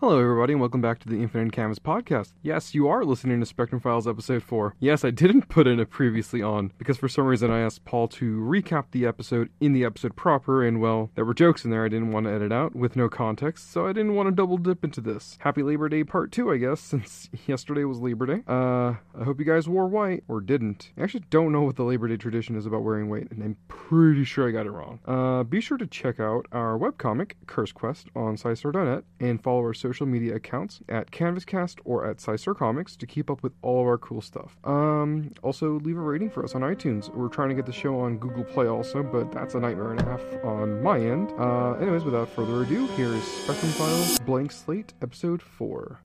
Hello, everybody, and welcome back to the Infinite Canvas podcast. Yes, you are listening to Spectrum Files episode 4. Yes, I didn't put in a previously on because for some reason I asked Paul to recap the episode in the episode proper, and well, there were jokes in there I didn't want to edit out with no context, so I didn't want to double dip into this. Happy Labor Day part 2, I guess, since yesterday was Labor Day. Uh, I hope you guys wore white, or didn't. I actually don't know what the Labor Day tradition is about wearing white, and I'm pretty sure I got it wrong. Uh, be sure to check out our webcomic, Curse Quest, on SciStar.net, and follow our social media accounts at CanvasCast or at SciStar Comics to keep up with all of our cool stuff. Um, also, leave a rating for us on iTunes. We're trying to get the show on Google Play also, but that's a nightmare and a half on my end. Uh, anyways, without further ado, here is Spectrum Files Blank Slate, Episode 4.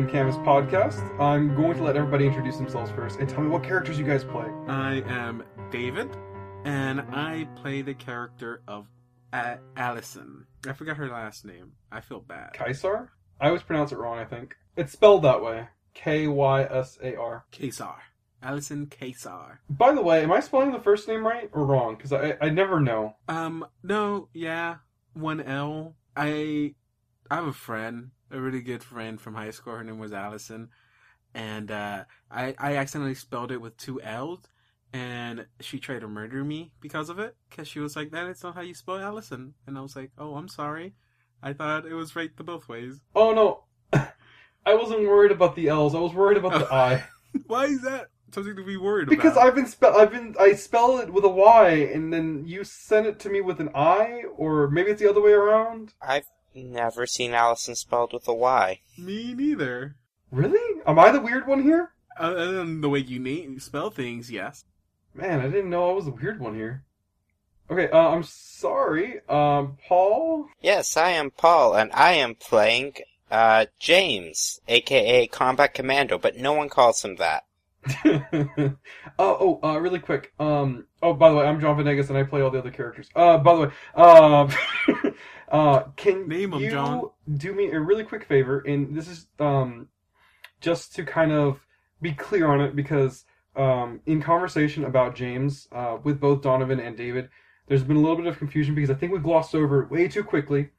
Back to the Infinite Canvas podcast. I'm going to let everybody introduce themselves first and tell me what characters you guys play. I am David, and I play the character of A- Allison. I forgot her last name. I feel bad. Kysar? I always pronounce it wrong, I think. It's spelled that way. K Y S A R. Kysar. Allison Kysar. By the way, am I spelling the first name right or wrong? Because I, I never know. Um, no, yeah, one L. I, I have a friend, a really good friend from high school. Her name was Allison, and uh, I, I accidentally spelled it with two L's, and she tried to murder me because of it. Because she was like, "That is not how you spell Allison," and I was like, "Oh, I'm sorry. I thought it was right the both ways." Oh no. I wasn't worried about the L's, I was worried about the I. Why is that something to be worried Because about? I've been spell I've been I spell it with a Y and then you send it to me with an I, or maybe it's the other way around. I've never seen Allison spelled with a Y. Me neither. Really? Am I the weird one here? Other than the way you name spell things, yes. Man, I didn't know I was the weird one here. Okay, uh, I'm sorry. Um, Paul? Yes, I am Paul, and I am playing, uh, James, aka Combat Commando, but no one calls him that. uh, oh, uh, really quick. Um, oh, by the way, I'm John Venegas and I play all the other characters. Uh, by the way, um, uh, can Name 'em, you John. do me a really quick favor? And this is, um, just to kind of be clear on it because, um, in conversation about James, uh, with both Donovan and David, there's been a little bit of confusion because I think we glossed over it way too quickly.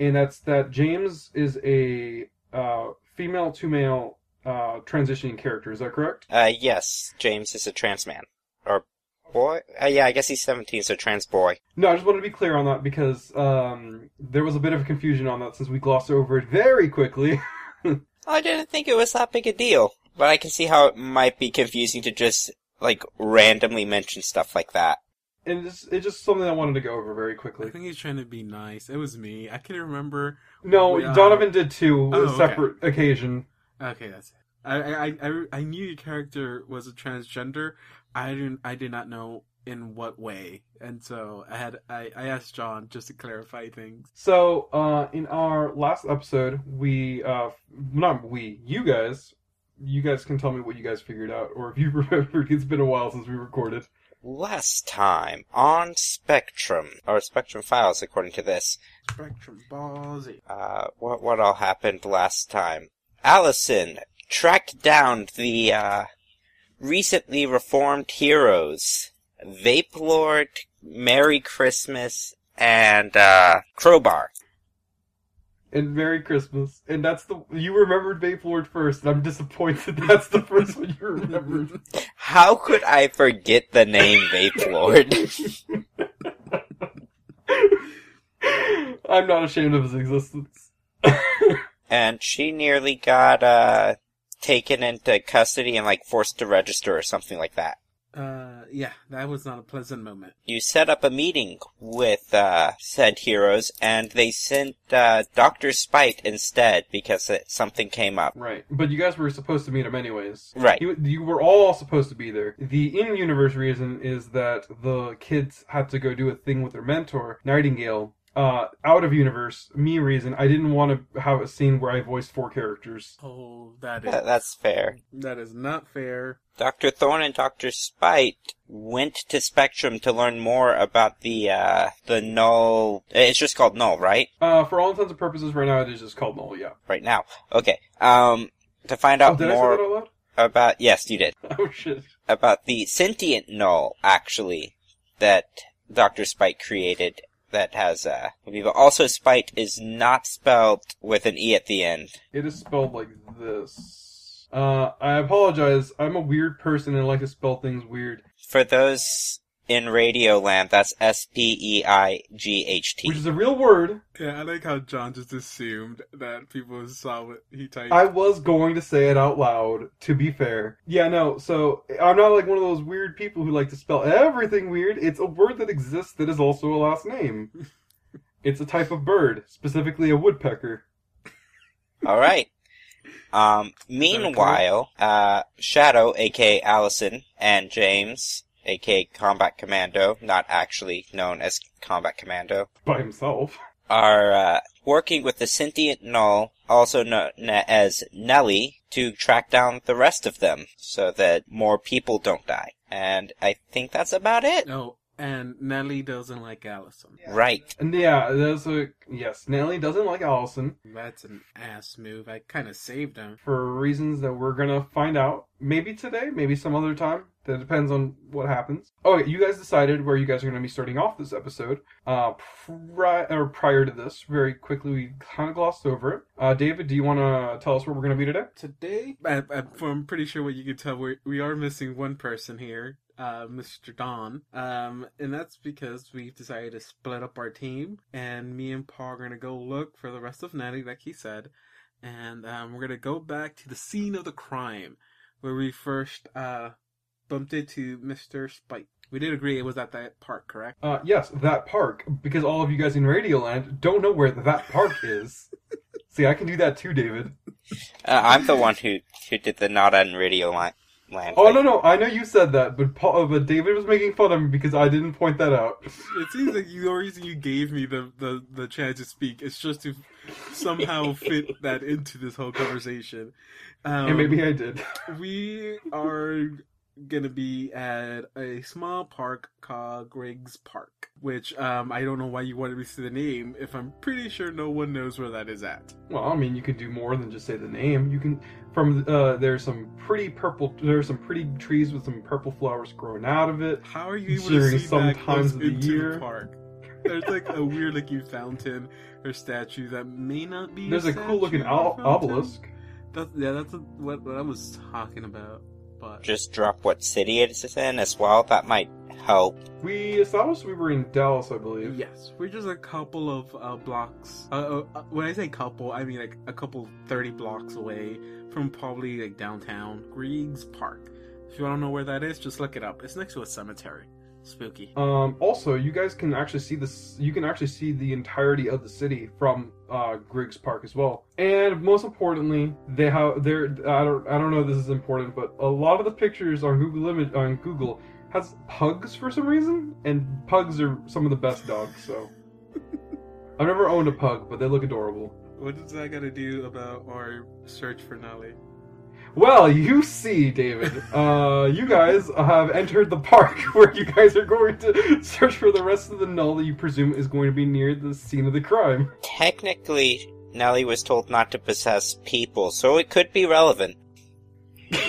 And that's that James is a, uh, female to male, uh, transitioning character. Is that correct? Uh, yes, James is a trans man. Or boy? Uh, yeah, I guess he's 17, so trans boy. No, I just wanted to be clear on that because um, there was a bit of confusion on that since we glossed over it very quickly. I didn't think it was that big a deal, but I can see how it might be confusing to just, like, randomly mention stuff like that. and it's, it's just something I wanted to go over very quickly. I think he's trying to be nice. It was me. I can remember. No, We, uh, Donovan did too, Oh, a okay. separate occasion. Okay, that's it. I, I, I, I knew your character was a transgender. I didn't. I did not know in what way, and so I had. I, I asked John just to clarify things. So, uh, in our last episode, we, uh, not we, you guys, you guys can tell me what you guys figured out, or if you remember, it's been a while since we recorded. Last time, on Spectrum, or Spectrum Files according to this, Spectrum Ball Z. uh, what, what all happened last time? Allison tracked down the, uh, recently reformed heroes, Vape Lord, Merry Christmas, and, uh, Crowbar. And Merry Christmas. And that's the, you remembered Vape Lord first, and I'm disappointed that's the first one you remembered. How could I forget the name Vape Lord? I'm not ashamed of his existence. and she nearly got, uh, taken into custody and, like, forced to register or something like that. Uh, yeah, that was not a pleasant moment. You set up a meeting with uh, said heroes, and they sent uh, Doctor Speight instead because it, something came up. Right, but you guys were supposed to meet him anyways. Right. You, you were all supposed to be there. The in-universe reason is that the kids had to go do a thing with their mentor, Nightingale. Uh, out of universe, me reason, I didn't want to have a scene where I voiced four characters. Oh, that is Th- that's fair. that is not fair. Dr. Thorne and Dr. Speight went to Spectrum to learn more about the uh, the null. It's just called null, right? Uh, for all intents and purposes, right now it is just called null. Yeah. Right now. Okay. Um, to find Oh, out did I say more that out loud? about yes, you did Oh shit. about the sentient null actually that Dr. Speight created. That has uh, Viva. Also, Speight is not spelled with an e at the end. It is spelled like this. Uh, I apologize. I'm a weird person and I like to spell things weird. For those in Radio Land, that's S P E I G H T. Which is a real word. Yeah, I like how John just assumed that people saw what he typed. I was going to say it out loud, to be fair. Yeah, no, so I'm not like one of those weird people who like to spell everything weird. It's a word that exists that is also a last name. it's a type of bird, specifically a woodpecker. All right. Um, meanwhile, uh, Shadow, aka Allison, and James, aka Combat Commando, not actually known as Combat Commando, By himself. are uh, working with the sentient null, also known as Nelly, to track down the rest of them so that more people don't die. And I think that's about it. Oh, and Nelly doesn't like Allison. Right. And yeah, there's a. Yes, Nelly doesn't like Allison That's an ass move. I kind of saved him. for reasons that we're gonna find out. Maybe today, maybe some other time. That depends on what happens. Oh, you guys decided where you guys are going to be starting off this episode. Uh, pri- or prior to this, very quickly we kind of glossed over it. Uh, David, do you want to tell us where we're going to be today? Today, I, I'm pretty sure what you can tell, we we are missing one person here, uh, Mr. Don. Um, and that's because we've decided to split up our team, and me and Paul are gonna go look for the rest of Nettie, like he said, and um, we're gonna go back to the scene of the crime, where we first uh bumped into Mr. Spike. We did agree it was at that park, correct? Uh, yes, that park, because all of you guys in Radioland don't know where that park is. See, I can do that too, David. Uh, I'm the one who, who did the not on radio line. Land Oh thing. no, no, I know you said that, but Paul, uh, but David was making fun of me because I didn't point that out. It seems like the reason you gave me the, the, the chance to speak is just to somehow fit that into this whole conversation. Um, and maybe I did. we are gonna be at a small park called Griggs Park, which um, I don't know why you wanted me to say the name if I'm pretty sure no one knows where that is at. Well, I mean, you can do more than just say the name. You can from uh, there's some pretty purple. There's some pretty trees with some purple flowers growing out of it. How are you able to see some times of the year. the park? There's like a weird looking fountain or statue that may not be. There's a cool looking statue or al- fountain. obelisk. That's yeah, that's what, what I was talking about. But Just drop what city it's in as well. That might help. We established we were in Dallas, I believe. yes, we're just a couple of uh, blocks. Uh, uh, uh, when I say couple, I mean like a couple thirty blocks away from probably like downtown Griggs Park. If you want to know where that is, just look it up. It's next to a cemetery. Spooky. Um, also, you guys can actually see this. You can actually see the entirety of the city from uh, Griggs Park as well. And most importantly, they have there. I don't. I don't know if this is important, but a lot of the pictures on Google image on Google has pugs for some reason, and pugs are some of the best dogs. So I've never owned a pug, but they look adorable. What does that got to do about our search for Nelly? Well, you see, David, uh, you guys have entered the park where you guys are going to search for the rest of the null that you presume is going to be near the scene of the crime. Technically, Nellie was told not to possess people, so it could be relevant.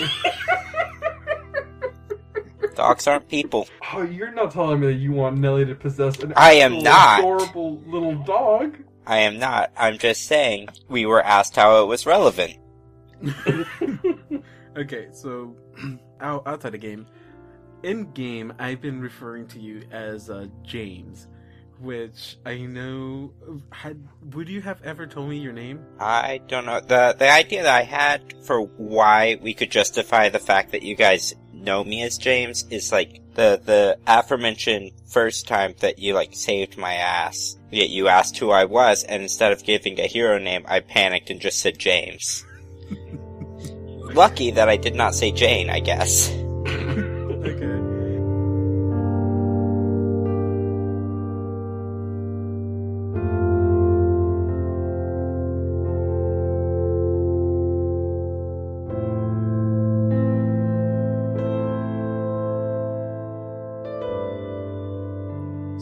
Dogs aren't people. Oh, you're not telling me that you want Nellie to possess an I am not. adorable little dog? I am not. I'm just saying we were asked how it was relevant. Okay, so out, outside the game, in game, I've been referring to you as uh, James, which I know. Had would you have ever told me your name? I don't know. The the idea that I had for why we could justify the fact that you guys know me as James is like the the aforementioned first time that you like saved my ass. Yet you asked who I was, and instead of giving a hero name, I panicked and just said James. Lucky that I did not say Jane, I guess. okay.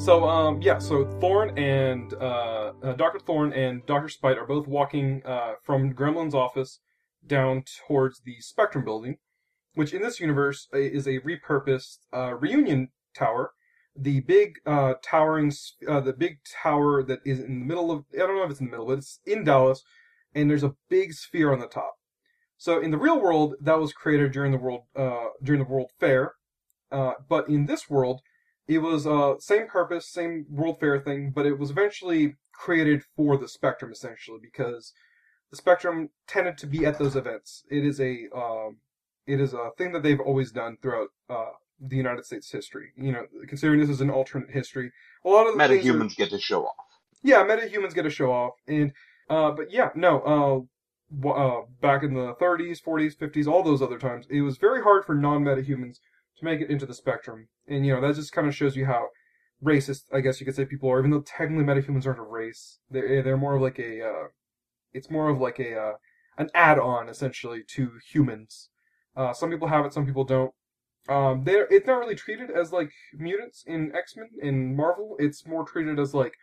So, um, yeah, so Thorn and uh, uh, Dr. Thorn and Dr. Speight are both walking uh, from Gremlin's office down towards the Spectrum building, which in this universe uh, is a repurposed uh, reunion tower. The big uh, towering, uh, the big tower that is in the middle of, I don't know if it's in the middle, but it's in Dallas, and there's a big sphere on the top. So in the real world, that was created during the world, uh, during the World Fair, uh, but in this world, it was uh same purpose, same World Fair thing, but it was eventually created for the Spectrum essentially because the Spectrum tended to be at those events. It is a um, it is a thing that they've always done throughout uh the United States history. You know, considering this is an alternate history, a lot of the are- Metahumans get to show off. yeah, metahumans get to show off, and uh, but yeah, no, uh, w- uh, back in the 30s, 40s, 50s, all those other times, it was very hard for non-metahumans to make it into the spectrum, and you know that just kind of shows you how racist, I guess you could say, people are. Even though technically metahumans aren't a race, they're they're more of like a, uh, it's more of like a uh, an add-on essentially to humans. Uh, some people have it, some people don't. Um, they're it's not really treated as like mutants in X Men in Marvel. It's more treated as like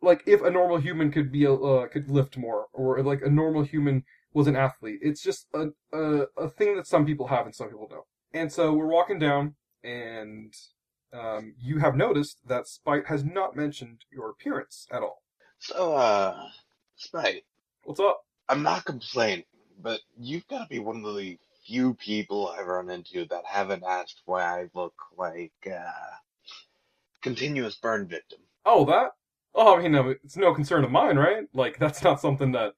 like if a normal human could be a uh, could lift more, or like a normal human was an athlete. It's just a, a a thing that some people have and some people don't. And so we're walking down, and um, you have noticed that Speight has not mentioned your appearance at all. So, uh, Speight, What's up? I'm not complaining, but you've got to be one of the few people I've run into that haven't asked why I look like, uh, continuous burn victim. Oh, that. Oh, I mean, no, it's no concern of mine, right? Like that's not something that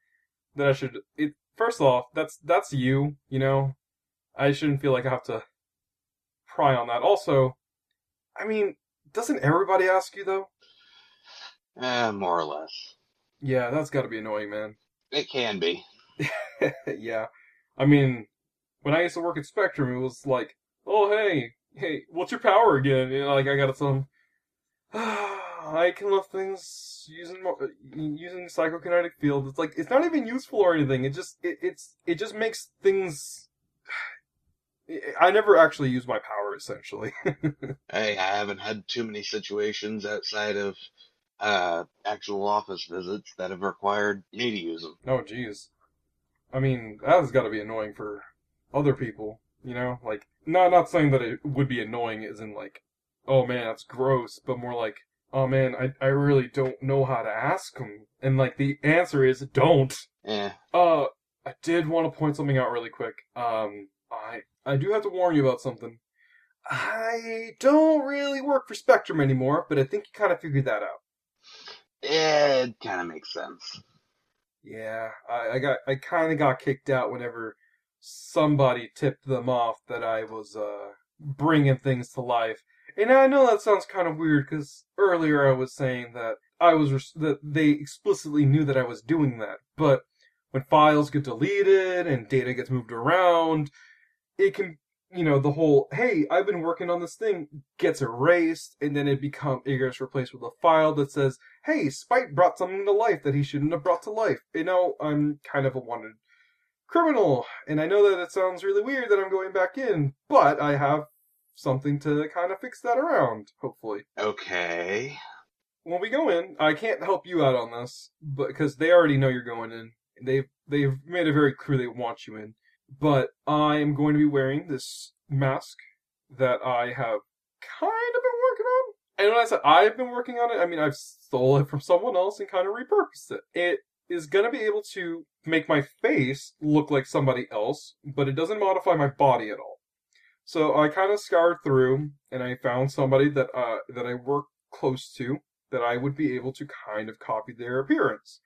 that I should. It first off, that's that's you. You know, I shouldn't feel like I have to pry on that. Also, I mean, doesn't everybody ask you though? Eh, more or less. Yeah, that's got to be annoying, man. It can be. yeah, I mean, when I used to work at Spectrum, it was like, oh hey, hey, what's your power again? You know, like I got some. Ah, I can lift things using using psychokinetic field. It's like it's not even useful or anything. It just it, it's it just makes things. I never actually use my power essentially. Hey, I haven't had too many situations outside of, uh, actual office visits that have required me to use them. oh jeez, I mean that has got to be annoying for other people. You know, like not not saying that it would be annoying as in like, oh man, that's gross, but more like, oh man, I I really don't know how to ask them, and like the answer is don't. Eh, Uh, I did want to point something out really quick. Um, I I do have to warn you about something. I don't really work for Spectrum anymore, but I think you kind of figured that out. It kind of makes sense. Yeah, I, I got I kind of got kicked out whenever somebody tipped them off that I was uh bringing things to life. And I know that sounds kind of weird because earlier I was saying that I was res- that they explicitly knew that I was doing that, but when files get deleted and data gets moved around, it can you know the whole hey I've been working on this thing gets erased and then it become it gets replaced with a file that says hey, Speight brought something to life that he shouldn't have brought to life. You know, I'm kind of a wanted criminal, and I know that it sounds really weird that I'm going back in, but I have something to kind of fix that around, hopefully. Okay. When we go in, I can't help you out on this, but because they already know you're going in. They've they've made it very clear they want you in. But I am going to be wearing this mask that I have kind of been working on. And when I said I've been working on it, I mean I've stole it from someone else and kind of repurposed it. It is going to be able to make my face look like somebody else, but it doesn't modify my body at all. So I kind of scoured through and I found somebody that uh that I work close to that I would be able to kind of copy their appearance.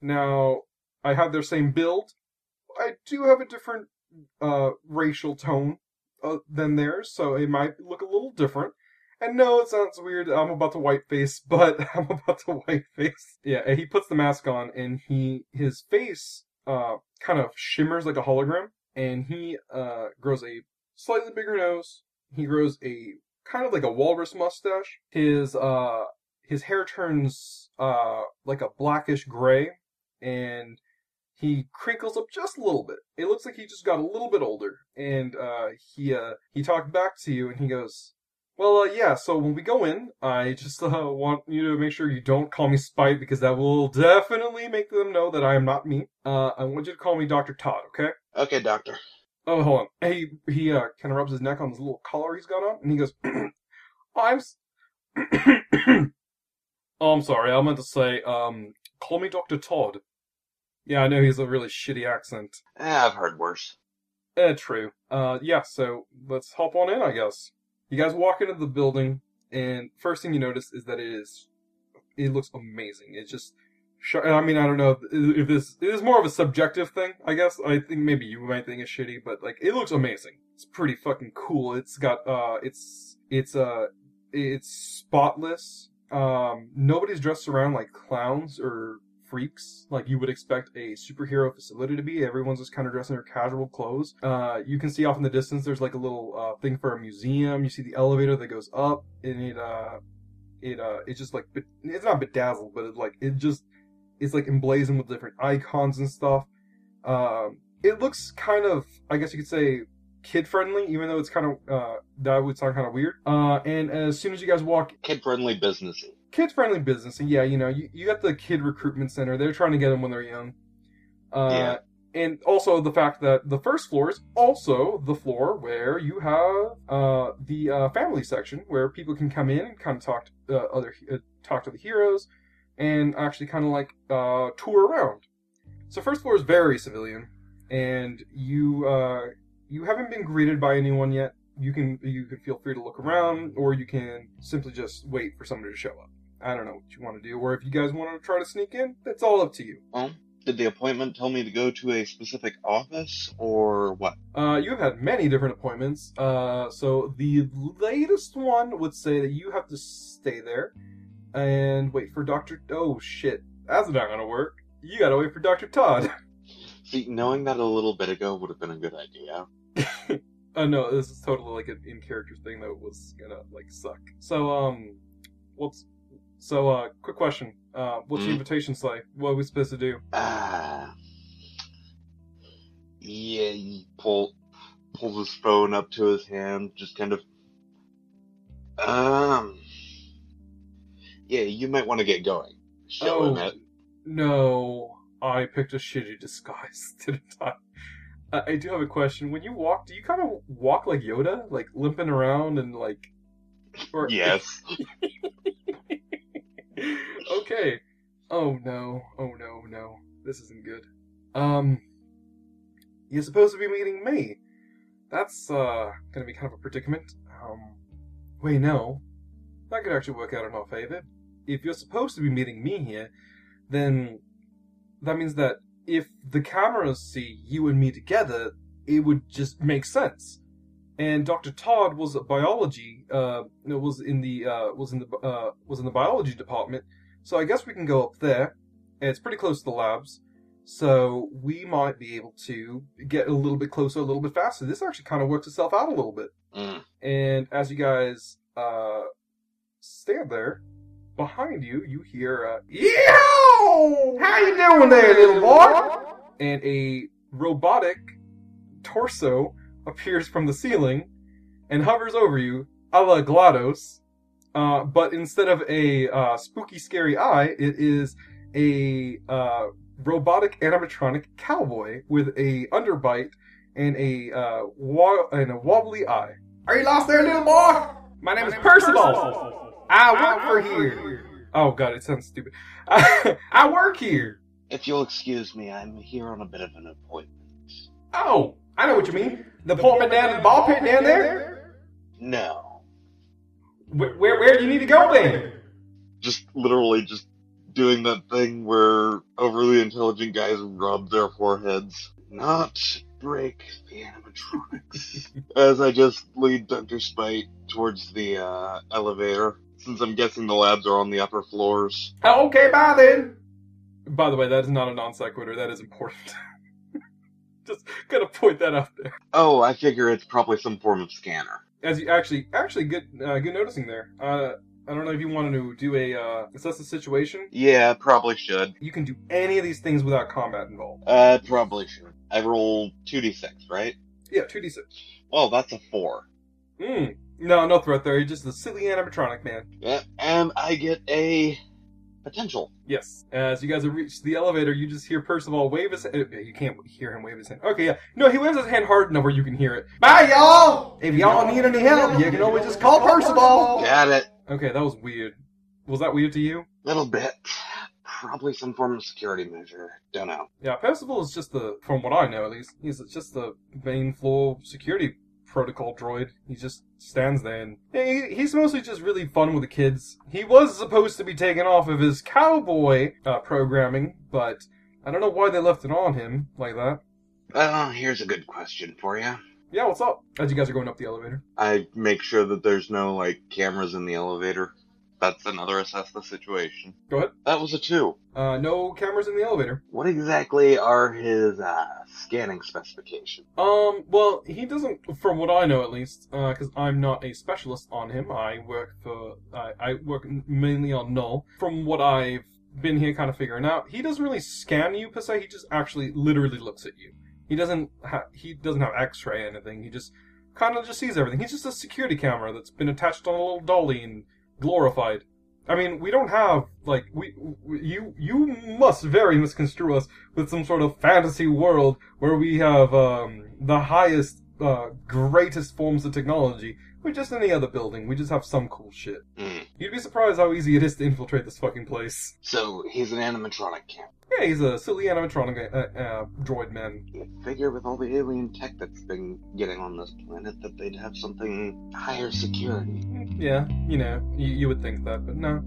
Now, I have their same build. I do have a different uh racial tone uh, than theirs, so it might look a little different. And no, it sounds weird. I'm about to white face, but I'm about to white face. Yeah, he puts the mask on, and he his face uh kind of shimmers like a hologram, and he uh grows a slightly bigger nose. He grows a kind of like a walrus mustache. His uh his hair turns uh like a blackish gray, and he crinkles up just a little bit. It looks like he just got a little bit older, and uh, he uh, he talked back to you, and he goes, "Well, uh, yeah. So when we go in, I just uh, want you to make sure you don't call me Speight because that will definitely make them know that I am not me. Uh, I want you to call me Doctor Todd, okay?" Okay, doctor. Oh, hold on. He he uh, kind of rubs his neck on this little collar he's got on, and he goes, "I'm." S- oh, I'm sorry. I meant to say, um, call me Doctor Todd. Yeah, I know he's a really shitty accent. Eh, I've heard worse. Eh, true. Uh, yeah. So let's hop on in, I guess. You guys walk into the building, and first thing you notice is that it is, it looks amazing. It's just, I mean, I don't know if this it is more of a subjective thing. I guess I think maybe you might think it's shitty, but like it looks amazing. It's pretty fucking cool. It's got uh, it's it's uh, it's spotless. Um, nobody's dressed around like clowns or freaks like you would expect a superhero facility to be. Everyone's just kind of dressed in their casual clothes. Uh, you can see off in the distance there's like a little uh, thing for a museum. You see the elevator that goes up, and it uh, it uh, it's just like it's not bedazzled, but it like it just it's like emblazoned with different icons and stuff. Um, it looks kind of, I guess you could say, kid friendly, even though it's kind of uh, that would sound kind of weird. Uh, and as soon as you guys walk Kid friendly businessy. Kid friendly business and yeah you know you, you got the kid recruitment center. They're trying to get them when they're young. Uh, Yeah. and also the fact that the first floor is also the floor where you have uh, the uh, family section where people can come in and kind of talk to uh, other uh, talk to the heroes and actually kind of like uh, tour around. So first floor is very civilian and you uh, you haven't been greeted by anyone yet. You can you can feel free to look around or you can simply just wait for somebody to show up I don't know what you want to do, or if you guys want to try to sneak in, that's all up to you. Well, did the appointment tell me to go to a specific office or what? Uh, you have had many different appointments. Uh, so the latest one would say that you have to stay there and wait for Doctor. Oh shit, that's not gonna work. You gotta wait for Doctor Todd. See, knowing that a little bit ago would have been a good idea. uh, no, this is totally like an in character thing that was gonna like suck. So um, what's so uh, quick question. Uh, what's the Hmm? invitation say? What are we supposed to do? Ah. Yeah, he pull, pulls his phone up to his hand, just kind of. Um. Yeah, you might want to get going. Show him Oh. it. No, I picked a shitty disguise, didn't I? Uh, I do have a question. When you walk, do you kind of walk like Yoda, like limping around and like? Or Yes. okay. Oh no. Oh no. No. This isn't good. Um. You're supposed to be meeting me. That's uh gonna be kind of a predicament. Um. Wait, no. That could actually work out in our favor. If you're supposed to be meeting me here, then that means that if the cameras see you and me together, it would just make sense. And Dr. Todd was a biology, uh, was in the uh, was in the uh, was in the biology department. So I guess we can go up there. It's pretty close to the labs, so we might be able to get a little bit closer, a little bit faster. This actually kind of works itself out a little bit. Mm. And as you guys uh, stand there, behind you, you hear, uh, Yo! How you doing there, little boy? And a robotic torso appears from the ceiling and hovers over you, a la GLaDOS. Uh, but instead of a uh, spooky, scary eye, it is a uh, robotic animatronic cowboy with a underbite and a uh, wa- and a wobbly eye. Are you lost there, little boy? My name is Percival. I work for here. Oh god, it sounds stupid. I work here. If you'll excuse me, I'm here on a bit of an appointment. Oh, I know what you mean. The appointment down in the ball pit down there. No. Where, where, where do you need to go then? Just literally just doing that thing where overly intelligent guys rub their foreheads. Not break the animatronics. As I just lead Dr. Speight towards the uh, elevator, since I'm guessing the labs are on the upper floors. Okay, bye then. By the way, that is not a non sequitur. That is important. Just gonna point that out there. Oh, I figure it's probably some form of scanner. As you actually, actually, good, uh, good noticing there. Uh, I don't know if you wanted to do a uh, assess the situation. Yeah, probably should. You can do any of these things without combat involved. Uh, probably should. I roll 2d6, right? Yeah, two d six. Oh, that's a 4. Hmm. No, no threat there. You're just a silly animatronic man. Yeah, and I get a potential. Yes. As you guys have reached the elevator, you just hear Percival wave his. Uh, you can't hear him wave his hand. Okay, yeah. No, he waves his hand hard enough where you can hear it. Bye, y'all. If y'all need any help, you can always just call Percival. Got it. Okay, that was weird. Was that weird to you? Little bit. Probably some form of security measure. Don't know. Yeah, Percival is just the, from what I know at least, he's just the main floor security protocol droid. He just stands there and he, he's mostly just really fun with the kids. He was supposed to be taken off of his cowboy uh, programming, but I don't know why they left it on him like that. Uh, here's a good question for you. Yeah, what's up? As you guys are going up the elevator. I make sure that there's no, like, cameras in the elevator. That's another assess the situation. Go ahead. That was a 2. Uh, no cameras in the elevator. What exactly are his, uh, scanning specifications? Um, well, he doesn't, from what I know at least, because I'm not a specialist on him. I work for, I I work mainly on Null. From what I've been here kind of figuring out, he doesn't really scan you per se. He just actually literally looks at you. He doesn't, ha- he doesn't have X-ray or anything. He just kind of just sees everything. He's just a security camera that's been attached on a little dolly and glorified. I mean, we don't have like we, we you you must very misconstrue us with some sort of fantasy world where we have um, the highest, uh, greatest forms of technology. We're just any other building. We just have some cool shit. Hmm. You'd be surprised how easy it is to infiltrate this fucking place. So, he's an animatronic camp. Yeah, he's a silly animatronic uh, uh, droid man. You'd figure with all the alien tech that's been getting on this planet that they'd have something higher security. Yeah, you know, you, you would think that, but no.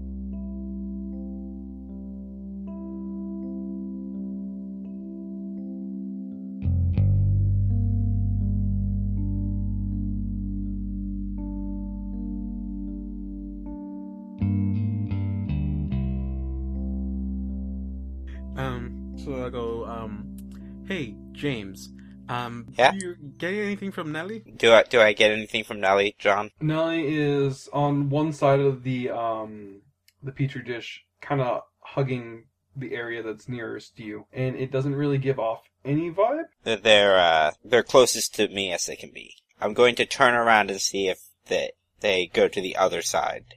James, um, Yeah? you get anything from Nelly? Do I do I get anything from Nelly, John? Nelly is on one side of the um the petri dish, kind of hugging the area that's nearest to you, and it doesn't really give off any vibe. They're they're, uh, they're closest to me as they can be. I'm going to turn around and see if they they go to the other side,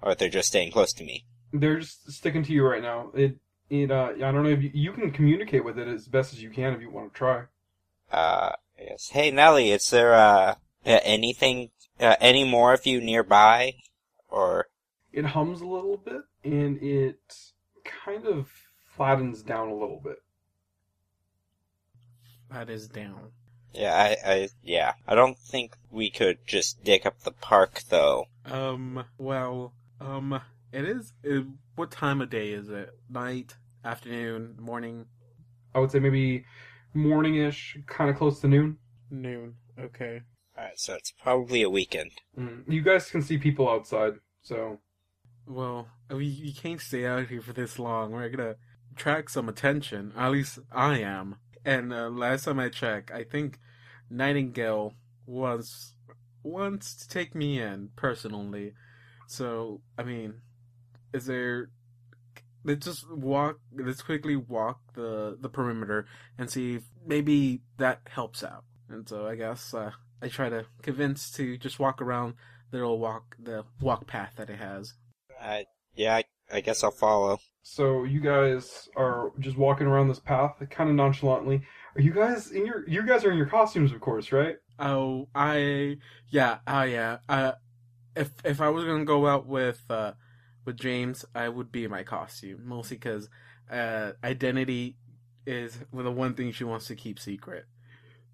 or if they're just staying close to me. They're just sticking to you right now. It it uh I don't know if you, you can communicate with it as best as you can if you want to try. Uh, yes. Hey Nelly, is there uh, uh anything uh, any more of you nearby, or It hums a little bit and it kind of flattens down a little bit. That is down. yeah, I, I yeah, I don't think we could just dig up the park though. Um, well, um, it is, it, what time of day is it? Night, afternoon, morning, I would say maybe morning-ish, kind of close to noon. noon? Okay. Alright, so it's probably a weekend. Mm. You guys can see people outside, so Well, we, we can't stay out here for this long. We're gonna attract some attention. At least I am. And uh, last time I checked, I think Nightingale was wants to take me in personally. So I mean, is there? Let's just walk. Let's quickly walk the the perimeter and see if maybe that helps out. And so I guess uh, I try to convince to just walk around the little walk the walk path that it has. Uh, yeah, I, I guess I'll follow. So you guys are just walking around this path, kind of nonchalantly. Are you guys in your? You guys are in your costumes, of course, right? Oh, I yeah, oh yeah. Uh, if if I was gonna go out with uh with James, I would be in my costume mostly because uh identity is the one thing she wants to keep secret.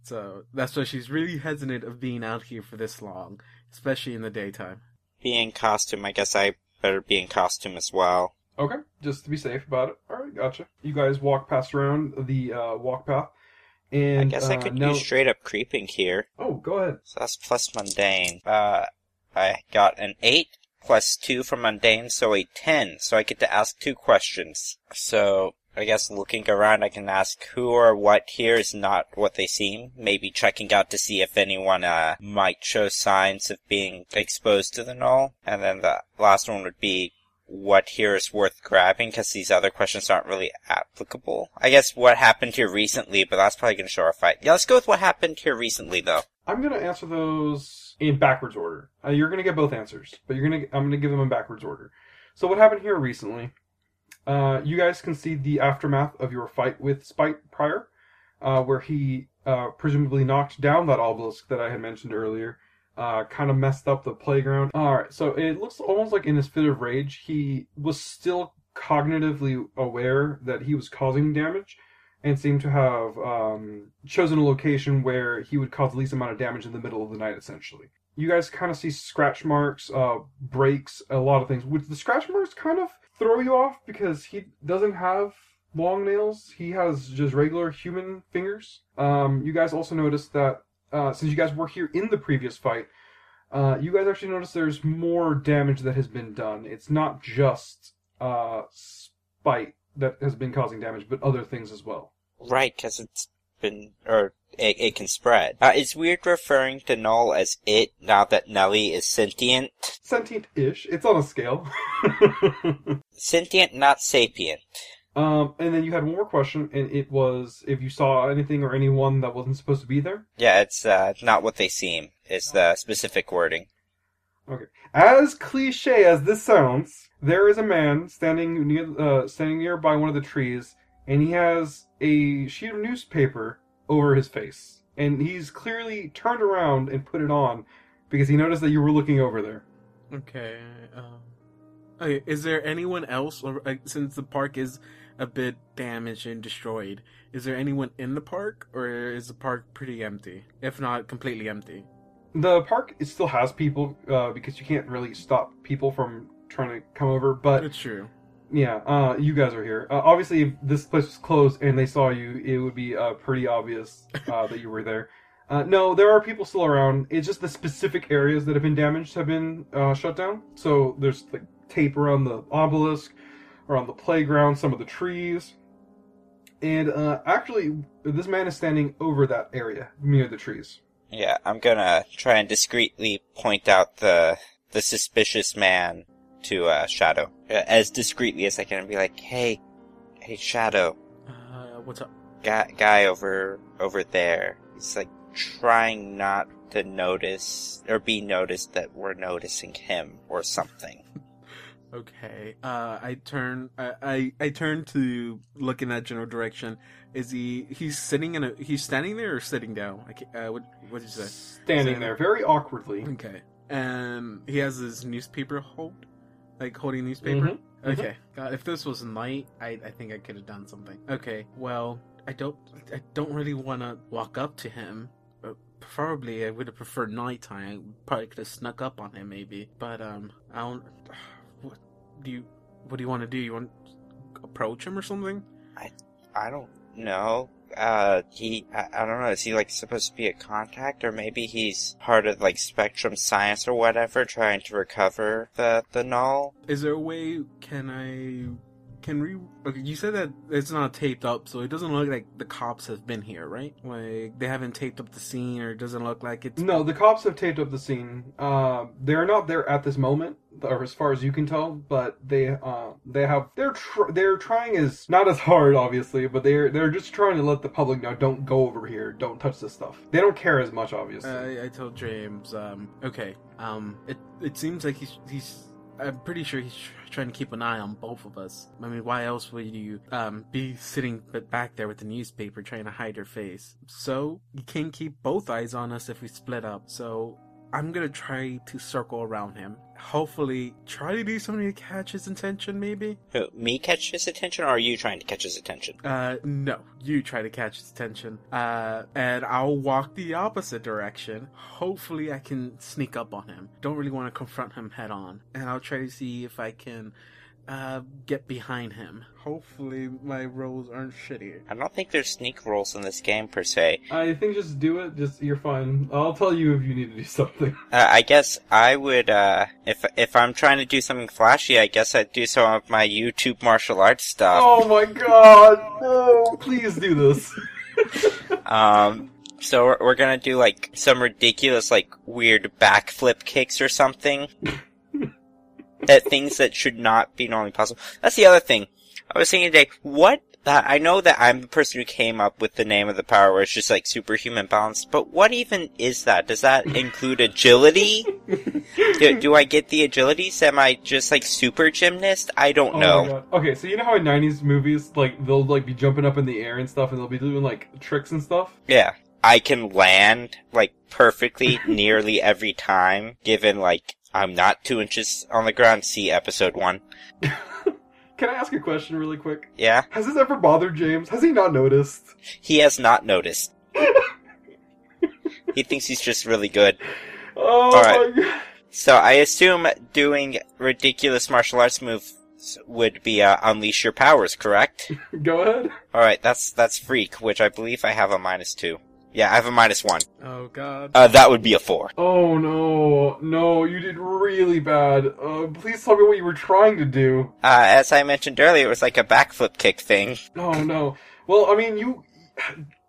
So that's why she's really hesitant of being out here for this long, especially in the daytime. Be in costume, I guess I better be in costume as well. Okay, just to be safe about it. All right, gotcha. You guys walk past around the uh, walk path, And I guess I uh, could now- use straight up creeping here. Oh, go ahead. So that's plus mundane. Uh, I got an 8 plus 2 for mundane, so a 10. So I get to ask two questions. So, I guess looking around I can ask who or what here is not what they seem. Maybe checking out to see if anyone, uh, might show signs of being exposed to the null. And then the last one would be what here is worth grabbing, because these other questions aren't really applicable. I guess what happened here recently, but that's probably gonna show our fight. Yeah, let's go with what happened here recently, though. I'm gonna answer those in backwards order. Uh, you're gonna get both answers, but you're gonna I'm gonna give them in backwards order. So what happened here recently? Uh, you guys can see the aftermath of your fight with Speight prior, uh, where he uh, presumably knocked down that obelisk that I had mentioned earlier. Uh, kind of messed up the playground. All right, so it looks almost like in his fit of rage, he was still cognitively aware that he was causing damage, and seemed to have um, chosen a location where he would cause the least amount of damage in the middle of the night, essentially. You guys kind of see scratch marks, uh, breaks, a lot of things. Which the scratch marks kind of throw you off because he doesn't have long nails. He has just regular human fingers. Um, you guys also notice that uh, since you guys were here in the previous fight, uh, you guys actually notice there's more damage that has been done. It's not just uh, Speight that has been causing damage, but other things as well. Right, because it's been, or it, it can spread. Uh, it's weird referring to Null as it now that Nelly is sentient. Sentient-ish. It's on a scale. Sentient, not sapient. um, and then you had one more question, and it was if you saw anything or anyone that wasn't supposed to be there. Yeah, it's uh, not what they seem. Is the specific wording. Okay. As cliche as this sounds, there is a man standing near, uh, standing nearby one of the trees, and he has a sheet of newspaper over his face, and he's clearly turned around and put it on because he noticed that you were looking over there. Okay. Um, okay. Is there anyone else? Or, uh, since the park is a bit damaged and destroyed, is there anyone in the park, or is the park pretty empty? If not completely empty. The park it still has people uh, because you can't really stop people from trying to come over, but It's true. Yeah, uh, you guys are here. Uh, obviously, if this place was closed and they saw you, it would be uh, pretty obvious uh, that you were there. Uh, no, there are people still around. It's just the specific areas that have been damaged have been uh, shut down. So there's like tape around the obelisk, around the playground, some of the trees, and uh, actually, this man is standing over that area near the trees. Yeah, I'm gonna try and discreetly point out the the suspicious man to uh, Shadow Uh, as discreetly as I can, and be like, "Hey, hey, Shadow, Uh, what's up? guy, guy over over there. He's like trying not to notice or be noticed that we're noticing him or something." Okay. Uh, I turn. I, I I turn to look in that general direction. Is he? He's sitting in a. He's standing there or sitting down? I can't, uh, what What did you say? Standing there very awkwardly. Okay. And he has his newspaper hold, like holding newspaper. Mhm, mhm. Okay. God, if this was night, I I think I could have done something. Okay. Well, I don't. I don't really want to walk up to him. Uh, Preferably, I would have preferred nighttime. I probably could have snuck up on him, maybe. But um, I don't. What do you? What do you want to do? You want to approach him or something? I I don't know. Uh, he, I, I don't know, is he like supposed to be a contact or maybe he's part of like Spectrum Science or whatever trying to recover the, the null? Is there a way? Can I? Can we? Okay, you said that it's not taped up, so it doesn't look like the cops have been here, right? Like they haven't taped up the scene, or it doesn't look like it's. No, the cops have taped up the scene. Uh, they're not there at this moment, or as far as you can tell. But they, uh, they have they're tr- they're trying as not as hard, obviously, but they're they're just trying to let the public know don't go over here, don't touch this stuff. They don't care as much, obviously. I, I told James. Um. Okay. Um. It it seems like he's he's. I'm pretty sure he's trying to keep an eye on both of us. I mean, why else would you um be sitting back there with the newspaper trying to hide your face? So you can't keep both eyes on us if we split up. So I'm gonna try to circle around him. Hopefully, try to do something to catch his attention. Maybe. Who, me catch his attention or are you trying to catch his attention? Uh, no. You try to catch his attention. Uh, and I'll walk the opposite direction. Hopefully, I can sneak up on him. Don't really want to confront him head on. And I'll try to see if I can uh, get behind him. Hopefully, my rolls aren't shitty. I don't think there's sneak rolls in this game per se. I think just do it. Just you're fine. I'll tell you if you need to do something. Uh, I guess I would, uh, if if I'm trying to do something flashy, I guess I'd do some of my YouTube martial arts stuff. Oh my god! No, please do this. Um, so we're, we're gonna do like some ridiculous, like weird backflip kicks or something. that things that should not be normally possible. That's the other thing. I was thinking today, what? Uh, I know that I'm the person who came up with the name of the power, where it's just like superhuman balance. But what even is that? Does that include agility? do, do I get the agilities? Am I just like super gymnast? I don't Oh know. Okay, so you know how in '90s movies, like they'll like be jumping up in the air and stuff, and they'll be doing like tricks and stuff. Yeah. I can land, like, perfectly nearly every time, given, like, I'm not two inches on the ground. See episode one. Can I ask a question really quick? Yeah? Has this ever bothered James? Has he not noticed? He has not noticed. he thinks he's just really good. Oh Alright. my god. So I assume doing ridiculous martial arts moves would be, uh, unleash your powers, correct? Go ahead. Alright, that's, that's freak, which I believe I have a minus two. Yeah, I have a minus one. Oh god. Uh, that would be a four. Oh no, no, you did really bad. Uh, please tell me what you were trying to do. Uh, as I mentioned earlier, it was like a backflip kick thing. Oh no. Well, I mean, you.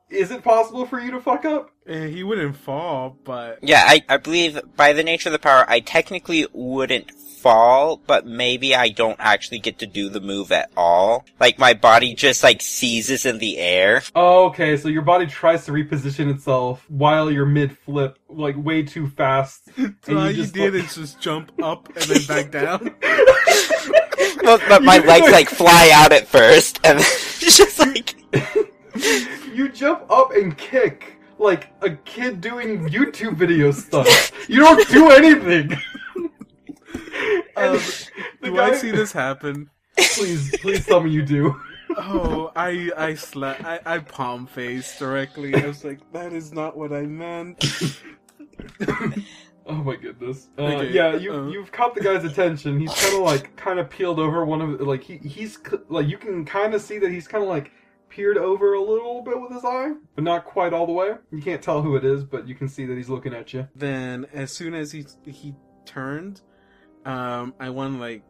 Is it possible for you to fuck up? Eh, he wouldn't fall, but Yeah, I, I believe by the nature of the power, I technically wouldn't fall, but maybe I don't actually get to do the move at all. Like my body just like seizes in the air. Oh, okay, so your body tries to reposition itself while you're mid flip, like way too fast. so And all you you just did like- is just jump up and then back down. But, but my legs like fly out at first, and it's just like you jump up and kick like a kid doing YouTube video stuff. You don't do anything. And Um, do guy- I see this happen? Please, please tell me you do. Oh, I I sla- I, I palm face directly. I was like, that is not what I meant. Oh my goodness. Uh, Okay, yeah, you uh. you've caught the guy's attention. He's kind of like kind of peeled over one of like he he's like you can kind of see that he's kind of like peered over a little bit with his eye, but not quite all the way. You can't tell who it is, but you can see that he's looking at you. Then as soon as he he turned, um, I want to like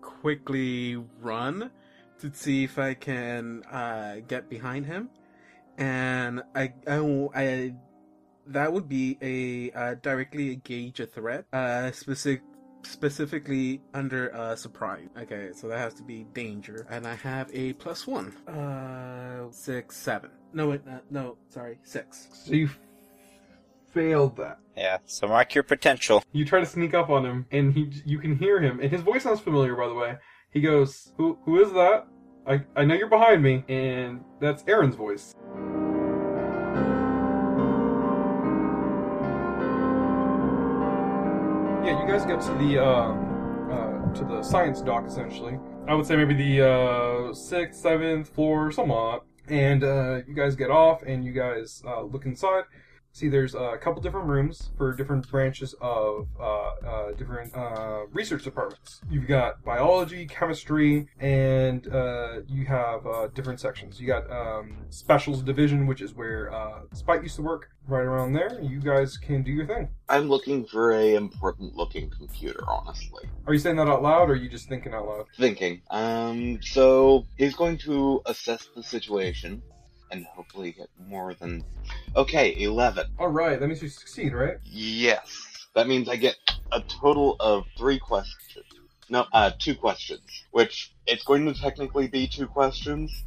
quickly run to see if I can uh, get behind him, and I I, I that would be a uh, directly engage a threat, uh, specific specifically under uh surprise. Okay, so that has to be danger, and I have a plus one. Uh, six, seven. No, wait, uh, no, sorry, six. So you failed that. yeah. So mark your potential. You try to sneak up on him, and he you can hear him, and his voice sounds familiar, by the way. He goes, "Who who is that? I I know you're behind me," and that's Aaron's voice. Yeah, you guys get to the uh, uh, to the science dock essentially. I would say maybe the uh, sixth, seventh floor, somewhat. And uh, you guys get off, and you guys uh, look inside. See, there's uh, a couple different rooms for different branches of uh, uh, different uh, research departments. You've got biology, chemistry, and uh, you have uh, different sections. You got um, specials division, which is where uh, Speight used to work. Right around there, you guys can do your thing. I'm looking for a important looking computer, honestly. Are you saying that out loud, or are you just thinking out loud? Thinking. Um, so he's going to assess the situation and hopefully get more than. Okay, 11. All right, that means you succeed, right? Yes. That means I get a total of three questions. No, uh, two questions. Which, it's going to technically be two questions,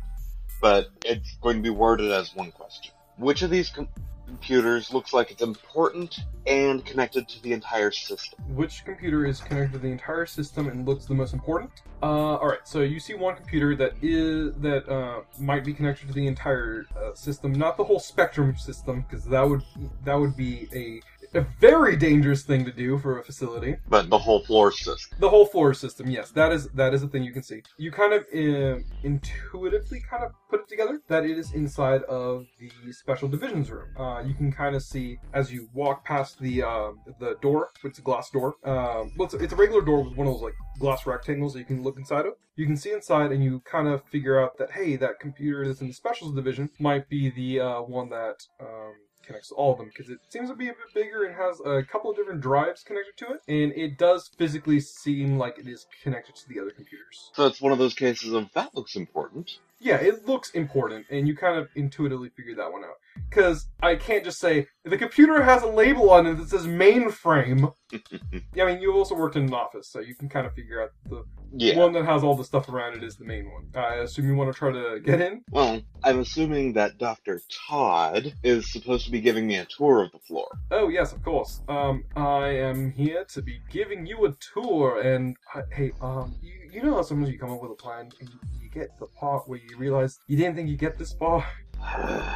but it's going to be worded as one question. Which of these com- computers looks like it's important and connected to the entire system? Which computer is connected to the entire system and looks the most important? Uh, all right. So you see one computer that is that uh, might be connected to the entire uh, system, not the whole Spectrum system, because that would that would be a a very dangerous thing to do for a facility. But the whole floor system. The whole floor system, yes, that is that is a thing you can see. You kind of uh, intuitively kind of put it together that it is inside of the special divisions room. Uh, you can kind of see as you walk past the uh, the door. It's a glass door. Um, well, it's, it's a regular door with one of those like glass rectangles that you can look inside of. You can see inside, and you kind of figure out that hey, that computer that's in the specials division might be the uh, one that. Um, connects all of them because it seems to be a bit bigger and has a couple of different drives connected to it, and it does physically seem like it is connected to the other computers. So it's one of those cases of that looks important. Yeah, it looks important, and you kind of intuitively figure that one out. Because I can't just say the computer has a label on it that says mainframe. yeah, I mean you've also worked in an office, so you can kind of figure out the Yeah. one that has all the stuff around it is the main one. I assume you want to try to get in. Well, I'm assuming that Dr. Todd is supposed to be giving me a tour of the floor. Oh yes, of course. Um, I am here to be giving you a tour, and uh, hey, um, you, you know how sometimes you come up with a plan and you get the part where you realize you didn't think you'd get this far.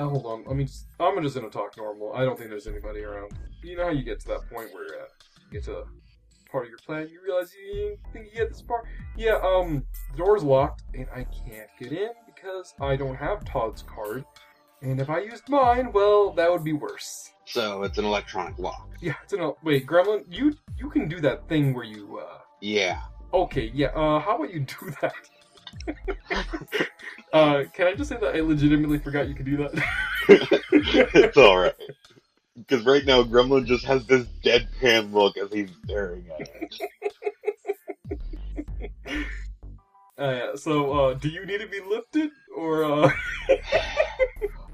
Oh, hold on. Let me just. I'm just gonna talk normal. I don't think there's anybody around. You know how you get to that point where uh, you get to part of your plan, you realize you didn't think you get this far. Yeah. Um, the door's locked, and I can't get in because I don't have Todd's card. And if I used mine, well, that would be worse. so it's an electronic lock. Yeah, it's an wait, Gremlin. You you can do that thing where you. uh Yeah. Okay, yeah. Uh, how about you do that? uh, can I just say that I legitimately forgot you could do that? it's alright. Because right now, Gremlin just has this deadpan look as he's staring at it. Uh, yeah, so, uh, do you need to be lifted, or, uh...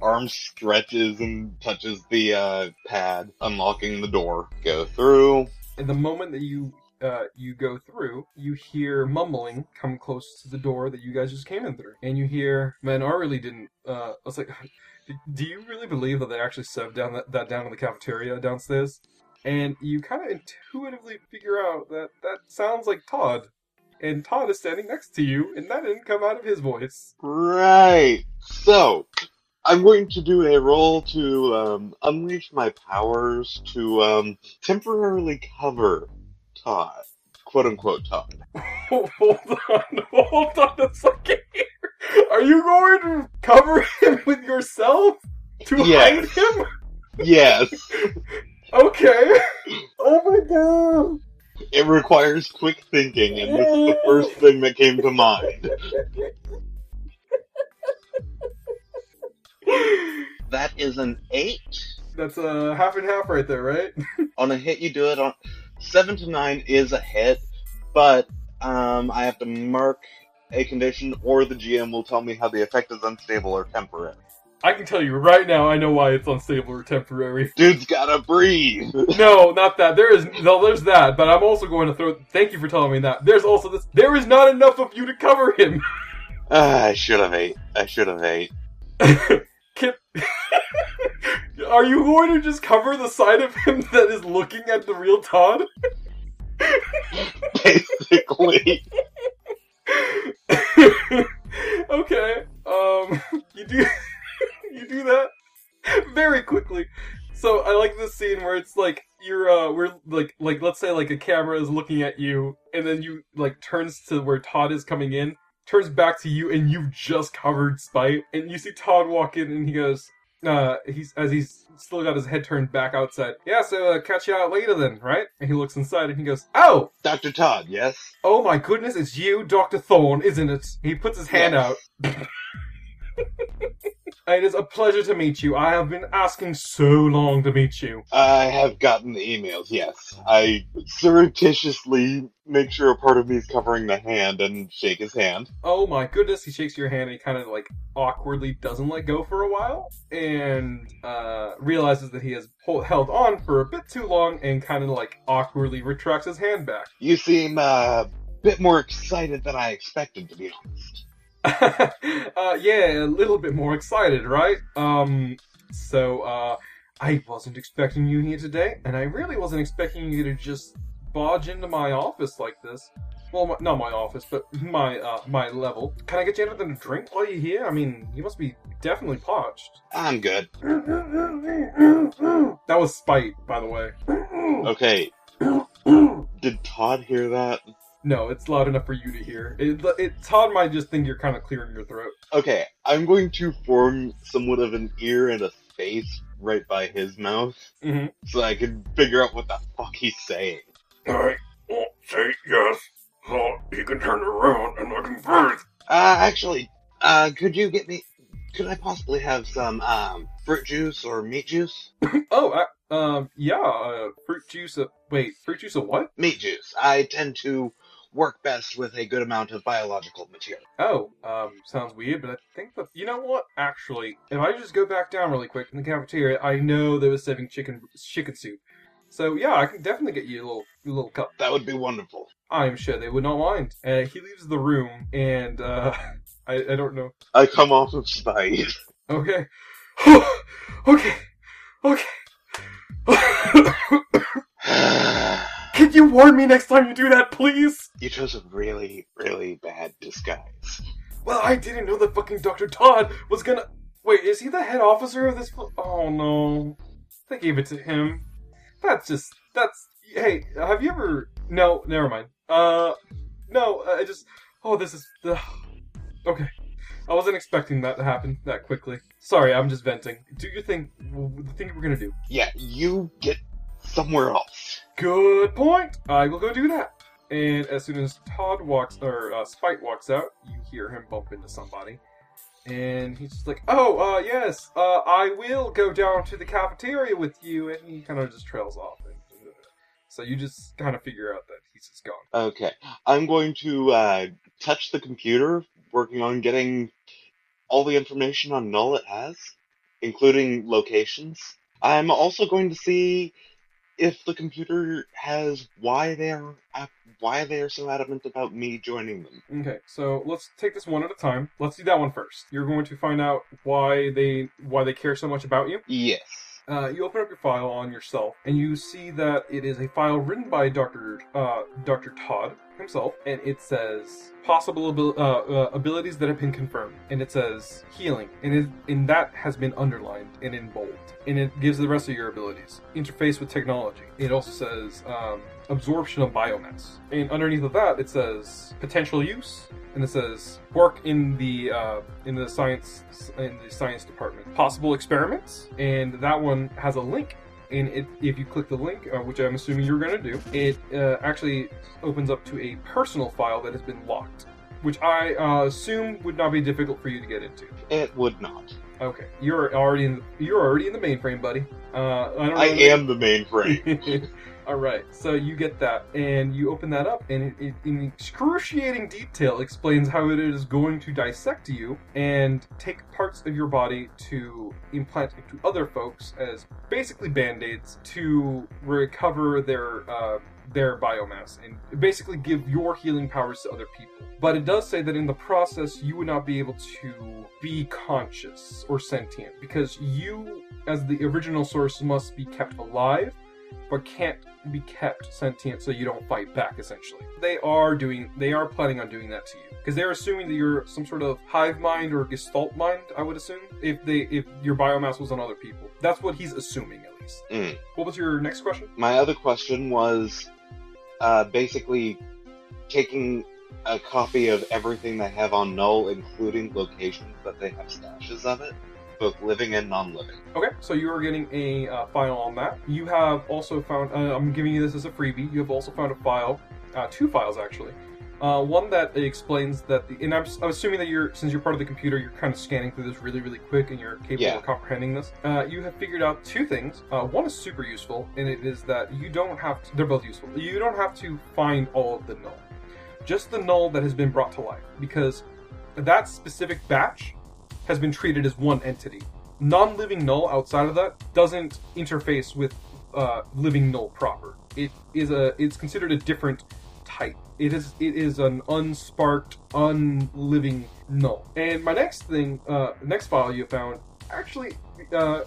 Arm stretches and touches the uh, pad, unlocking the door. Go through. In the moment that you, uh, you go through, you hear mumbling come close to the door that you guys just came in through. And you hear, man, I really didn't, uh, I was like, do you really believe that they actually served down that, that down in the cafeteria downstairs? And you kind of intuitively figure out that that sounds like Todd. And Todd is standing next to you, and that didn't come out of his voice. Right. So, I'm going to do a roll to um, unleash my powers to um, temporarily cover Todd. Quote unquote Todd. hold on, hold on a second here. Are you going to cover him with yourself to Yes. hide him? Yes. Okay. Oh my god. It requires quick thinking, and this is the first thing that came to mind. That is an eight. That's a half and half right there, right? On a hit, you do it on seven to nine is a hit, but um, I have to mark a condition, or the GM will tell me how the effect is unstable or temporary. I can tell you right now, I know why it's unstable or temporary. Dude's gotta breathe. No, not that. There is no, there's that, but I'm also going to throw. Thank you for telling me that. There's also this. There is not enough of you to cover him. Ah, I should have ate. I should have ate. Kip, are you going to just cover the side of him that is looking at the real Todd? Basically. okay. Um, you do you do that very quickly. So I like this scene where it's like you're uh we're like like let's say like a camera is looking at you and then you like turns to where Todd is coming in, turns back to you and you've just covered Speight and you see Todd walk in and he goes uh he's as he's still got his head turned back outside. Yeah, so uh, catch you out later then, right? And he looks inside and he goes, "Oh, Dr. Todd, yes? Oh my goodness, it's you, Dr. Thorne, isn't it? He puts his hand Yes. out. it is a pleasure to meet you. I have been asking so long to meet you. I have gotten the emails, yes. I surreptitiously make sure a part of me is covering the hand and shake his hand. Oh my goodness, he shakes your hand and he kind of like awkwardly doesn't let go for a while and uh, realizes that he has hol- held on for a bit too long and kind of like awkwardly retracts his hand back. You seem uh, a bit more excited than I expected, to be honest. uh, yeah, a little bit more excited, right? Um, so, uh, I wasn't expecting you here today, and I really wasn't expecting you to just barge into my office like this. Well, my, not my office, but my uh, my level. Can I get you anything to drink while you're here? I mean, you must be definitely parched. I'm good. That was Speight, by the way. Okay. Did Todd hear that? No, it's loud enough for you to hear. It, it Todd might just think you're kind of clearing your throat. Okay, I'm going to form somewhat of an ear and a face right by his mouth Mhm. so I can figure out what the fuck he's saying. Alright, well, say yes, so he can turn around and I can breathe. Uh, actually, uh, could you get me? Could I possibly have some um fruit juice or meat juice? Oh, uh, um, yeah, uh, fruit juice. Uh, wait, fruit juice of what? Meat juice. I tend to work best with a good amount of biological material. Oh, um, sounds weird, but I think that you know what? Actually, if I just go back down really quick in the cafeteria, I know they were serving chicken chicken soup. So yeah, I can definitely get you a little a little cup. That would be wonderful. I'm sure they would not mind. Uh, he leaves the room, and uh, I I don't know. I come off of Speight. Okay, okay, okay. Can you warn me next time you do that, please? you chose a really, really bad disguise. Well, I didn't know that fucking Dr. Todd was gonna. Wait, is he the head officer of this? Oh no. They gave it to him. That's just. That's. Hey, have you ever. No, never mind. Uh. No, I just. Oh, this is. ugh. Okay. I wasn't expecting that to happen that quickly. Sorry, I'm just venting. Do your thing. The thing we're gonna do. Yeah, you get somewhere else. Good point. I will go do that. And as soon as Todd walks, or uh, Speight walks out, you hear him bump into somebody. And he's just like, "Oh, uh, yes, uh, I will go down to the cafeteria with you." And he kind of just trails off. And, so you just kind of figure out that he's just gone. Okay, I'm going to uh, touch the computer, working on getting all the information on Null it has, including locations. I'm also going to see if the computer has why they're uh, why they are so adamant about me joining them. Okay, so let's take this one at a time. Let's do that one first. You're going to find out why they why they care so much about you. Yes. Uh, you open up your file on yourself, and you see that it is a file written by Doctor uh, Doctor Todd himself, and it says possible abil- uh, uh, abilities that have been confirmed, and it says healing, and it, and that has been underlined and in bold, and it gives the rest of your abilities interface with technology. It also says um, absorption of biomass, and underneath of that it says potential use, and it says work in the uh, in the science in the science department. Possible experiments, and that one has a link. And it, if you click the link, uh, which I'm assuming you're going to do, it uh, actually opens up to a personal file that has been locked, which I uh, assume would not be difficult for you to get into. It would not. Okay, you're already in you're already in the mainframe, buddy. Uh, I don't. I am the mainframe. All right, so you get that, and you open that up, and it, it, in excruciating detail, explains how it is going to dissect you and take parts of your body to implant into other folks as basically band-aids to recover their uh, their biomass and basically give your healing powers to other people. But it does say that in the process, you would not be able to be conscious or sentient because you, as the original source, must be kept alive but can't be kept sentient so you don't fight back essentially. They are doing they are planning on doing that to you. Because they're assuming that you're some sort of hive mind or gestalt mind i would assume if they if your biomass was on other people. That's what he's assuming at least. Mm. what was your next question? My other question was uh, basically taking a copy of everything they have on Null, including locations that they have stashes of it, both living and non-living. okay so you are getting a uh, file on that. You have also found uh, i'm giving you this as a freebie. You have also found a file uh, two files actually. Uh, one that explains that the and I'm, I'm assuming that you're since you're part of the computer you're kind of scanning through this really really quick and you're capable Yeah. of comprehending this. Uh, you have figured out two things. Uh, one is super useful and it is that you don't have to, they're both useful. You don't have to find all of the null. Just the null that has been brought to life because that specific batch has been treated as one entity non-living null outside of that doesn't interface with uh, living null proper it is a it's considered a different type it is it is an unsparked unliving null and my next thing uh next file you found actually uh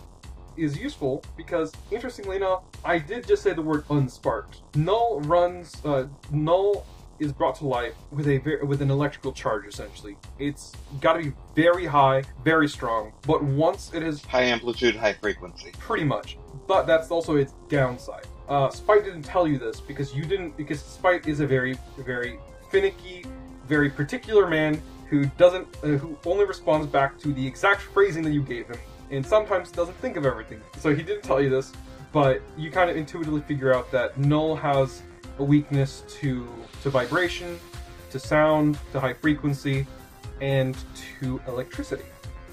is useful because, interestingly enough, I did just say the word unsparked. Null runs. Uh, null is brought to life with a ver- with an electrical charge. Essentially, it's got to be very high, very strong. But once it is High amplitude, high frequency. pretty much. But that's also its downside. Uh, Speight didn't tell you this because you didn't because Speight is a very very finicky, very particular man who doesn't uh, who only responds back to the exact phrasing that you gave him and sometimes doesn't think of everything. So he didn't tell you this, but you kind of intuitively figure out that Null has a weakness to to vibration, to sound, to high frequency, and to electricity,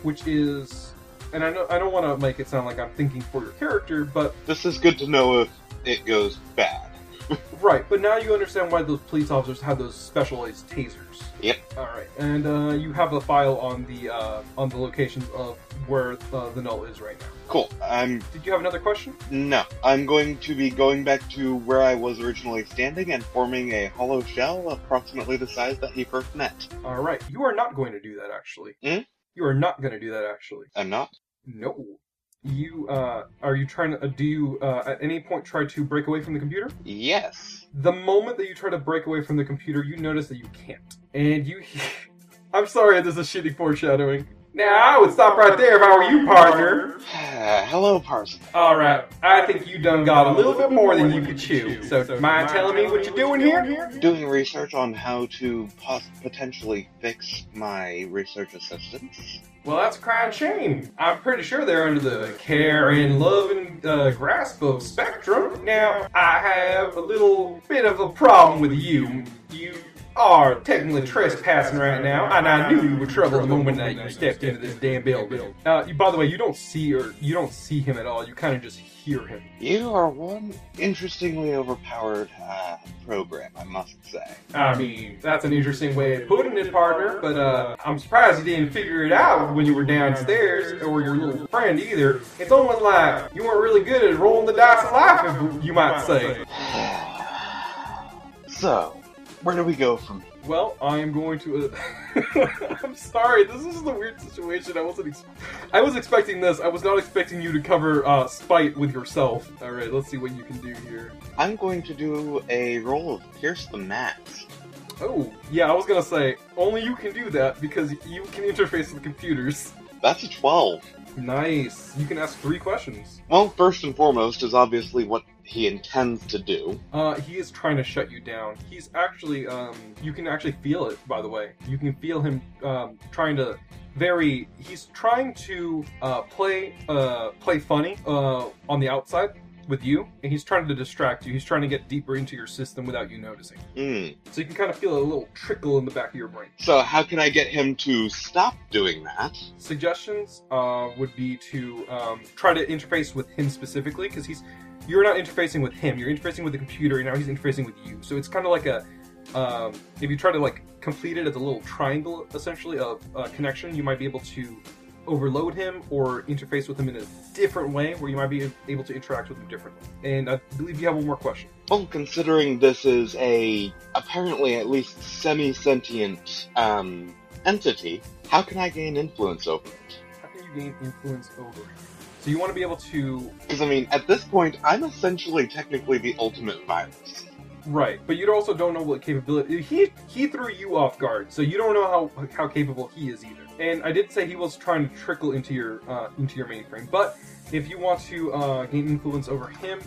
which is and I know I don't want to make it sound like I'm thinking for your character, but This is good to know if it goes bad. right. But now you understand why those police officers have those specialized tasers. Yep. All right, and uh, you have a file on the uh, on the locations of where uh, the null is right now. Cool. I'm Did you have another question? no. I'm going to be going back to where I was originally standing and forming a hollow shell approximately the size that he first met. All right, you are not going to do that actually. Hmm? You are not going to do that actually. I'm not. No. You uh, are you trying to? Uh, do you uh, at any point try to break away from the computer? Yes. The moment that you try to break away from the computer, you notice that you can't. And you. I'm sorry, this is shitty foreshadowing. Now, I would stop right there if I were you, partner. Hello, Parzival. Alright, I think you done got a little bit more than you could chew. So, mind telling me what you're doing here? Doing research on how to pos- potentially fix my research assistants. Well, that's a crying shame. I'm pretty sure they're under the care and love and uh, grasp of Spectrum. Now, I have a little bit of a problem with you. You are technically trespassing right now, and I knew you were trouble the moment that you stepped into this damn building. Uh, you, by the way, you don't see or you don't see him at all. You kind of just hear him. You are one interestingly overpowered uh, program, I must say. I mean, that's an interesting way of putting it, partner. But uh, I'm surprised you didn't figure it out when you were downstairs, or your little friend either. It's almost like you weren't really good at rolling the dice of life, you might say. So, where do we go from here? Well, I am going to. Uh, I'm sorry. This is a weird situation. I wasn't. Ex- I was expecting this. I was not expecting you to cover uh, Speight with yourself. All right, let's see what you can do here. I'm going to do a roll of Pierce the Mask. Oh, yeah. I was gonna say only you can do that because you can interface with computers. That's a 12. Nice. You can ask three questions. Well, first and foremost is obviously what he intends to do. Uh, he is trying to shut you down. He's actually, um, you can actually feel it, by the way. You can feel him, um, trying to very, he's trying to, uh, play, uh, play funny, uh, on the outside with you, and he's trying to distract you. He's trying to get deeper into your system without you noticing. Hmm. So you can kind of feel a little trickle in the back of your brain. So, how can I get him to stop doing that? Suggestions, uh, would be to, um, try to interface with him specifically, because he's, you're not interfacing with him. You're interfacing with the computer, and now he's interfacing with you. So it's kind of like a, um, if you try to like complete it as a little triangle, essentially of uh, connection, you might be able to overload him or interface with him in a different way, where you might be able to interact with him differently. And I believe you have one more question. Well, considering this is a apparently at least semi-sentient um, entity, how can I gain influence over it? How can you gain influence over him? So you want to be able to Because I mean, at this point, I'm essentially technically the ultimate virus. Right, but you also don't know what capability he he threw you off guard, so you don't know how how capable he is either. And I did say he was trying to trickle into your uh, into your mainframe, but if you want to uh, gain influence over him,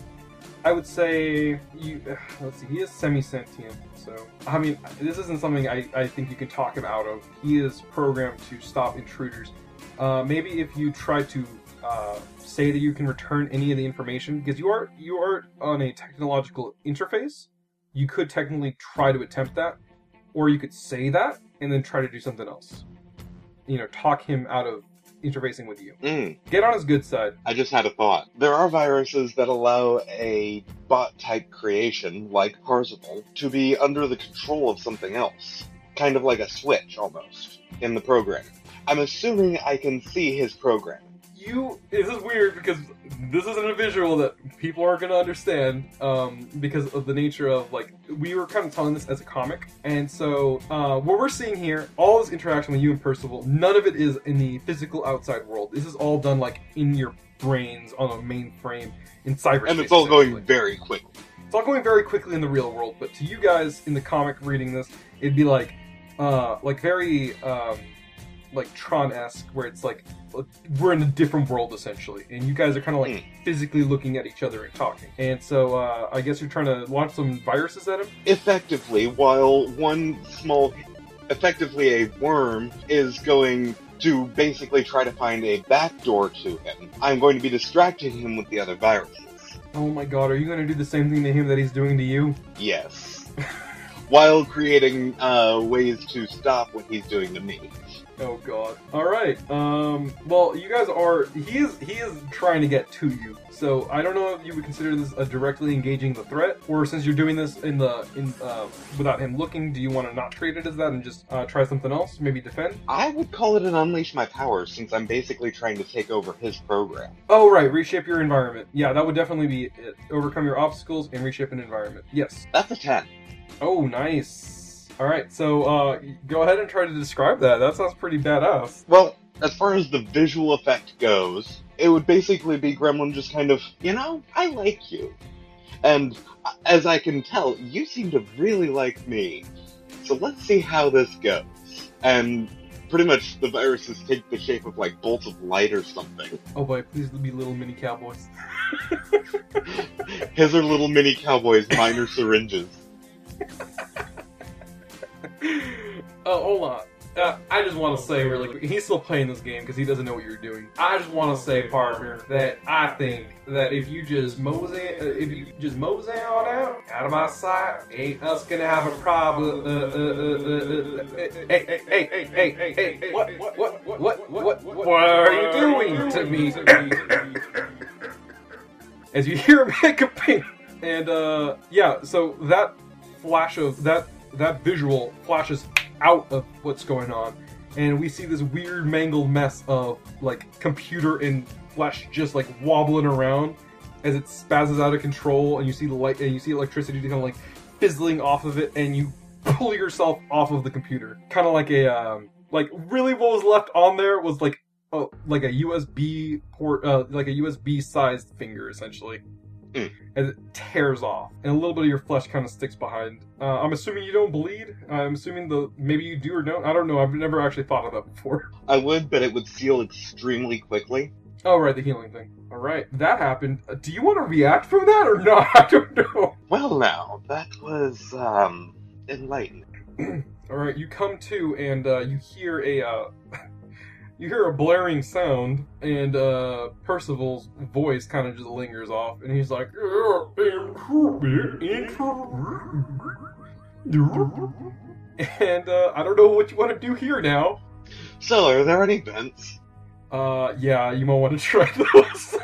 I would say you. Let's see, he is semi-sentient, so I mean this isn't something I I think you can talk him out of. He is programmed to stop intruders. Uh, maybe if you try to uh, say that you can return any of the information, because you are you are on a technological interface you could technically try to attempt that, or you could say that and then try to do something else. You know, talk him out of interfacing with you. Mm, Get on his good side. I just had a thought. There are viruses that allow a bot-type creation, like Parzival, to be under the control of something else. Kind of like a switch, almost, in the program. I'm assuming I can see his program. You. This is weird because this isn't a visual that people are going to understand um, because of the nature of like we were kind of telling this as a comic, and so uh, what we're seeing here, all this interaction with you and Percival, none of it is in the physical outside world. This is all done like in your brains on a mainframe in cyberspace. And it's all going very quickly. It's all going very quickly in the real world, but to you guys in the comic reading this, it'd be like, uh, like very, um, like Tron-esque, where it's like we're in a different world essentially, and you guys are kind of like physically looking at each other and talking. And so, uh, I guess you're trying to launch some viruses at him. Effectively, while one small, effectively a worm is going to basically try to find a backdoor to him, I'm going to be distracting him with the other viruses. Oh my god, are you going to do the same thing to him that he's doing to you? Yes. while creating uh, ways to stop what he's doing to me. Oh god. All right. Um. Well, you guys are. He is. He is trying to get to you. So I don't know if you would consider this a directly engaging the threat, or since you're doing this in the in uh, without him looking, do you want to not treat it as that and just uh, try something else? Maybe defend. I would call it an unleash my powers since I'm basically trying to take over his program. Oh right, reshape your environment. Yeah, that would definitely be it. Overcome your obstacles and reshape an environment. Yes. That's a 10. Oh, nice. All right. So uh, go ahead and try to describe that. That sounds pretty badass. Well, as far as the visual effect goes, it would basically be Gremlin just kind of, you know, I like you. And uh, as I can tell, you seem to really like me. So let's see how this goes. And pretty much the viruses take the shape of like bolts of light or something. Oh boy, please be little mini cowboys. His are little mini cowboys, mine are syringes. Oh, hold on. Uh, I just want to say really quick, he's still playing this game because he doesn't know what you're doing. I just want to say, partner, that I think that if you just mosey, uh, if you just mosey on out, out of my sight, ain't us gonna have a problem. Uh, uh, uh, hey, hey, hey, hey, hey, hey, hey, what, what, what, what, what, what, what, what are you doing to me? As you hear him make a ping, and uh, yeah, so that flash of that that visual flashes out of what's going on. And we see this weird mangled mess of like computer and flesh just like wobbling around as it spazzes out of control and you see the light and you see electricity kind of like fizzling off of it and you pull yourself off of the computer. Kind of like a um like really what was left on there was like oh like a usb port uh like a usb sized finger essentially Mm. as it tears off, and a little bit of your flesh kind of sticks behind. Uh, I'm assuming you don't bleed. I'm assuming the maybe you do or don't. I don't know. I've never actually thought of that before. I would, but it would seal extremely quickly. Oh right, the healing thing. All right, that happened. Uh, do you want to react from that or not? I don't know. Well, now, that was, um, enlightening. All right, you come to and uh, you hear a uh, you hear a blaring sound, and uh, Percival's voice kind of just lingers off, and he's like, and uh, I don't know what you want to do here now. So, are there any vents? Uh, yeah, you might want to try those.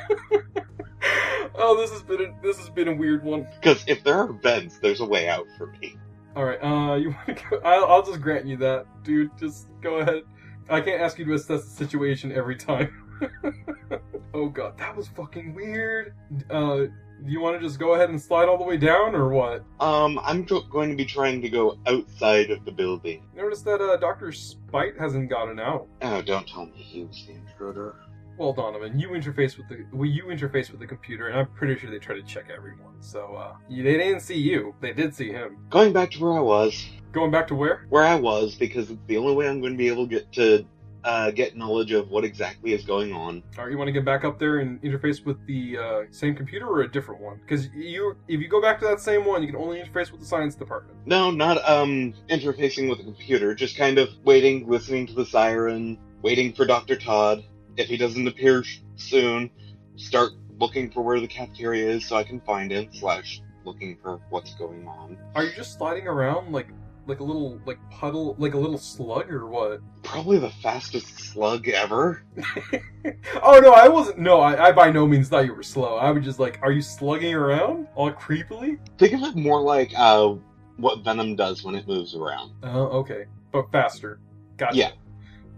oh, this has been a, this has been a weird one. Because if there are vents, there's a way out for me. All right, uh, you want to go? I'll, I'll just grant you that, dude. Just go ahead. I can't ask you to assess the situation every time. oh god, that was fucking weird. Uh, do you want to just go ahead and slide all the way down, or what? Um, I'm going to be trying to go outside of the building. Notice that uh, Doctor Speight hasn't gotten out. Oh, don't tell me he was the intruder. Well, Donovan, you interface with the well, you interface with the computer, and I'm pretty sure they try to check everyone. So uh, they didn't see you; they did see him. Going back to where I was. Going back to where? Where I was, because it's the only way I'm going to be able to get to uh, get knowledge of what exactly is going on. Or you want to get back up there and interface with the uh, same computer or a different one? Because you, if you go back to that same one, you can only interface with the science department. No, not um interfacing with the computer, just kind of waiting, listening to the siren, waiting for Dr. Todd. If he doesn't appear soon, start looking for where the cafeteria is so I can find him, slash looking for what's going on. Are you just sliding around like like a little like puddle, like a little slug, or what? Probably the fastest slug ever. oh no, I wasn't. No, I, I by no means thought you were slow. I was just like, are you slugging around all creepily? Think of it more like uh what Venom does when it moves around. Oh, okay, but faster. Gotcha. Yeah.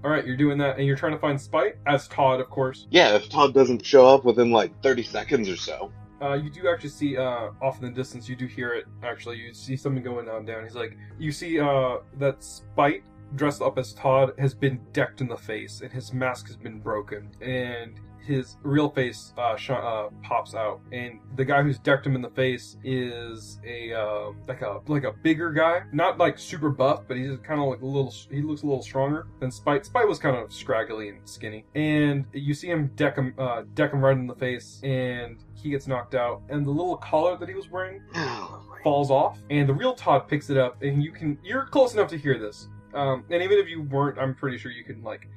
All right, you're doing that, and you're trying to find Speight as Todd, of course. Yeah, if Todd doesn't show up within like 30 seconds or so. Uh, you do actually see uh, off in the distance. You do hear it. Actually, you see something going on down. He's like, you see uh, that Speight dressed up as Todd has been decked in the face, and his mask has been broken, and his real face uh, sh- uh, pops out, and the guy who's decked him in the face is a uh, like a like a bigger guy, not like super buff, but he's kind of like a little. He looks a little stronger than Speight. Speight was kind of scraggly and skinny, and you see him deck him uh, deck him right in the face, and he gets knocked out, and the little collar that he was wearing falls off, and the real Todd picks it up, and you can you're close enough to hear this. Um, and even if you weren't, I'm pretty sure you can like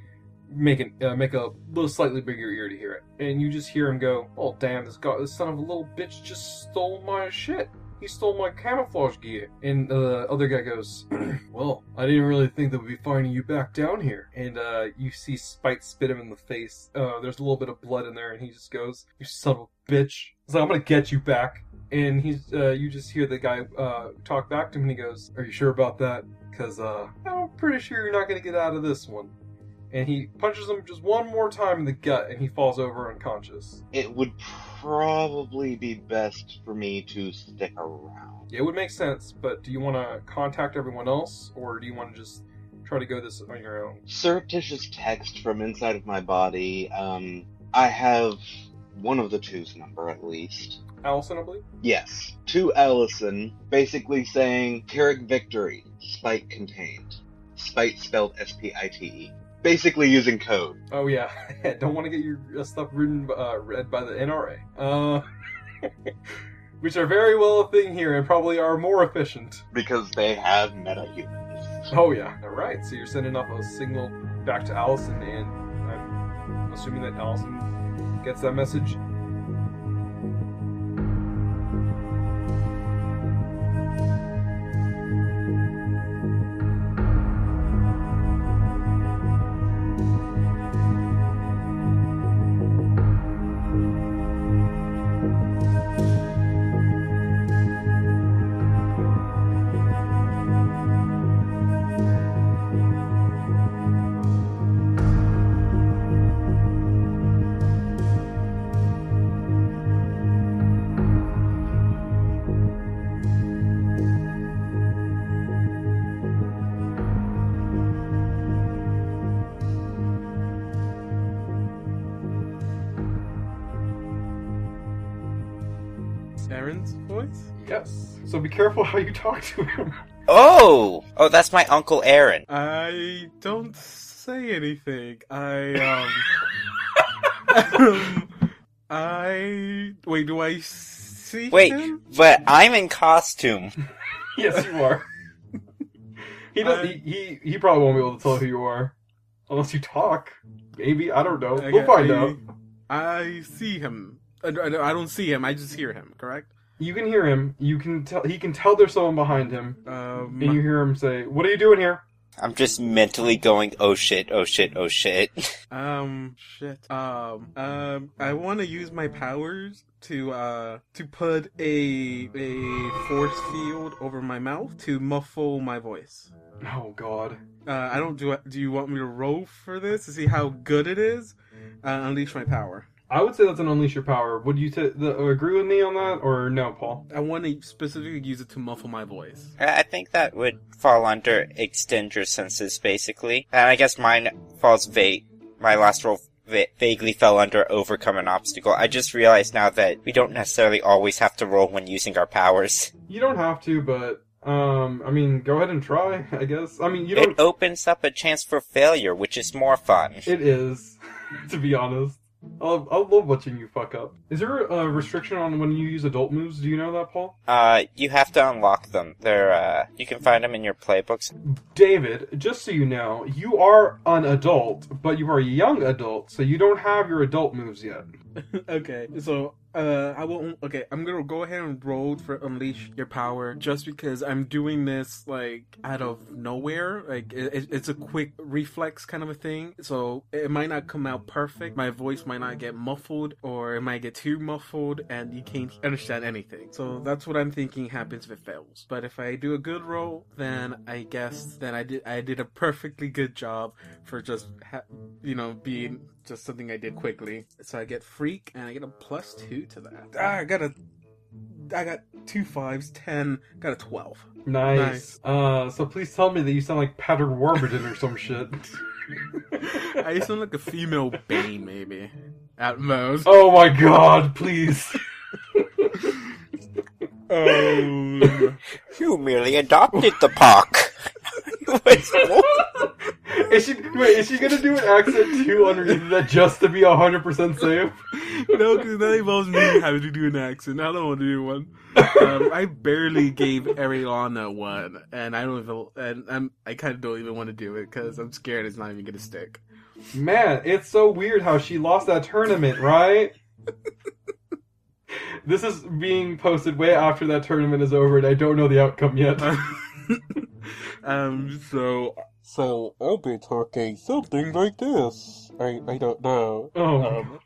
make an uh, make a little slightly bigger ear to hear it, and you just hear him go, "Oh damn, this guy, this son of a little bitch just stole my shit." He stole my camouflage gear. And the other guy goes, Well, I didn't really think that we'd be finding you back down here. And uh, you see Speight spit him in the face. Uh, there's a little bit of blood in there, and he just goes, You son of a bitch. He's like, I'm gonna get you back. And he's, uh, you just hear the guy uh, talk back to him, and he goes, Are you sure about that? Because uh, I'm pretty sure you're not gonna get out of this one. And he punches him just one more time in the gut, and he falls over unconscious. It would probably be best for me to stick around. Yeah, It would make sense, but do you want to contact everyone else, or do you want to just try to go this on your own? Surreptitious text from inside of my body. Um, I have one of the two's number at least. Allison, I believe? Yes, to Allison, basically saying Pyrrhic victory, spite contained. Spite spelled S P I T E. Basically using code. Oh, yeah. Don't want to get your uh, stuff written, uh, read by the NRA. Uh, which are very well a thing here and probably are more efficient. Because they have metahumans. Oh, yeah. All right. So you're sending off a signal back to Allison, and I'm assuming that Allison gets that message. So be careful how you talk to him. Oh! Oh, that's my Uncle Aaron. I don't say anything. I um, I wait. Do I see Wait, him? but I'm in costume. yes, you are. he, does, I- he, he he probably won't be able to tell who you are unless you talk. Maybe I don't know. I- we'll find I- out. I see him. I, I- I don't see him. I just hear him. Correct. You can hear him. You can tell. He can tell there's someone behind him, Um, and you hear him say, "What are you doing here?" I'm just mentally going, oh shit, oh shit, oh shit. Um, shit. Um, um, I want to use my powers to uh to put a a force field over my mouth to muffle my voice. Oh God. Uh, I don't do. Do you want me to roll for this to see how good it is? Uh, unleash my power. I would say that's an unleash your power. Would you t- the, agree with me on that, or no, Paul? I want to specifically use it to muffle my voice. I think that would fall under extend your senses, basically. And I guess mine falls va- my last roll va- vaguely fell under overcome an obstacle. I just realized now that we don't necessarily always have to roll when using our powers. You don't have to, but um, I mean, go ahead and try. I guess. I mean, you don't. It opens up a chance for failure, which is more fun. It is, to be honest. I'll, I love watching you fuck up. Is there a restriction on when you use adult moves? Do you know that, Paul? Uh, you have to unlock them. They're, uh, you can find them in your playbooks. David, just so you know, you are an adult, but you are a young adult, so you don't have your adult moves yet. okay, so uh, I will. Okay, I'm gonna go ahead and roll for unleash your power, just because I'm doing this like out of nowhere. Like it, it's a quick reflex kind of a thing, so it might not come out perfect. My voice might not get muffled, or it might get too muffled, and you can't understand anything. So that's what I'm thinking happens if it fails. But if I do a good roll, then I guess then I did I did a perfectly good job for just ha- you know being just something I did quickly. So I get freak and I get a plus two to that. Ah, I got a I got two fives, ten, got a twelve. Nice. Uh, so please tell me that you sound like Patrick Warburton or some shit. I sound like a female Bane, maybe. At most. Oh my god, please. Oh. You merely adopted the park. is she wait? Is she gonna do an accent too underneath that just to be hundred percent safe? no, because that involves me having to do an accent. I don't want to do one. Um, I barely gave Ariana one, and I don't even. And I'm. I kind of don't even want to do it because I'm scared it's not even gonna stick. Man, it's so weird how she lost that tournament, right? this is being posted way after that tournament is over, and I don't know the outcome yet. um. So. So I'll be talking something like this. I I don't know. Oh, Um,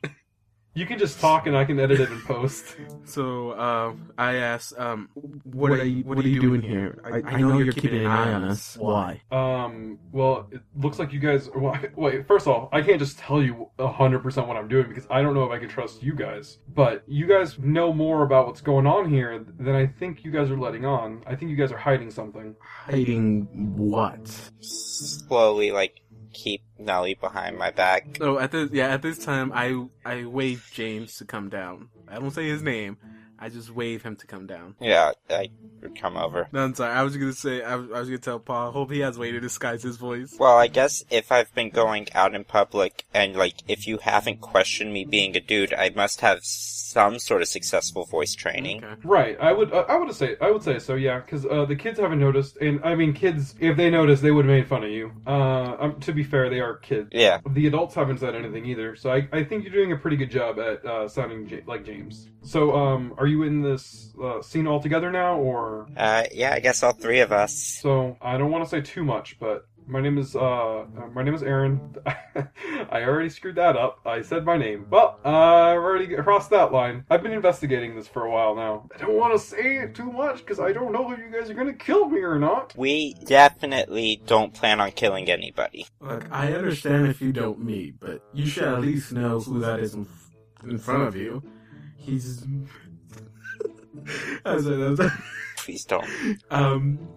you can just talk, and I can edit it and post. So. Um. I asked. Um. What are you? What are you doing here? I, I know you're keeping an eye on us. Why? Um, well, it looks like you guys. Well, wait, first of all, I can't just tell you hundred percent what I'm doing because I don't know if I can trust you guys. But you guys know more about what's going on here than I think you guys are letting on. I think you guys are hiding something. Hiding what? Slowly, like, keep Nelly behind my back. So at this, yeah, at this time, I I wave James to come down. I don't say his name. I just wave him to come down. Yeah, I would come over. No, I'm sorry. I was gonna say. I was, I was gonna tell Paul. Hope he has a way to disguise his voice. Well, I guess if I've been going out in public and, like, if you haven't questioned me being a dude, I must have some sort of successful voice training. Okay. Right. I would. Uh, I would say. I would say so. Yeah. Because uh, the kids haven't noticed, and I mean, kids. If they noticed, they would have made fun of you. Uh, um, to be fair, they are kids. Yeah. The adults haven't said anything either, so I, I think you're doing a pretty good job at uh, sounding J- like James. So, um, are you in this uh, scene all together now, or Uh, yeah, I guess all three of us. so? I don't want to say too much, but my name is uh, uh my name is Aaron. I already screwed that up. I said my name, but uh, I've already crossed that line. I've been investigating this for a while now. I don't want to say it too much because I don't know if you guys are gonna kill me or not. We definitely don't plan on killing anybody. Look, I understand if you don't meet, but you should at least know who that is in, in front of you. He's. I said that. Please don't. Um.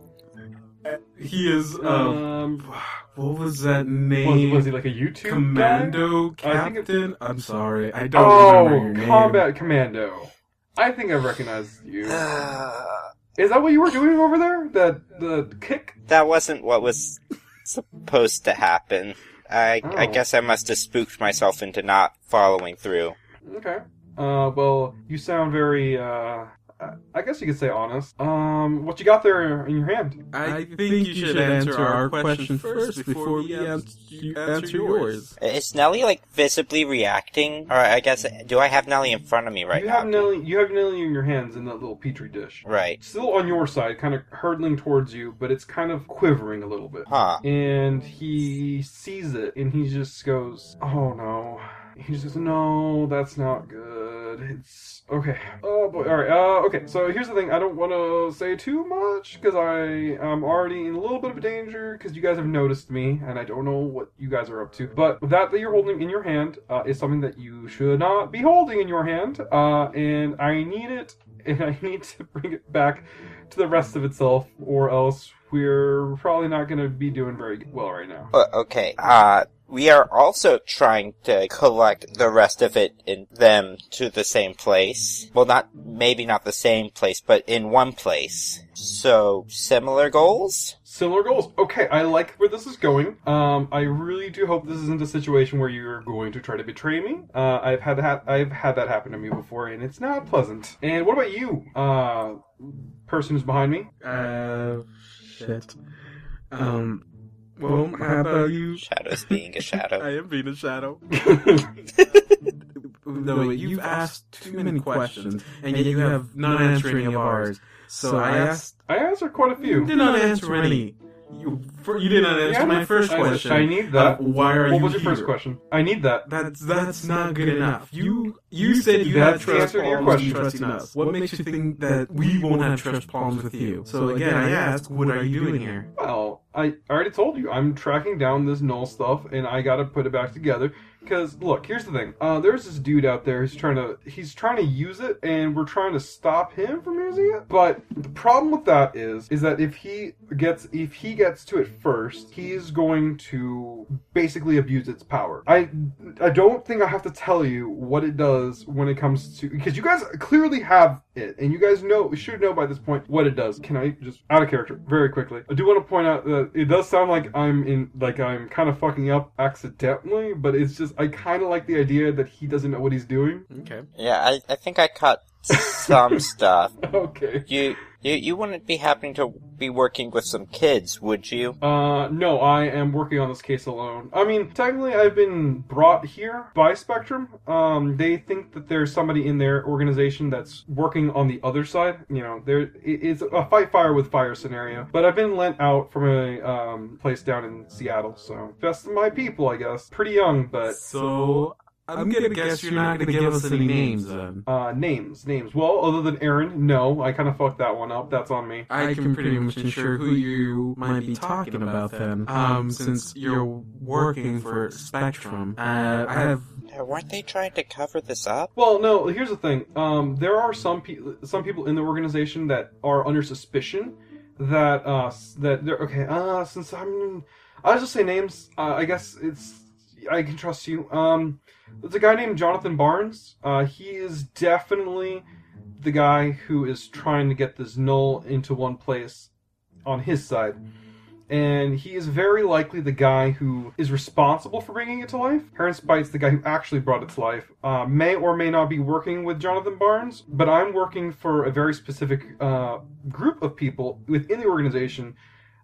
Uh, He is. Um. Um, What was that name? was he like a YouTube? Commando I think it- Captain. I'm sorry, I don't Oh, remember your name. Combat Commando. I think I recognize you. Is that what you were doing over there? That the kick? That wasn't what was supposed to happen. I, I Oh. guess I must have spooked myself into not following through. Okay. Uh, well, you sound very. Uh, I guess you could say honest. Um, what you got there in your hand? I think you should answer our question first before we answer, you answer yours. Is Nelly, like, visibly reacting? Or I guess, do I have Nelly in front of me right you now? have Nelly. You have Nelly in your hands in that little petri dish. Right. Still on your side, kind of hurtling towards you, but it's kind of quivering a little bit. Huh. and he sees it and he just goes oh no he just goes no that's not good. It's okay. Oh boy. All right. Uh okay. So here's the thing. I don't want to say too much because i am already in a little bit of danger because you guys have noticed me and i don't know what you guys are up to. But that that you're holding in your hand uh, is something that you should not be holding in your hand uh and i need it and i need to bring it back to the rest of itself or else we're probably not going to be doing very well right now. Uh, okay. Uh, we are also trying to collect the rest of it in them to the same place. Well, not, maybe not the same place, but in one place. So, similar goals? Similar goals. Okay, I like where this is going. Um, I really do hope this isn't a situation where you're going to try to betray me. Uh, I've had that. I've had that happen to me before, and it's not pleasant. And what about you, uh, person who's behind me? Uh, shit. Um, well, how about you? Shadows being a shadow. I am being a shadow. No, wait, you've asked too many questions, and yet you have not answered any of ours. So I asked. I answered quite a few. You did not answer any. You, for, you did not answer Yeah, my first I- question. I need that. Uh, why are what you was your here? first question? I need that. That's that's not good enough. You you said you had trust your problems question. trusting us. What makes you think that we won't have trust problems with you? So again, I ask, what are you doing here? Well, I already told you I'm tracking down this null stuff, and I got to put it back together. Because look, here's the thing. Uh, there's this dude out there who's trying to he's trying to use it, and we're trying to stop him from using it. But the problem with that is, is that if he gets if he gets to it first, he's going to basically abuse its power. I I don't think I have to tell you what it does when it comes to because you guys clearly have it, and you guys know should know by this point what it does. Can I just out of character very quickly? I do want to point out that it does sound like I'm in like I'm kind of fucking up accidentally, but it's just I kind of like the idea that he doesn't know what he's doing. Okay. Yeah, I, I think I caught some stuff. Okay. You, you you wouldn't be happening to be working with some kids, would you? Uh, no, I am working on this case alone. I mean, technically, I've been brought here by Spectrum. Um, they think that there's somebody in their organization that's working on the other side. You know, there it- it's a fight fire with fire scenario. But I've been lent out from a um, place down in Seattle, so best of my people, I guess. Pretty young, but So I'm gonna guess you're not gonna give us any names then. uh, names, names. Well, other than Aaron, no, I kind of fucked that one up. That's on me. I can pretty much ensure who you might be talking about then. Um, since you're working for Spectrum, uh, I have Uh, Weren't they trying to cover this up? Well, no. Here's the thing. Um, there are some people, some people in the organization that are under suspicion that uh that they're okay. Uh, since I'm, I'll just say names. Uh, I guess it's I can trust you. Um, there's a guy named Jonathan Barnes. Uh, he is definitely the guy who is trying to get this null into one place on his side. And he is very likely the guy who is responsible for bringing it to life. Heron Speight's the guy who actually brought it to life. Uh, may or may not be working with Jonathan Barnes, but I'm working for a very specific uh, group of people within the organization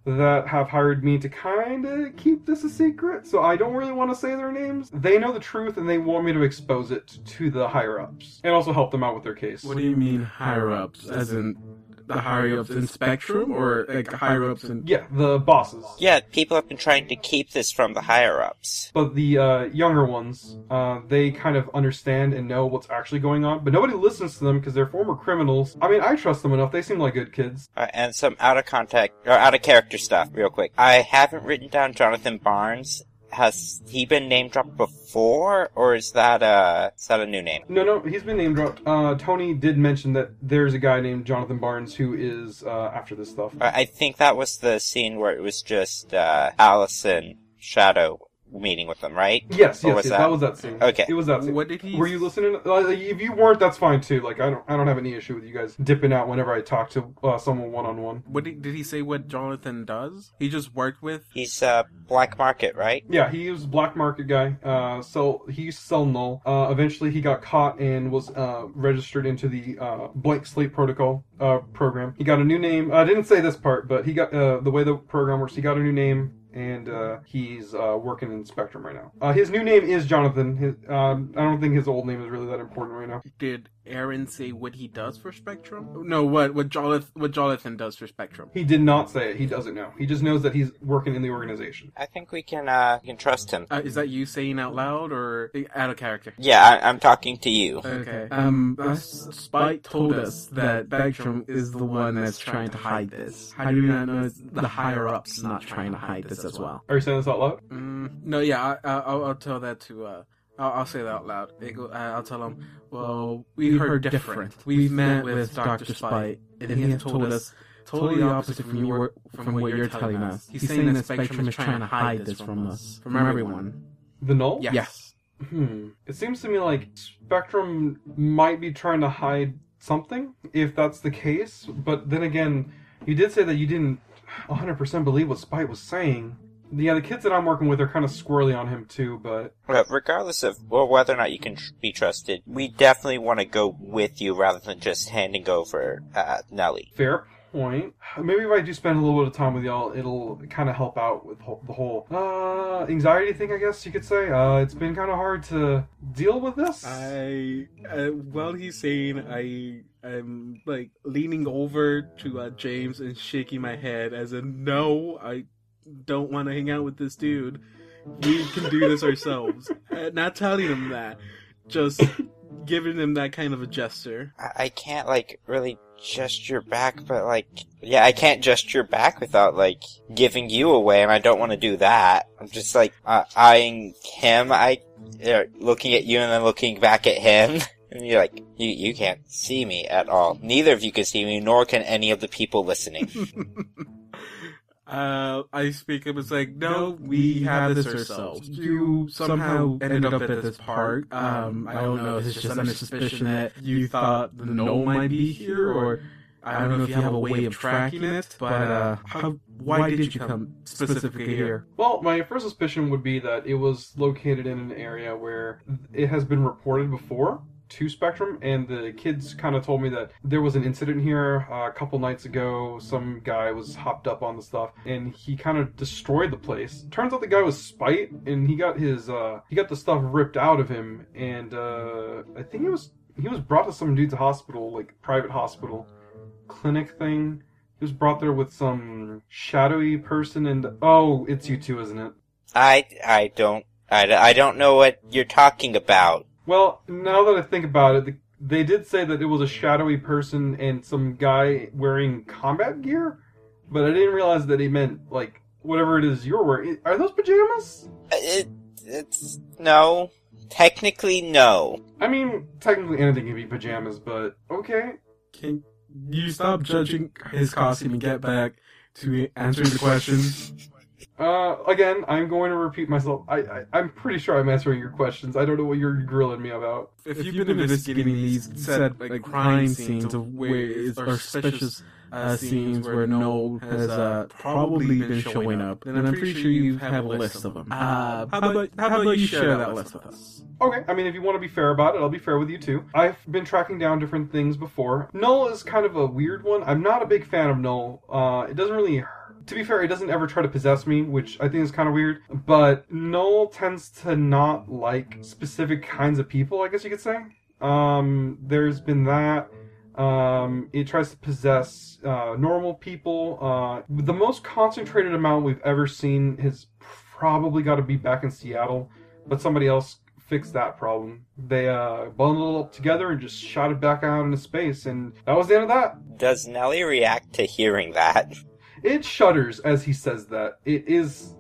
that have hired me to kind of keep this a secret. So I don't really want to say their names. They know the truth and they want me to expose it to the higher ups and also help them out with their case. What do you mean higher ups? As in the higher ups in Spectrum, or like higher ups in? Yeah, the bosses. Yeah, people have been trying to keep this from the higher ups. But the uh, younger ones, uh, they kind of understand and know what's actually going on. But nobody listens to them because they're former criminals. I mean, I trust them enough. They seem like good kids. Uh, and some out of contact or out of character stuff, real quick. I haven't written down Jonathan Barnes. Has he been name dropped before, or is that a is that a new name? No, no, he's been name dropped. Uh, Tony did mention that there's a guy named Jonathan Barnes who is uh, after this stuff. I think that was the scene where it was just uh, Allison Shadow meeting with them, right? Yes, Or yes, was yes. that- That was that scene. Okay. it was that scene. What did he? Were you listening? Uh, if you weren't, that's fine too. Like I don't, I don't have any issue with you guys dipping out whenever I talk to uh, someone one on one. What did, did he say? What Jonathan does? He just worked with. He's uh, black market, right? Yeah, he was a black market guy. Uh, so he used to sell null. Uh, eventually, he got caught and was uh, registered into the uh, blank slate protocol uh, program. He got a new name. I didn't say this part, but he got uh, the way the program works. He got a new name. And uh, he's uh, working in Spectrum right now. Uh, his new name is Jonathan. His, um, I don't think his old name is really that important right now. Did Aaron say what he does for Spectrum? No, what what Jonathan what Jonathan does for Spectrum? He did not say it. He doesn't know. He just knows that he's working in the organization. I think we can uh, we can trust him. Uh, is that you saying out loud or out of character? Yeah, I, I'm talking to you. Okay. Um, uh, Spike told us that Spectrum is the one that's trying to hide this. How do you not know the higher ups not trying to hide this as well? Are you saying this out loud? Mm, no, yeah, I, I, I'll, I'll tell that to. Uh, I'll, I'll say that out loud. It go, uh, I'll tell him. Well, we heard different. We've met with Doctor Speight, and he has told us totally the opposite from you were- from what you're telling us. He's saying that Spectrum is trying to hide this from us, from everyone. The null? Yes. Hmm. It seems to me like Spectrum might be trying to hide something, if that's the case. But then again, you did say that you didn't 100% believe what Speight was saying. Yeah, the kids that I'm working with are kind of squirrely on him too, but Well, regardless of well, whether or not you can tr- be trusted, we definitely want to go with you rather than just handing over uh, Nelly. fair point. Maybe if I do spend a little bit of time with y'all, it'll kind of help out with ho- the whole uh, anxiety thing, I guess you could say. Uh, it's been kind of hard to deal with this. I uh, while he's saying I I'm like leaning over to uh, James and shaking my head as a no, I don't want to hang out with this dude. We can do this ourselves. Uh, not telling him that, just giving him that kind of a gesture. I, I can't like really gesture back, but like, yeah, I can't gesture back without like giving you away, and I don't want to do that. I'm just like uh, eyeing him, I uh, looking at you, and then looking back at him. And you're like, you, you can't see me at all. Neither of you can see me, nor can any of the people listening. Uh, I speak up. It's like, no, we have this ourselves. You somehow ended up at this park. Um, I don't know. Is it just under suspicion that you thought the null might be here, or I don't know if you have a way of tracking it. But uh, how? Why did you come specifically here? Well, my first suspicion would be that it was located in an area where it has been reported before to Spectrum, and the kids kind of told me that there was an incident here uh, a couple nights ago. Some guy was hopped up on the stuff, and he kind of destroyed the place. Turns out the guy was Speight, and he got his uh, he got the stuff ripped out of him, and uh, I think he was he was brought to some dude's hospital, like private hospital, clinic thing. He was brought there with some shadowy person, and oh, it's you two, isn't it? I, I don't, I, I don't know what you're talking about. Well, now that I think about it, the, they did say that it was a shadowy person and some guy wearing combat gear, but I didn't realize that he meant like whatever it is you're wearing. Are those pajamas? Uh, it, it's, no. Technically, no. I mean, technically anything can be pajamas, but okay. Can you stop judging his costume and get back to answering the questions? Uh, again, I'm going to repeat myself. I, I I'm pretty sure I'm answering your questions. I don't know what you're grilling me about. If you've been investigating these said like crime scenes of where is or suspicious uh, scenes where Null has uh, probably been showing up, then I'm pretty sure you have a list of them. Uh, how about how about you share that list with us? Okay, I mean, if you want to be fair about it, I'll be fair with you too. I've been tracking down different things before. Null is kind of a weird one. I'm not a big fan of Null. Uh, it doesn't really to be fair, it doesn't ever try to possess me, which I think is kind of weird. But Null tends to not like specific kinds of people, I guess you could say. Um, there's been that. Um, it tries to possess uh, normal people. Uh, the most concentrated amount we've ever seen has probably got to be back in Seattle, but somebody else fixed that problem. They uh, bundled it up together and just shot it back out into space, and that was the end of that. Does Nelly react to hearing that? It shudders as he says that. It is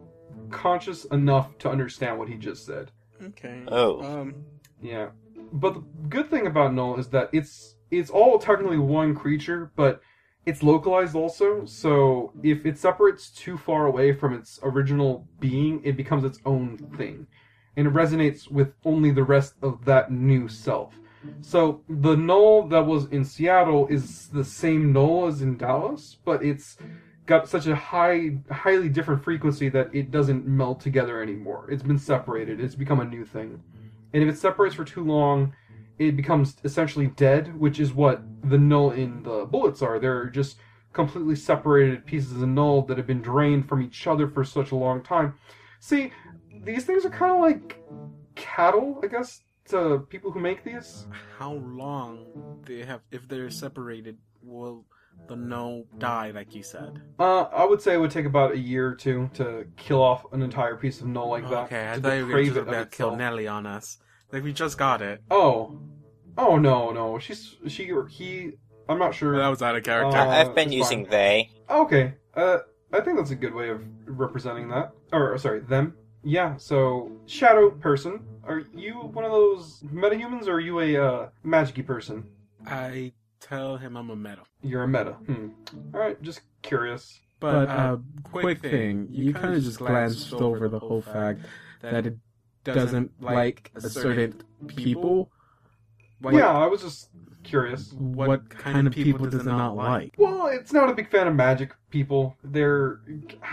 conscious enough to understand what he just said. Okay. Oh. Um. Yeah. But the good thing about Null is that it's it's all technically one creature, but it's localized also. So if it separates too far away from its original being, it becomes its own thing. And it resonates with only the rest of that new self. So the null that was in Seattle is the same null as in Dallas, but it's got such a high, highly different frequency that it doesn't meld together anymore. It's been separated. It's become a new thing. And if it separates for too long, it becomes essentially dead, which is what the null in the bullets are. They're just completely separated pieces of null that have been drained from each other for such a long time. See, these things are kind of like cattle, I guess, to people who make these. How long they have if they're separated will the no die like you said? Uh, I would say it would take about a year or two to kill off an entire piece of null like that. Okay, I to thought you were deprave just about to kill. Nelly on us. Like we just got it. Oh, oh no, no, she's she or he. I'm not sure. That was out of character. Uh, I've been using fine. they. Okay, uh, I think that's a good way of representing that. Or sorry, them. Yeah. So shadow person. Are you one of those metahumans, or are you a uh, magicy person? I tell him I'm a meta. You're a meta. Hmm. All right, just curious. But uh, quick thing, you kind of just glanced over the whole fact that it doesn't like a certain people. Like, yeah, I was just curious. What kind of people does it not like? Well, it's not a big fan of magic people. They're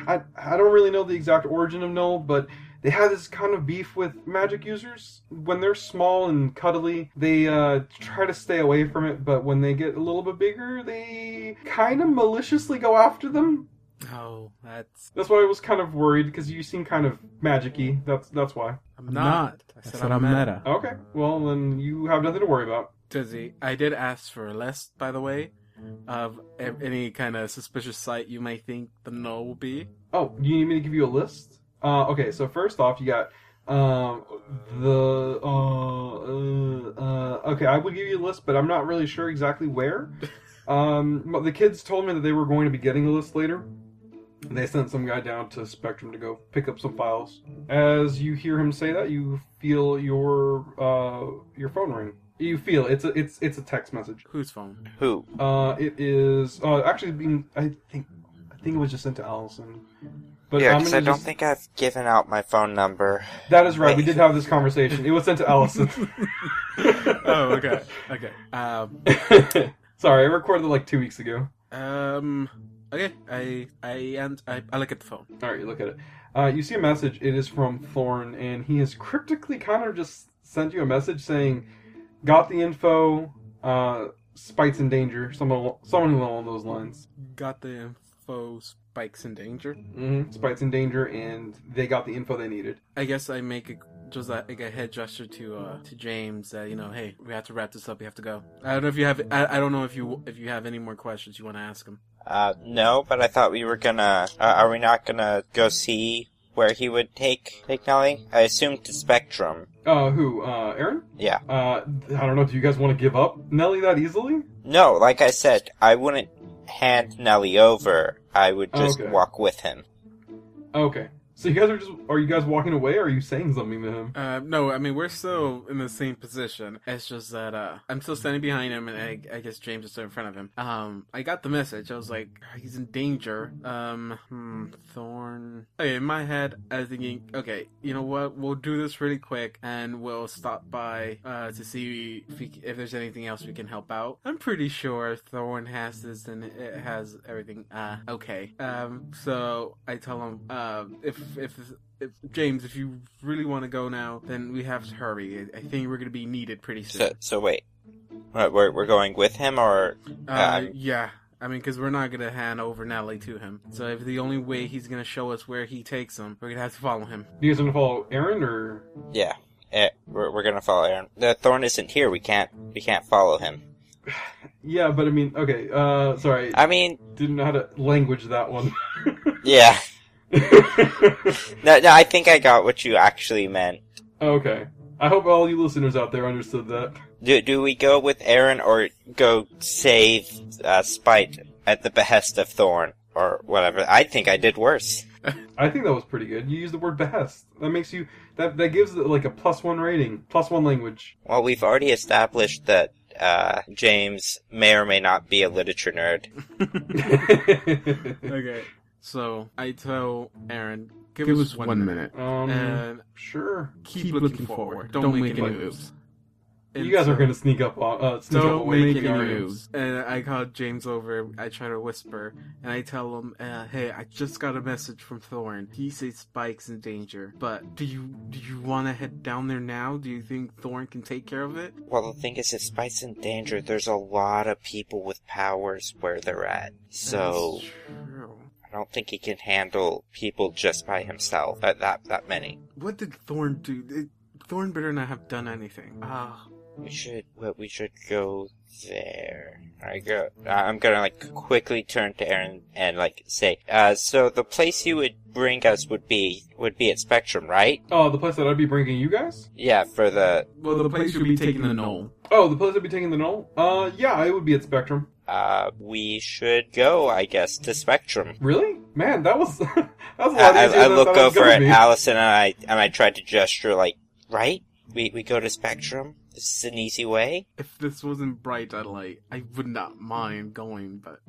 I, I don't really know the exact origin of Null, but they have this kind of beef with magic users. When they're small and cuddly, they uh, try to stay away from it, but when they get a little bit bigger, they kind of maliciously go after them. Oh, that's. That's why I was kind of worried because you seem kind of magicy. That's that's why. I'm not. I said, I'm meta. Okay, well then you have nothing to worry about. Dizzy, I did ask for a list, by the way, of any kind of suspicious site you might think the no will be. Oh, you need me to give you a list? Uh, okay, so first off, you got Um, the uh, uh, uh, okay, I would give you a list, but I'm not really sure exactly where. Um, the kids told me that they were going to be getting a list later. They sent some guy down to Spectrum to go pick up some files. As you hear him say that, you feel your uh your phone ring. You feel it's a it's it's a text message. Whose phone? Who? Uh, it is uh actually being I think I think it was just sent to Allison. But yeah, I'm because I don't just- think I've given out my phone number. that is right. We did have this conversation. It was sent to Allison. oh, okay, okay. Um, Sorry, I recorded it like two weeks ago. um, okay. I I and I, I look at the phone. All right, you look at it. Uh, you see a message. It is from Thorn, and he has cryptically kind of just sent you a message saying, "Got the info. Uh, Speight's in danger. Someone, someone along those lines. Got the info. Spikes in danger. Mm-hmm. Speight's in danger, and they got the info they needed. I guess I make a just like a head gesture to uh to James that you know, hey, we have to wrap this up. We have to go. I don't know if you have. I, I don't know if you if you have any more questions you want to ask him. Uh, no, but I thought we were gonna. Uh, are we not gonna go see where he would take take Nelly? I assumed to Spectrum. Uh, who? Uh, Aaron? Yeah. Uh, I don't know. Do you guys want to give up Nelly that easily? No, like I said, I wouldn't hand Nelly over. I would just Okay. walk with him. Okay. So you guys are just are you guys walking away or are you saying something to him? Uh, no, I mean we're still in the same position. It's just that uh, I'm still standing behind him, and I, I guess James is still in front of him. Um, I got the message. I was like, he's in danger. Um, hmm, Thorn. Okay, in my head, I was thinking, okay, you know what? We'll do this really quick, and we'll stop by uh, to see if, we, if there's anything else we can help out. I'm pretty sure Thorn has this, and it has everything. Uh, okay. Um, so I tell him, uh, if if if James, if you really want to go now, then we have to hurry. I I think we're gonna be needed pretty soon. So, so wait. What, we're we're going with him, or uh, um, yeah, I mean, because we're not gonna hand over Nelly to him. So if the only way he's gonna show us where he takes him, we're gonna have to follow him. Do you guys want to follow Aaron or? yeah, eh, we're we're gonna follow Aaron. The Thorn isn't here. We can't we can't follow him. Yeah, but I mean, okay. Uh, sorry, I mean, didn't know how to language that one. yeah. No, no, I think I got what you actually meant. okay. I hope all you listeners out there understood that. Do do we go with Aaron or go save uh, Speight at the behest of Thorn or whatever? I think I did worse. I think that was pretty good. You used the word behest. That makes you that that gives it like a plus one rating, plus one language. Well, we've already established that uh, James may or may not be a literature nerd. Okay. So I tell Aaron, give, us one, minute, um, and sure. keep, looking, forward. Don't, make, any moves. You guys are gonna sneak up on. Uh, sneak Don't away, make any moves. And I call James over. I try to whisper, and I tell him, uh, "Hey, I just got a message from Thorn. He says Spike's in danger. But do you do you want to head down there now? Do you think Thorn can take care of it? Well, the thing is, if Speight's in danger, there's a lot of people with powers where they're at. So That's true. I don't think he can handle people just by himself. Uh, that that many. What did Thorn do? It, Thorn better not have done anything. Ah, We should. Well, we should go there. I go. uh, I'm gonna like quickly turn to Aaron and like say, uh, so the place you would bring us would be would be at Spectrum, right? Oh, the place that I'd be bringing you guys. Yeah, for the well, the place you'll be taking the null. Oh, the place I'd be taking the null. Uh, yeah, it would be at Spectrum. Uh, we should go, I guess, to Spectrum. Really, man, that was that was a I, lot I, easier I than look over at. Allison and I and I tried to gesture like, right? We we go to Spectrum. This is an easy way. If this wasn't bright light, I would not mind going, but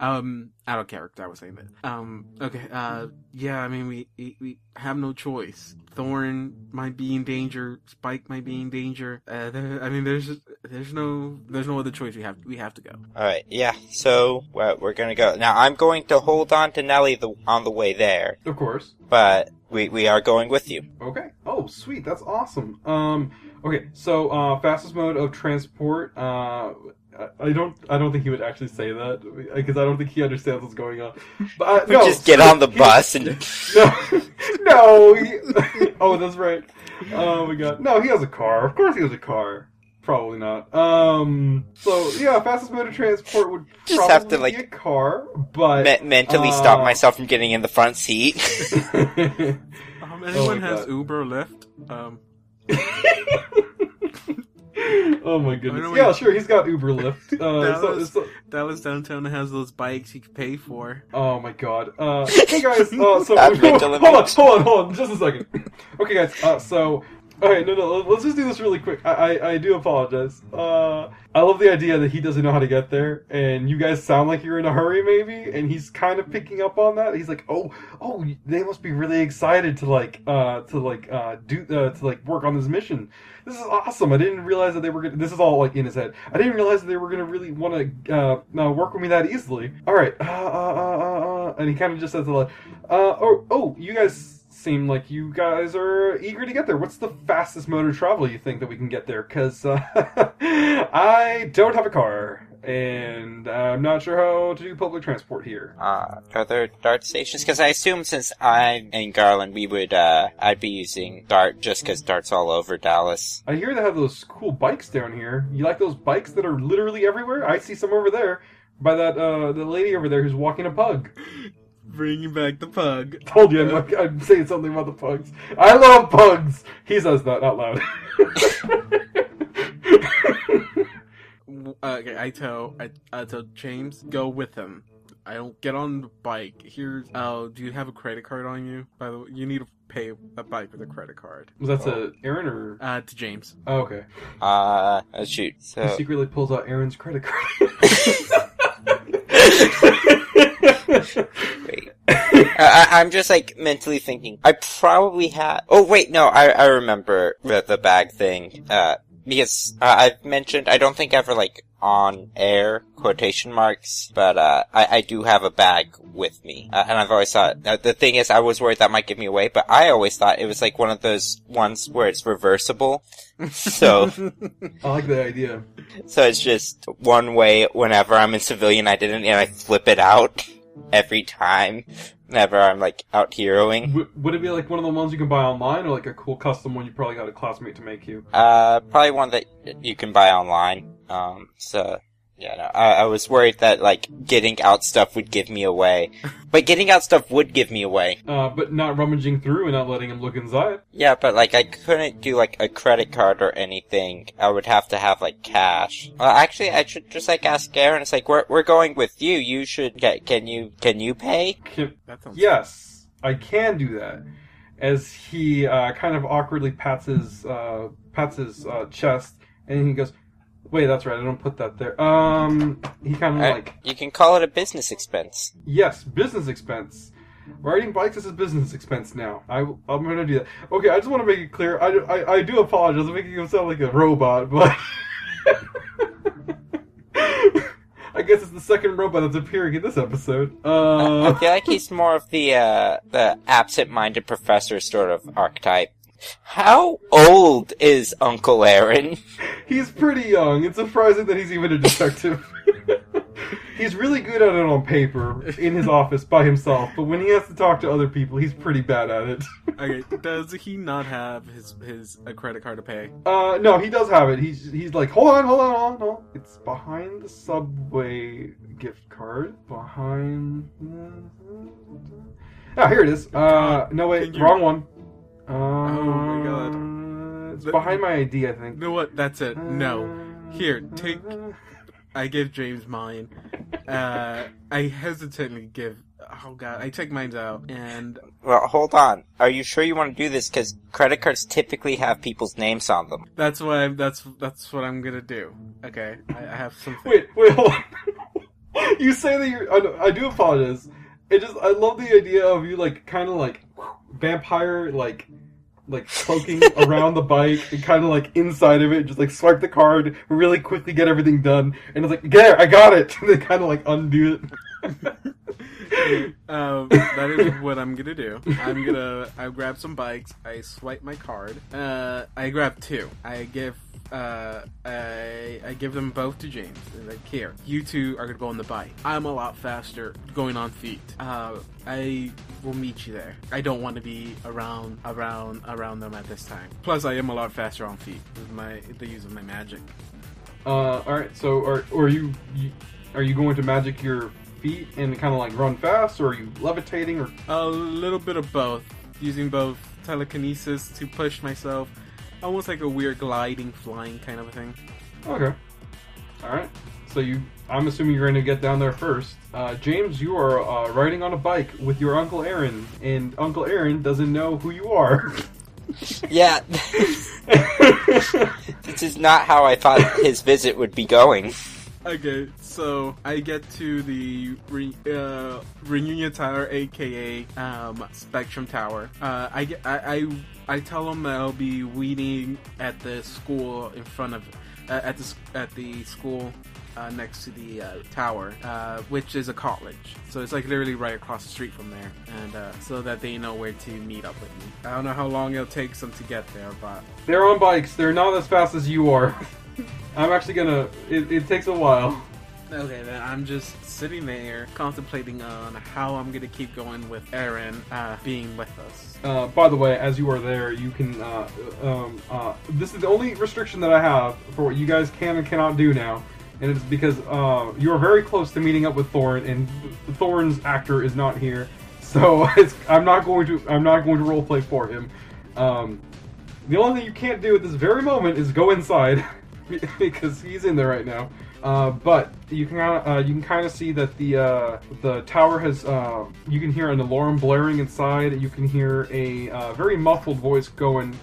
um, out of character, I was saying that. Um, okay, uh, yeah, I mean, we, we we have no choice. Thorn might be in danger. Spike might be in danger. Uh, there, I mean, there's there's no there's no other choice. We have we have to go. All right, yeah. So we're, we're gonna go now. I'm going to hold on to Nelly the, on the way there, Of course. but we we are going with you. Okay. Oh, sweet. That's awesome. Um. Okay. So, uh, fastest mode of transport. Uh, I- I don't. I don't think he would actually say that because I don't think he understands what's going on. But uh, We no, just get on the bus and No, no. He, oh, that's right. Oh my god. No, he has a car. Of course, he has a car. Probably not. Um. So yeah, fastest mode of transport would Just probably have to, like, be a car, but me- mentally stop uh, myself from getting in the front seat. Um, anyone my has God. Uber or Lyft? Um, oh my goodness. Yeah, we- sure. He's got Uber Lyft. Uh, so- Dallas. so- Dallas downtown has those bikes you can pay for. oh my god. Uh, hey guys. Uh, so hold on, hold on, hold on, just a second. Okay, guys. Uh, so. Okay, no, no. Let's just do this really quick. I, I, I do apologize. Uh, I love the idea that he doesn't know how to get there, and you guys sound like you're in a hurry, maybe. And he's kind of picking up on that. He's like, "Oh, oh, they must be really excited to like, uh, to like, uh, do, uh, to like work on this mission. This is awesome. I didn't realize that they were gonna. This is all like in his head. I didn't realize that they were gonna really want to uh, uh, work with me that easily. All right, uh, uh, uh, uh, uh, and he kind of just says lot. Uh, oh, oh, you guys seem like you guys are eager to get there. What's the fastest mode of travel you think that we can get there? Because uh, I don't have a car, and I'm not sure how to do public transport here. Uh, are there DART stations? Because I assume since I'm in Garland, we would, uh, I'd be using dart just because dart's all over Dallas. I hear they have those cool bikes down here. You like those bikes that are literally everywhere? I see some over there by that uh, the lady over there who's walking a pug. Bringing back the pug. Told you I'm, I'm saying something about the pugs. I love pugs. He says that out loud. Uh, Okay, I tell I, I tell James go with him. I don't get on the bike. Here's oh, do you have a credit card on you? By the way, you need to pay a bike with a credit card. Was that to Aaron or? Uh, to James. Oh, okay. Uh, uh, shoot. He secretly pulls out Aaron's credit card. wait. I, I- I'm just like mentally thinking. I probably had. Oh wait, no. I I remember the the bag thing. Uh, because uh, I've mentioned. I don't think ever like on air quotation marks, but uh, I I do have a bag with me, uh, and I've always thought. Uh, the thing is, I was worried that might give me away, but I always thought it was like one of those ones where it's reversible. So. I like the idea. So it's just one way whenever I'm in civilian identity and I flip it out every time whenever I'm like out heroing. W- would it be like one of the ones you can buy online, or like a cool custom one you probably got a classmate to make you? Uh, probably one that you can buy online. Um, so yeah, no, I, I was worried that like getting out stuff would give me away, but getting out stuff would give me away. Uh, but not rummaging through and not letting him look inside. Yeah, but like I couldn't do like a credit card or anything. I would have to have like cash. Well, actually, I should just like ask Aaron. It's like we're we're going with you. You should get. Can you can you pay? Can- That yes, I can do that. As he uh, kind of awkwardly pats his uh, pats his uh, chest, and he goes, "Wait, that's right. I don't put that there." Um, he kind of Uh, like, you can call it a business expense. "Yes, business expense." Riding bikes is a business expense now. I, I'm to do that. Okay, I just want to make it clear. I, I, I do apologize. I'm making him sound like a robot, but I guess it's the second robot that's appearing in this episode. I Uh, feel like he's more of the uh, the absent-minded professor sort of archetype. How old is Uncle Aaron? he's pretty young. It's surprising that he's even a detective. he's really good at it on paper in his office by himself, but when he has to talk to other people, he's pretty bad at it. Okay, does he not have his his a credit card to pay? Uh, no, he does have it. He's he's like, hold on, hold on, hold on. No, it's behind the subway gift card. Behind. Ah, here it is. Uh, no wait, you- wrong one. Uh, my God. It's Let- behind my ID, I think. You know what? That's it. No. Here, take- I give James mine. Uh, I hesitantly give. Oh god, I take mine out, and Well, hold on. Are you sure you want to do this? Because credit cards typically have people's names on them. that's why I'm, that's that's what I'm gonna do. Okay, I, I have some. Wait, wait, hold on. you say that you're. I, I do apologize. It just. I love the idea of you, like, kind of like vampire, like, like cloaking around the bike and kind of like inside of it, just like swipe the card, really quickly get everything done, and it's like, there, I got it. And then kind of like undo it. um, that is what I'm gonna do. I'm gonna I grab some bikes. I swipe my card. Uh, I grab two. I give uh, I I give them both to James. And like, here, you two are gonna go on the bike. I'm a lot faster going on feet. Uh, I will meet you there. I don't want to be around around around them at this time. Plus, I am a lot faster on feet with my the use of my magic. Uh, all right. So, are are you, you are you going to magic your feet and kind of like run fast, or are you levitating, or A little bit of both. using both telekinesis to push myself, almost like a weird gliding, flying kind of a thing. Okay. All right. So you, I'm assuming you're going to get down there first. Uh, James, you are uh, riding on a bike with your uncle Aaron, and Uncle Aaron doesn't know who you are. Yeah, this is not how I thought his visit would be going. Okay, so I get to the re- uh, Reunion Tower, aka um, Spectrum Tower. Uh, I, get- I, I I tell them that I'll be weeding at the school in front of uh, at the at the school uh, next to the uh, tower, uh, which is a college. So it's like literally right across the street from there, and uh, so that they know where to meet up with me. I don't know how long it'll take them to get there, but They're on bikes. They're not as fast as you are. I'm actually gonna. It, it takes a while. Okay, then I'm just sitting there contemplating on how I'm gonna keep going with Aaron uh, being with us. Uh, by the way, as you are there, you can. Uh, um, uh, this is the only restriction that I have for what you guys can and cannot do now, and it's because uh, you are very close to meeting up with Thorn, and Thorn's actor is not here, so I'm not going to. I'm not going to roleplay for him. Um, the only thing you can't do at this very moment is go inside because he's in there right now. Uh, but you can uh, you can kind of see that the uh, the tower has uh, you can hear an alarm blaring inside. You can hear a uh, very muffled voice going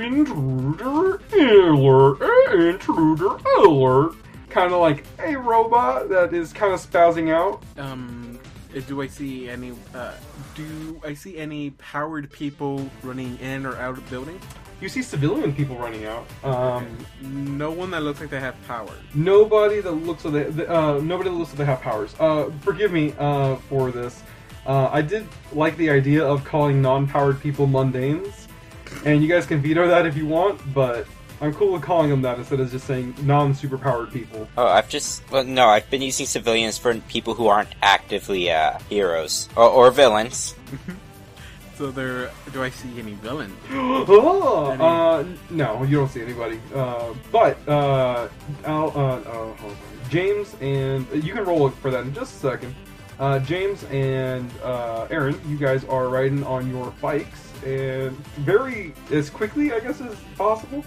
intruder alert intruder alert, kind of like a robot that is kind of spazzing out. Um, uh, do I see any? Uh, do I see any powered people running in or out of the building? You see civilian people running out. Um, No one that looks like they have power. Nobody that looks like they, uh, nobody that looks like they have powers. Uh, forgive me uh, for this. Uh, I did like the idea of calling non-powered people mundanes, and you guys can veto that if you want. But I'm cool with calling them that instead of just saying non-superpowered people. Oh, I've just well, no, I've been using civilians for people who aren't actively uh, heroes or, or villains. So there, do I see any villains? oh, Any- uh, no, you don't see anybody. Uh, but uh, Al, uh, oh. James and you can roll for that in just a second. Uh, James and uh, Aaron, you guys are riding on your bikes and very as quickly, I guess, as possible.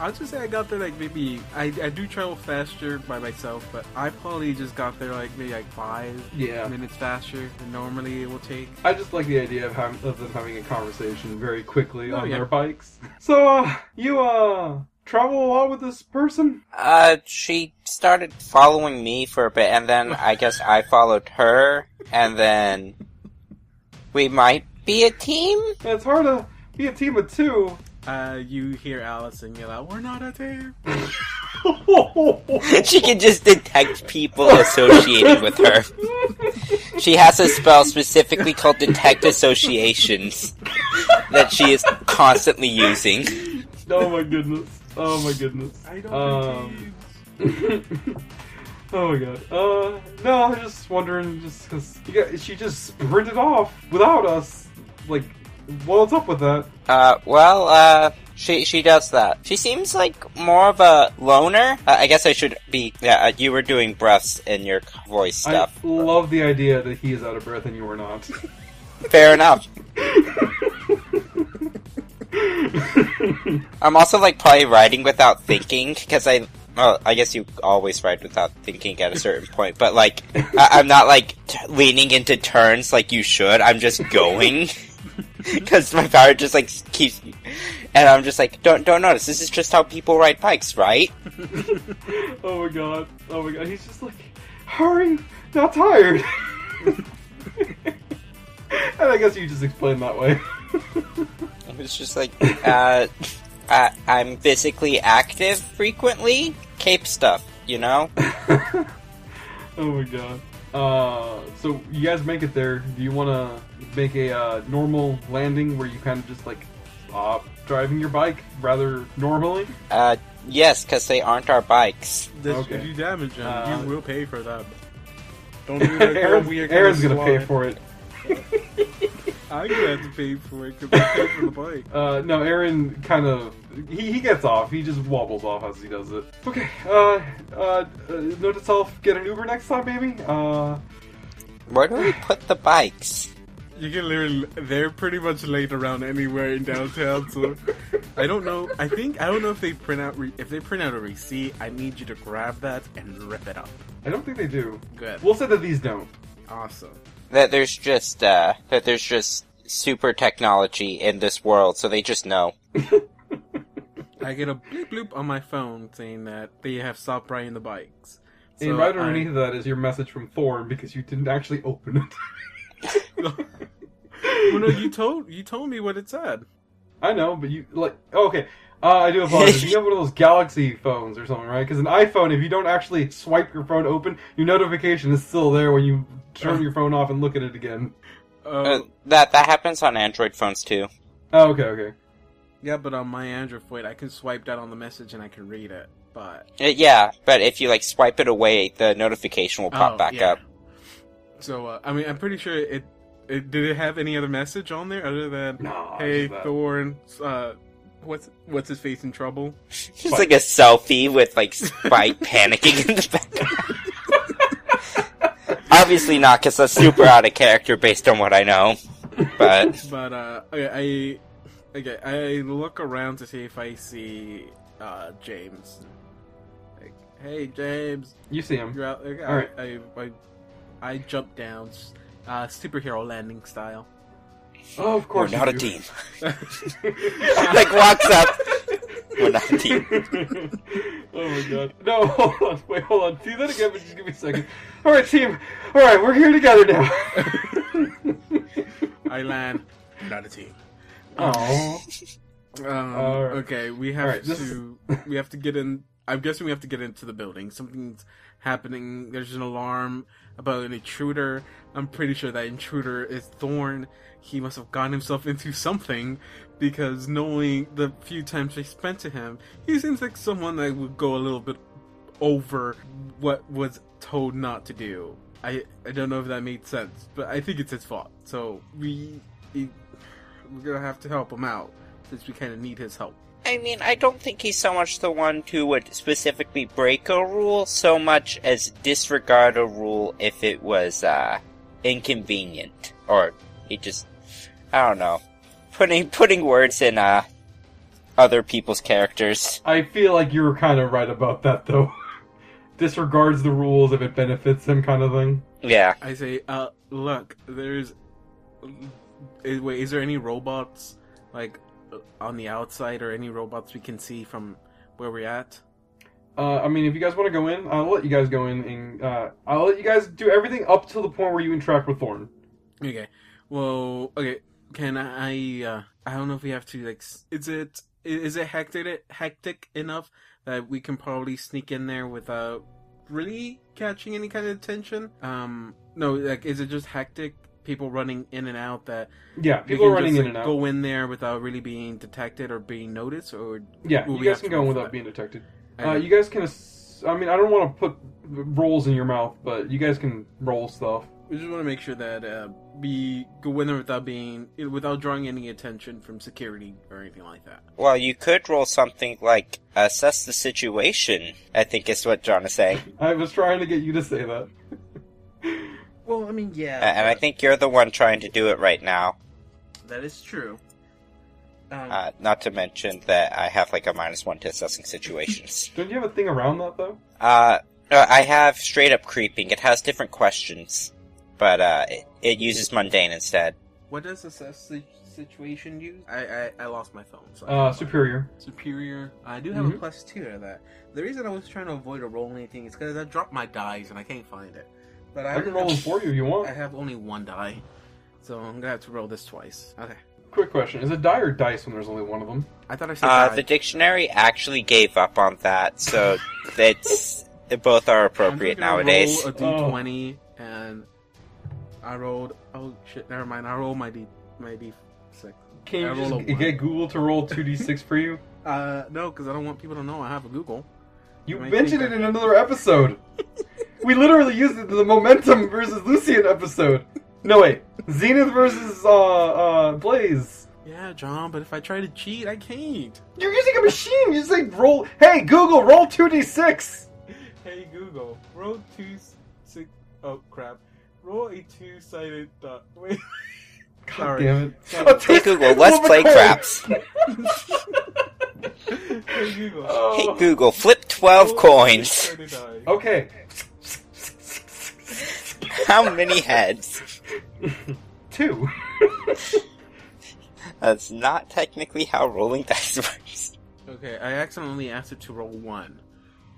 I'll just say I got there like maybe I, I do travel faster by myself, but I probably just got there like maybe like five Yeah. minutes faster than normally it will take. I just like the idea of, having, of them having a conversation very quickly Oh, on yeah. their bikes. So, uh, you uh travel a lot with this person? Uh, she started following me for a bit, and then I guess I followed her, and then we might be a team. It's hard to be a team of two. Uh, you hear Allison yell out, "We're not a team." she can just detect people associated with her. She has a spell specifically called Detect Associations that she is constantly using. Oh my goodness. Oh my goodness. I don't Um, oh my god. Uh, no, I was just wondering, just because she just sprinted off without us. Like, what's up with that? Uh, well, uh, she she does that. She seems like more of a loner. Uh, I guess I should be. Yeah, uh, you were doing breaths in your voice stuff. I love the idea that he is out of breath and you are not. Fair enough. I'm also like probably riding without thinking because I. Well, I guess you always ride without thinking at a certain point, but like, I- I'm not like t- leaning into turns like you should. I'm just going because my power just like keeps, and I'm just like, don't don't notice. This is just how people ride bikes, right? oh my god. Oh my god. He's just like, hurry, not tired. and I guess you just explained that way. It's just like, uh, I, I'm physically active frequently. Cape stuff, you know. Oh my god. Uh, so you guys make it there. Do you want to make a uh, normal landing where you kind of just like stop driving your bike rather normally? Uh, yes, because they aren't our bikes. this Okay. you damage him. Uh, you will pay for that. Don't do that. Aaron's, weird Aaron's kind of gonna pay for it. I'm gonna have to pay for it because I paid for the bike. Uh, no, Aaron kind of he, he gets off. He just wobbles off as he does it. Okay. Uh, uh, uh note to self: get an Uber next time, maybe. Uh, Where do we put the bikes? You can literally, they're pretty much laid around anywhere in downtown. So I don't know. I think I don't know if they print out re- if they print out a receipt. I need you to grab that and rip it up. I don't think they do. Good, We'll say that these don't. awesome. That there's just uh, that there's just super technology in this world, so they just know. I get a bloop bloop on my phone saying that they have stopped riding the bikes. So and right I- underneath that is your message from Thorn because you didn't actually open it. well, no, you told you told me what it said. I know, but you like oh, okay. Uh, I do apologize. you have one of those Galaxy phones or something, right? Because an iPhone, if you don't actually swipe your phone open, your notification is still there when you turn your phone off and look at it again. Uh, Uh, that that happens on Android phones too. Oh, okay, okay. Yeah, but on my Android phone, I can swipe down on the message and I can read it. But Uh, yeah, but if you like swipe it away, the notification will pop Oh, back yeah. up. So uh, I mean, I'm pretty sure it, it. Did it have any other message on there other than No, "Hey. Thorn, uh, what's what's his face in trouble"? It's like a selfie with like Spike panicking in the background. Obviously not, because that's super out of character based on what I know. But But uh, okay, I okay, I look around to see if I see uh James. Like, hey James, You see him. you're out. Like, All right. I, I, I, I jump down, uh, superhero landing style. Oh, of course. we're course. not you a do. team. like walks up. We're not a team. oh my god. No, hold on. Wait, hold on. See that again, but just give me a second. Alright, team. Alright, we're here together now. I land. Not a team. Oh. Um, okay, we have this to we have to get in. I'm guessing we have to get into the building. Something's happening. There's an alarm about an intruder. I'm pretty sure that intruder is Thorn. He must have gotten himself into something because knowing the few times I spent to him, he seems like someone that would go a little bit over what was told not to do. I I don't know if that made sense, but I think it's his fault. So we he, we're gonna have to help him out since we kind of need his help. I mean, I don't think he's so much the one who would specifically break a rule so much as disregard a rule if it was uh inconvenient or he just I don't know. Putting putting words in uh other people's characters. I feel like you were kind of right about that, though. Disregards the rules if it benefits him, kind of thing. Yeah. I say, uh, look, there's. Eh, Wait, is there any robots like on the outside or any robots we can see from where we're at? Uh, I mean, if you guys want to go in, I'll let you guys go in, and uh, I'll let you guys do everything up to the point where you interact with Thorn. Okay. Well, okay. Can I? Uh, I don't know if we have to. Like, is it is it hectic hectic enough that we can probably sneak in there without really catching any kind of attention? Um, no. Like, is it just hectic? People running in and out that Yeah, people can running just, in like, and out. Go in there without really being detected or being noticed, or yeah, you we guys can go in without that? being detected. Uh, you guys can. Ass- I mean, I don't want to put rolls in your mouth, but you guys can roll stuff. We just want to make sure that uh, we go in there without being without drawing any attention from security or anything like that. Well, you could roll something like assess the situation. I think is what John is saying. I was trying to get you to say that. Well, I mean, yeah, A- and I think you're the one trying to do it right now. that is true. Um, Uh, not to mention that I have like a minus one to assessing situations. Don't you have a thing around that though? Uh, uh, I have straight up creeping. It has different questions, but uh, it, it uses mundane instead. what does assess the situation use? I, I I lost my phone. So Uh, superior. superior. I do have a Mhm. plus two to that. The reason I was trying to avoid a roll anything is because I dropped my dice and I can't find it. But I, I can roll them for you if you want. I have only one die, so I'm gonna have to roll this twice. Okay. Quick question: Is it die or dice when there's only one of them? I thought I said Uh, die. the dictionary actually gave up on that, so it's they both are I'm appropriate just gonna nowadays. Roll a d20 and I rolled. Oh shit! Never mind. I rolled my d my d6. Can you roll a just one. get Google to roll two d six for you? Uh, no, because I don't want people to know I have a Google. You I mentioned think it in another episode. we literally used it in the Momentum versus Lucian episode. No wait, Zenith versus uh uh Blaze. Yeah, John. But if I try to cheat, I can't. You're using a machine. You say roll. Hey Google, roll two d six. Hey Google, roll two s- six. Oh crap! Roll a two-sided dot. Wait. God Sorry. damn it. Hey Google, let's play craps. Hey, Google. Hey Google, flip 12 coins. Turn. Okay. How many heads? Two. That's not technically how rolling dice works. Okay, I accidentally asked it to roll one.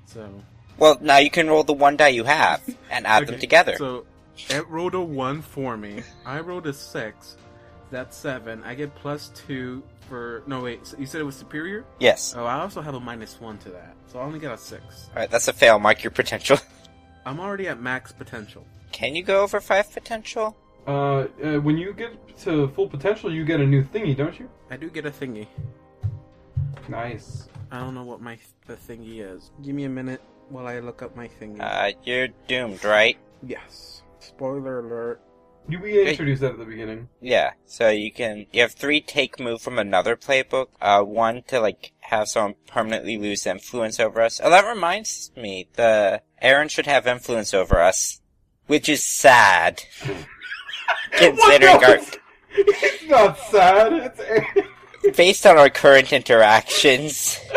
So. Well, now you can roll the one die you have and add them together. So it rolled a one for me. I rolled a six. That's seven. I get plus two for. No, wait. So you said it was superior? yes. Oh, I also have a minus one to that. So I only got a six. Alright, that's a fail. Mark your potential. I'm already at max potential. Can you go over 5 potential? Uh, uh, when you get to full potential, you get a new thingy, don't you? I do get a thingy. Nice. I don't know what my the thingy is. Give me a minute while I look up my thingy. Uh, you're doomed, right? yes. Spoiler alert. You we introduced that at the beginning. Yeah, so you can, you have three take move from another playbook, uh, one to like have someone permanently lose influence over us. Oh, that reminds me, the, Aaron should have influence over us, which is sad. Considering our, It's not sad. It's based on our current interactions.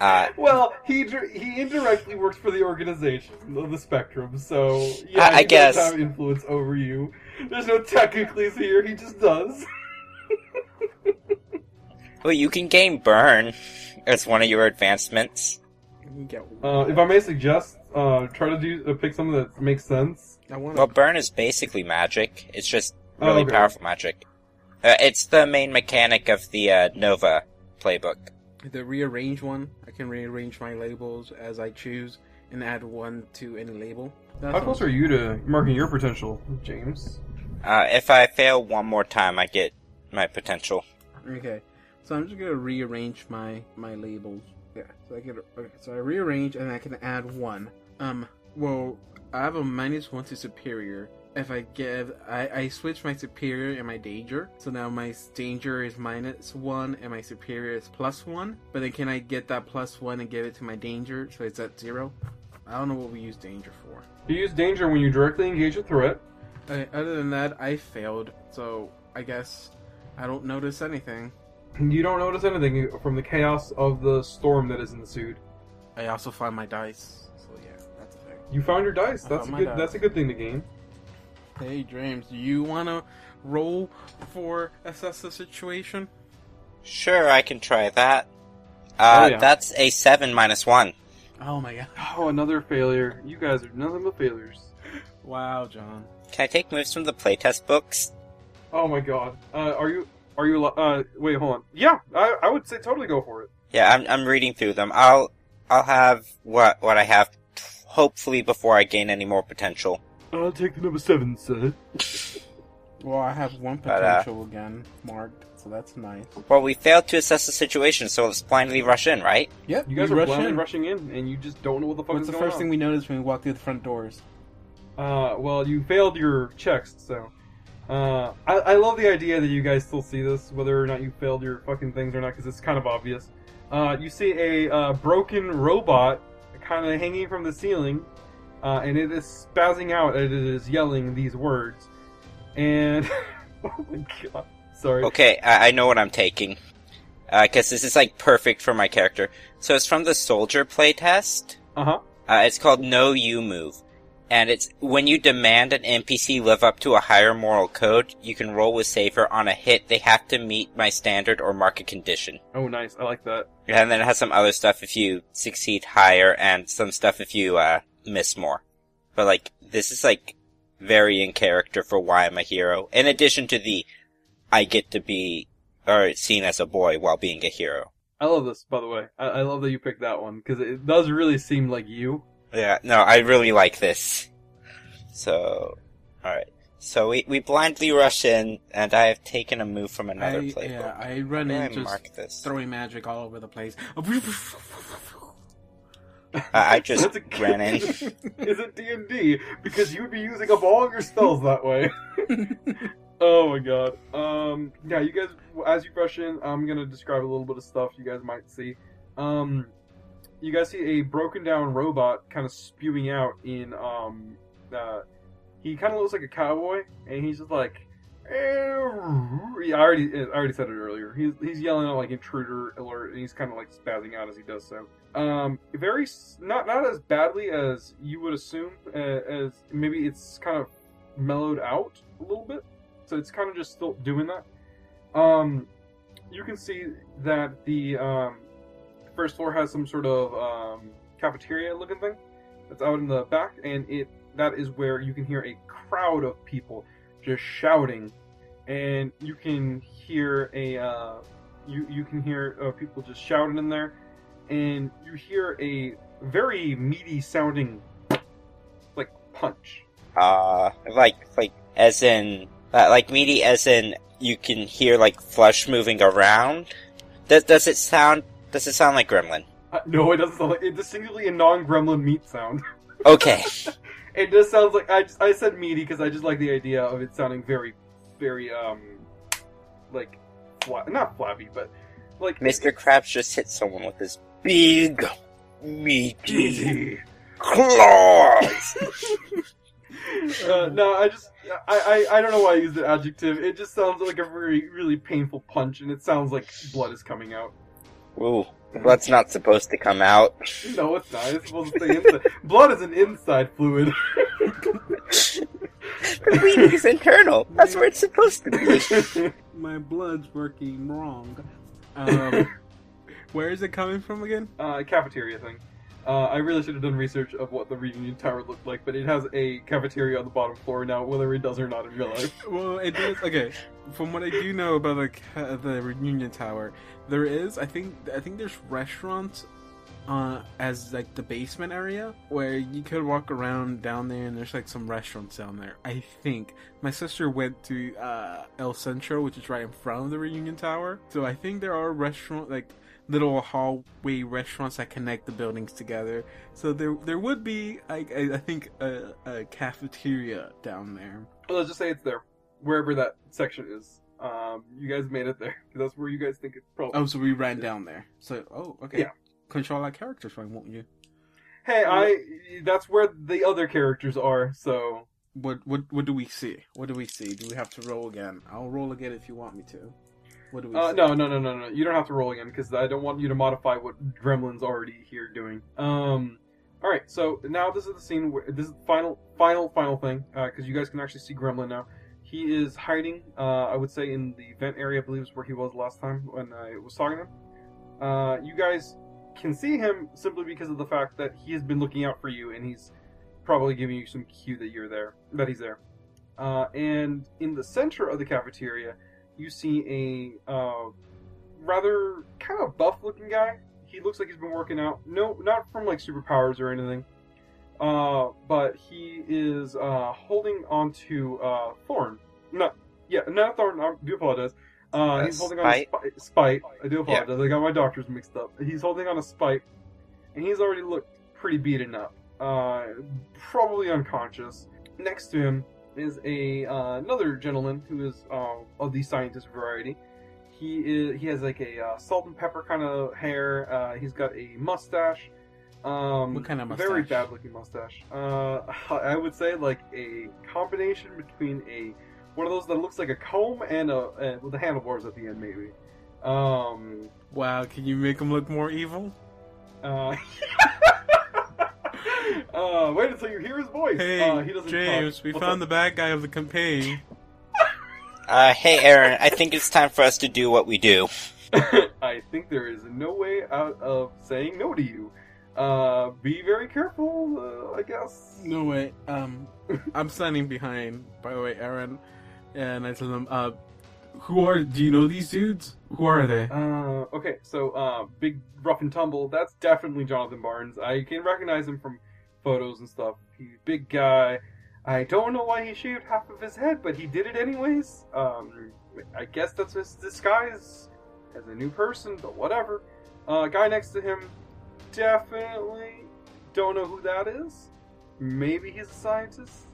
Uh, well, he he indirectly works for the organization of the Spectrum, so yeah, I- I he guess. have influence over you. There's no technicallys here. He just does. well, you can gain burn as one of your advancements. You get Uh, if I may suggest, uh, try to do uh, pick something that makes sense. I want Well, burn is basically magic. It's just Oh, really okay. powerful magic. Uh, it's the main mechanic of the uh, Nova playbook. the rearrange one. I can rearrange my labels as I choose and add one to any label. That's How close are you to marking your potential, James? Uh, if I fail one more time, I get my potential. Okay, so I'm just gonna rearrange my my labels. Yeah, so I get okay, so I rearrange and I can add one. Um, well, I have a minus one to superior. If I give, I, I switch my superior and my danger. So now my danger is minus one and my superior is plus one. But then can I get that plus one and give it to my danger so it's at zero? I don't know what we use danger for. You use danger when you directly engage a threat. Okay, other than that, I failed. So I guess I don't notice anything. You don't notice anything from the chaos of the storm that is ensued. I also find my dice. So yeah, that's a thing. You found your dice. I That's a good. dice. That's a good thing to gain. Hey, James, do you want to roll for assess the situation? Sure, I can try that. Uh, Oh, yeah. that's a 7 minus 1. Oh my god. Oh, another failure. You guys are nothing but failures. Wow, John. Can I take moves from the playtest books? Oh my god. Uh, are you? Are you? al- Uh, wait, hold on. Yeah, I, I would say totally go for it. Yeah, I'm, I'm reading through them. I'll, I'll have what, what I have, hopefully before I gain any more potential. I'll take the number seven, sir. Well, I have one But, uh, potential again marked, so that's nice. Well, we failed to assess the situation, so let's blindly rush in, right? Yep, You guys are rush blindly in. rushing in, and you just don't know what the fuck What's is the first on. thing we notice when we walk through the front doors? Uh, well, you failed your checks, so. Uh, I, I love the idea that you guys still see this, whether or not you failed your fucking things or not, because it's kind of obvious. Uh, you see a uh, broken robot kind of hanging from the ceiling, uh, and it is spazzing out and it is yelling these words. And. oh my god. Sorry. Okay, I, I know what I'm taking. Uh, cause this is like perfect for my character. So it's from the soldier playtest. Uh huh. Uh, it's called No You Move. And it's when you demand an NPC live up to a higher moral code, you can roll with Savior on a hit. They have to meet my standard or market condition. Oh, nice. I like that. And then it has some other stuff if you succeed higher and some stuff if you, uh, miss more. But like, this is like very in character for why I'm a hero. In addition to the, I get to be, or seen as a boy while being a hero. I love this, by the way. I, I love that you picked that one because it does really seem like you. Yeah, no, I really like this. So, alright. So we, we blindly rush in, and I have taken a move from another I, playbook. yeah, I run How in just mark this? throwing magic all over the place. I, I just That's a- ran in. Is it D and D? Because you would be using up all your spells that way. oh my god. Um. Yeah. You guys, as you rush in, I'm gonna describe a little bit of stuff you guys might see. Um. You guys see a broken down robot kind of spewing out in um. Uh, He kind of looks like a cowboy, and he's just like. I already, I already said it earlier. He's he's yelling out like intruder alert, and he's kind of like spazzing out as he does so. Um, very not not as badly as you would assume. Uh, as maybe it's kind of mellowed out a little bit, so it's kind of just still doing that. Um, you can see that the um, first floor has some sort of um, cafeteria looking thing that's out in the back, and it that is where you can hear a crowd of people just shouting, and you can hear a uh, you you can hear uh, people just shouting in there, and you hear a very meaty sounding like punch. Uh, like, like, as in, uh, like meaty as in you can hear like flesh moving around? Does, does it sound, does it sound like gremlin? Uh, no, it doesn't sound like it's distinctly a non-gremlin meat sound. Okay. It just sounds like I just, I said meaty because I just like the idea of it sounding very, very um, like fla- not flabby, but like Mr. Krabs just hit someone with his big, meaty claws. uh, no, I just I, I I don't know why I used the adjective. It just sounds like a very really painful punch, and it sounds like blood is coming out. Ooh, blood's not supposed to come out. No, it's not. It's supposed to stay inside. blood is an inside fluid. The bleeding is internal. That's where it's supposed to be. My blood's working wrong. Um, where is it coming from again? uh, cafeteria thing. Uh, I really should have done research of what the reunion tower looked like, but it has a cafeteria on the bottom floor now, whether it does or not in real life. Well, it does. Okay, from what I do know about the ca- the reunion tower, there is. I think I think there's restaurants, uh, as like the basement area where you could walk around down there, and there's like some restaurants down there. I think my sister went to uh, El Centro, which is right in front of the reunion tower. So I think there are restaurant like little hallway restaurants that connect the buildings together. So there there would be I I, I think a, a cafeteria down there. Well, let's just say it's there, wherever that section is. Um, you guys made it there. That's where you guys think it's probably. Oh, so we ran down there. So, oh, okay. Yeah. Control our characters, why won't you? Hey, I. That's where the other characters are. So What, what, what do we see? What do we see? Do we have to roll again? I'll roll again if you want me to. What do we Uh, no, no, no, no, no. You don't have to roll again because I don't want you to modify what Gremlin's already here doing. Um, all right. So now this is the scene where this is the final, final, final thing because you guys can actually see Gremlin now. He is hiding. Uh, I would say in the vent area. I believe is where he was last time when I was talking to him. Uh, you guys can see him simply because of the fact that he has been looking out for you and he's probably giving you some cue that you're there, that he's there. Uh, and in the center of the cafeteria, you see a uh, rather kind of buff looking guy. He looks like he's been working out. No, not from like superpowers or anything. Uh, but he is uh, holding onto uh, Thorn. No, yeah, not Thorn. I do apologize. Uh, Uh, he's holding on a Speight? Speight. I do apologize. I got my doctors mixed up. He's holding on a Speight, and he's already looked pretty beaten up. Uh, probably unconscious. Next to him is a uh, another gentleman who is uh, of the scientist variety. He is he has like a uh, salt and pepper kind of hair. Uh, he's got a mustache. Um, What kind of mustache? Very bad looking mustache. Uh, I would say like a combination between a one of those that looks like a comb and a uh, with the handlebars at the end, maybe. Um, Wow, can you make him look more evil? uh, wait until you hear his voice. Hey, uh, he doesn't James, talk. we What's found up? the bad guy of the campaign. Uh, hey Aaron, I think it's time for us to do what we do. I think there is no way out of saying no to you. Uh, be very careful, uh, I guess. No way. Um, I'm standing behind, by the way, Aaron, and I tell them, uh, who are, do you know these dudes? Who are they? Uh, okay, so uh, big rough and tumble. That's definitely Jonathan Barnes. I can recognize him from photos and stuff. He's a big guy. I don't know why he shaved half of his head, but he did it anyways. Um, I guess that's his disguise as a new person, but whatever. Uh, guy next to him, definitely don't know who that is. Maybe he's a scientist.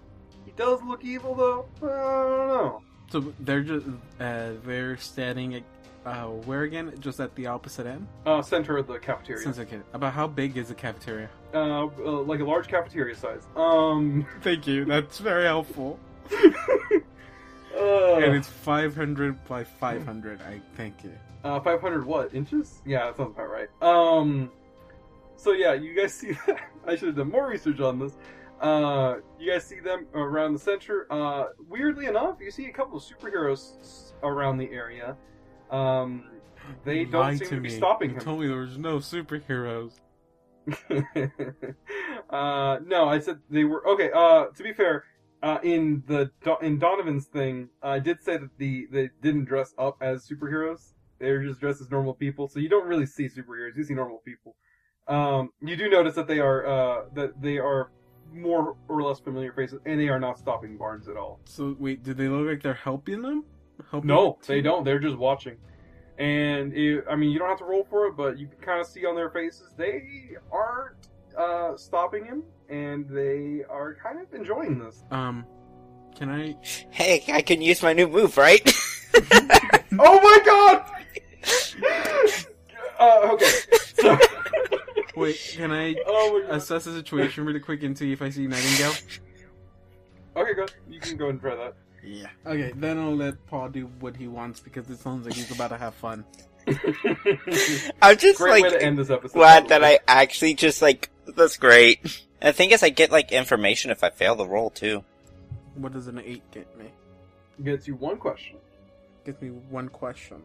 He does look evil though. I don't know. So they're just, uh, they're standing Uh, where again? Just at the opposite end? Uh, center of the cafeteria. Okay. About how big is the cafeteria? Uh, uh, like a large cafeteria size. Um, Thank you. That's very helpful. uh, and it's 500 by 500. I thank you. Uh, 500 what inches? Yeah, that sounds about right. Um, so yeah, you guys see that? I should have done more research on this. Uh, you guys see them around the center. Uh, weirdly enough, you see a couple of superheroes around the area. Um, they don't Lie seem to to be me. stopping You him. told me there was no superheroes. uh, no, I said they were okay. Uh, to be fair, uh, in the in Donovan's thing, I did say that the they didn't dress up as superheroes. They're just dressed as normal people, so you don't really see superheroes. You see normal people. Um, you do notice that they are uh, that they are more or less familiar faces, and they are not stopping Barnes at all. So wait, do they look like they're helping them? Helping No, they don't. They're just watching. And it, I mean, you don't have to roll for it, but you can kind of see on their faces they aren't uh, stopping him, and they are kind of enjoying this. Um, can I? Hey, I can use my new move, right? oh my god! uh, okay. So, Wait, can I oh assess the situation really quick and see if I see Nightingale? Okay, go. You can go and try that. Yeah. Okay, then I'll let Paul do what he wants because it sounds like he's about to have fun. I'm just Great like to end this episode. glad that I actually just like that's great. And the thing is, I get like information if I fail the roll too. What does an eight get me? gets you one question. Gets me one question.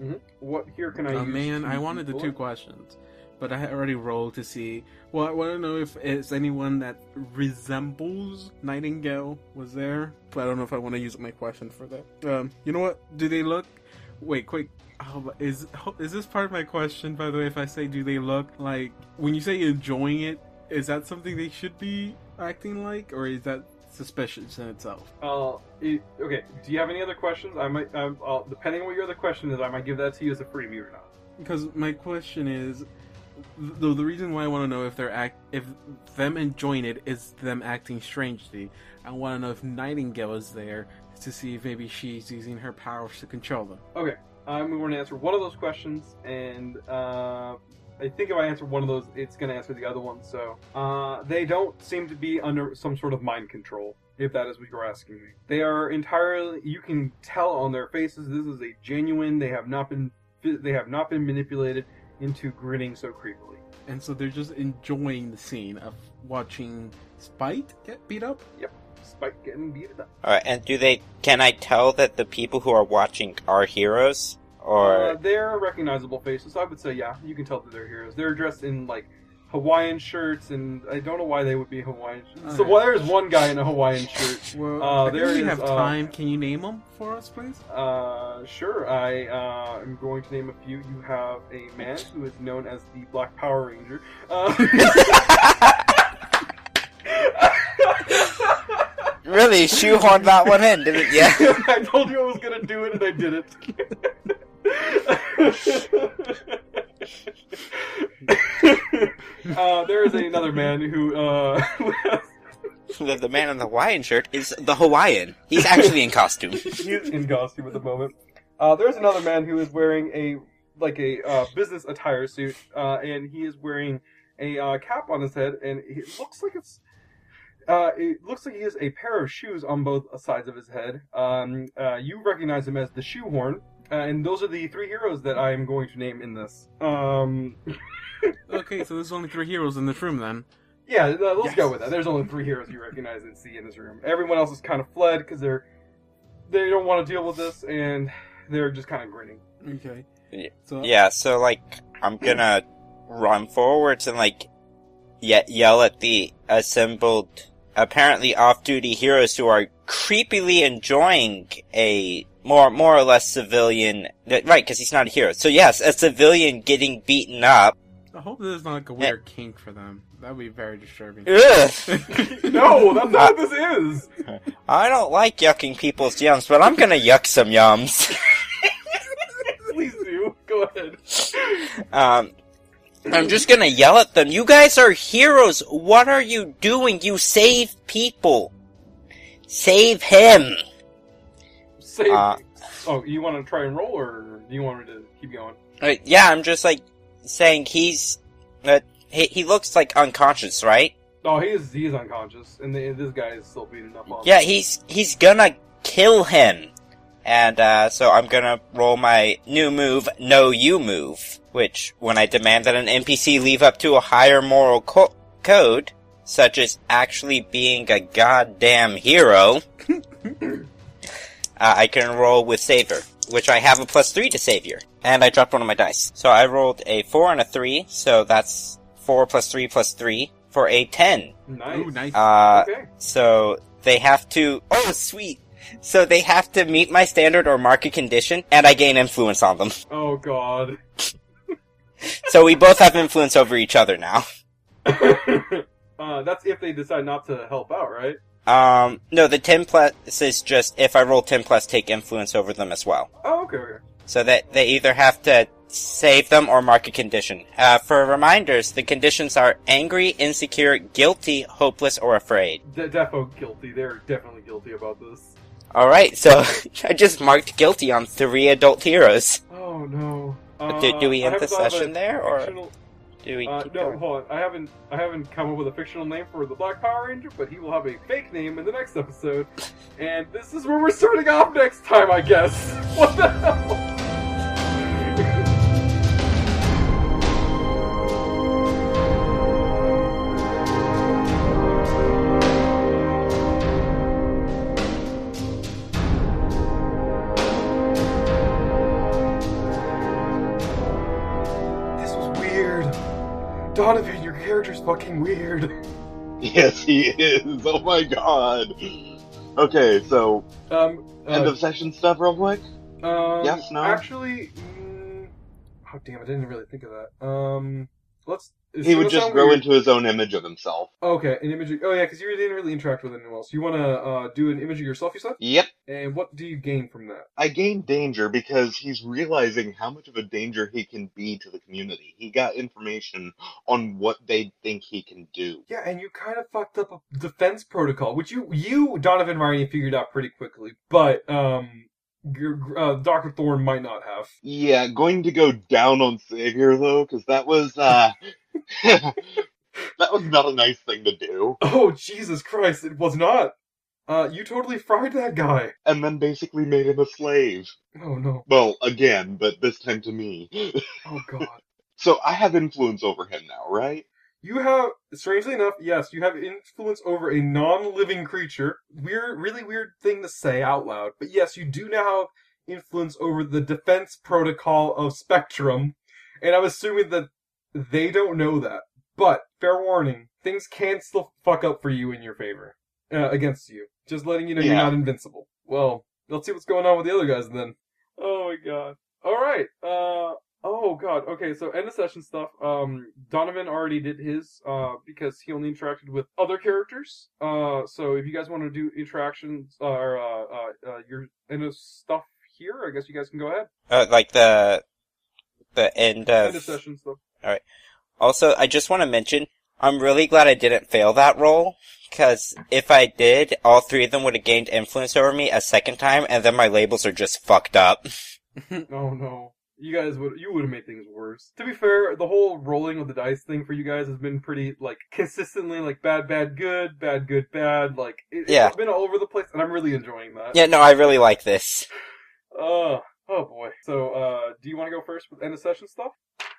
Mm-hmm. What here can I Oh use? man, I wanted the two it? questions, but I already rolled to see. Well, I want to know if it's anyone that resembles Nightingale was there, but I don't know if I want to use my question for that. Um, you know what? Do they look? Wait, quick. Oh, is is this part of my question? By the way, if I say, do they look like when you say enjoying it? Is that something they should be acting like, or is that suspicious in itself? Uh, it, okay. Do you have any other questions? I might, um, uh, depending on what your other question is, I might give that to you as a freebie or not. Because my question is, the the reason why I want to know if they're act if them enjoying it is them acting strangely. I want to know if Nightingale is there to see if maybe she's using her powers to control them. Okay, I'm going to answer one of those questions, and uh, I think if I answer one of those, it's going to answer the other one. So uh, they don't seem to be under some sort of mind control. If that is what you're asking me, they are entirely. You can tell on their faces this is a genuine. They have not been. They have not been manipulated into grinning so creepily. And so they're just enjoying the scene of watching Speight get beat up. Yep. Spike getting beat up. All right, and do they? Can I tell that the people who are watching are heroes, or Uh, they're recognizable faces. So I would say, yeah, you can tell that they're heroes. They're dressed in like Hawaiian shirts, and I don't know why they would be Hawaiian. Shirts. So well, there's one guy in a Hawaiian shirt. Well, Uh, I there we is, have uh, time. Can you name them for us, please? Uh, sure, I uh, am going to name a few. You have a man who is known as the Black Power Ranger. Uh, really shoehorned that one in, didn't you? I told you I was gonna do it, and I did it. uh, there is another man who uh, the, the man in the Hawaiian shirt is the Hawaiian. He's actually in costume. he's in costume at the moment. Uh, there's another man who is wearing a like a uh, business attire suit, uh, and he is wearing a uh, cap on his head, and it looks like it's. Uh, it looks like he has a pair of shoes on both sides of his head. Um, uh, you recognize him as the Shoehorn, uh, and those are the three heroes that I am going to name in this. Um, Okay, so there's only three heroes in this room then. yeah, uh, let's Yes. go with that. There's only three heroes you recognize and see in this room. Everyone else has kind of fled because they're they don't want to deal with this, and they're just kind of grinning. Okay. Yeah. So Yeah, so like I'm gonna run forwards and like ye- yell at the assembled, apparently off-duty heroes who are creepily enjoying a more more or less civilian. Right, because he's not a hero. So yes, a civilian getting beaten up. I hope this is not like a weird kink for them. That would be very disturbing. No, that's not what this is. I don't like yucking people's yums, but I'm gonna yuck some yums. Please do. Go ahead. Um, I'm just gonna yell at them. You guys are heroes. What are you doing? You save people. Save him. Save, Uh, Oh, you want to try and roll, or do you want me to keep going? Uh, yeah, I'm just like saying he's. Uh, he, he looks like unconscious, right? Oh, he is he is unconscious, and the, this guy is still beating up on. him. Yeah, he's he's gonna kill him. And uh, so I'm gonna roll my new move, No You Move, which, when I demand that an NPC leave up to a higher moral co- code, such as actually being a goddamn hero, uh, I can roll with Savior, which I have a plus three to Savior. And I dropped one of my dice. So I rolled a four and a three, so that's four plus three plus three for a ten. Nice. Ooh, nice. Uh, okay. so they have to. Oh, sweet. So they have to meet my standard or market condition, and I gain influence on them. Oh God. So we both have influence over each other now. uh, that's if they decide not to help out, right? Um, no, the 10 plus is just if I roll 10 plus, take influence over them as well. Oh, okay, okay. So that they either have to save them or mark a condition. Uh, for reminders, the conditions are angry, insecure, guilty, hopeless, or afraid. De- defo guilty. They're definitely guilty about this. Alright, so I just marked guilty on three adult heroes. Oh no. do, do we Uh, end the haven't thought of a session there, or fictional- do we Uh, no, going? hold on. I haven't I haven't come up with a fictional name for the Black Power Ranger, but he will have a fake name in the next episode. And this is where we're starting off next time, I guess. What the hell? Fucking weird. Yes, he is. Oh my god. Okay, so Um, uh, end of session stuff, real quick. Um, Yes, no? Actually, mm, oh damn, I didn't really think of that. Um, let's. He would just grow weird? into his own image of himself. Okay, an image. Of, oh yeah, because you didn't really interact with anyone else. You want to uh, do an image of yourself, you said? Yep. And what do you gain from that? I gain danger because he's realizing how much of a danger he can be to the community. He got information on what they think he can do. Yeah, and you kind of fucked up a defense protocol, which you, you, Donovan Riney, figured out pretty quickly. But um, uh, Doctor Thorne might not have. Yeah, going to go down on Savior though, because that was uh, that was not a nice thing to do. Oh Jesus Christ! It was not. Uh, you totally fried that guy. And then basically made him a slave. Oh no. Well, again, but this time to me. Oh God. so I have influence over him now, right? You have, strangely enough, yes, you have influence over a non-living creature. Weird, really weird thing to say out loud, but yes, you do now have influence over the defense protocol of Spectrum, and I'm assuming that they don't know that. But fair warning, things can still fuck up for you in your favor, uh, against you. Just letting you know you're not invincible. Well, let's see what's going on with the other guys then. Oh my god. All right. Uh. Oh god. Okay. So end of session stuff. Um. Donovan already did his. Uh. Because he only interacted with other characters. Uh. So if you guys want to do interactions uh, or uh, uh, uh your end of stuff here, I guess you guys can go ahead. Uh, like the the end of. End of session stuff. All right. Also, I just want to mention, I'm really glad I didn't fail that role because if I did, all three of them would have gained influence over me a second time, and then my labels are just fucked up. oh no. You guys would you would have made things worse. To be fair, the whole rolling of the dice thing for you guys has been pretty like consistently like bad, bad, good, bad, good, bad. Like it, Yeah. it's been all over the place, and I'm really enjoying that. Yeah, no, I really like this. Uh, oh boy. So, uh, do you want to go first with end of session stuff?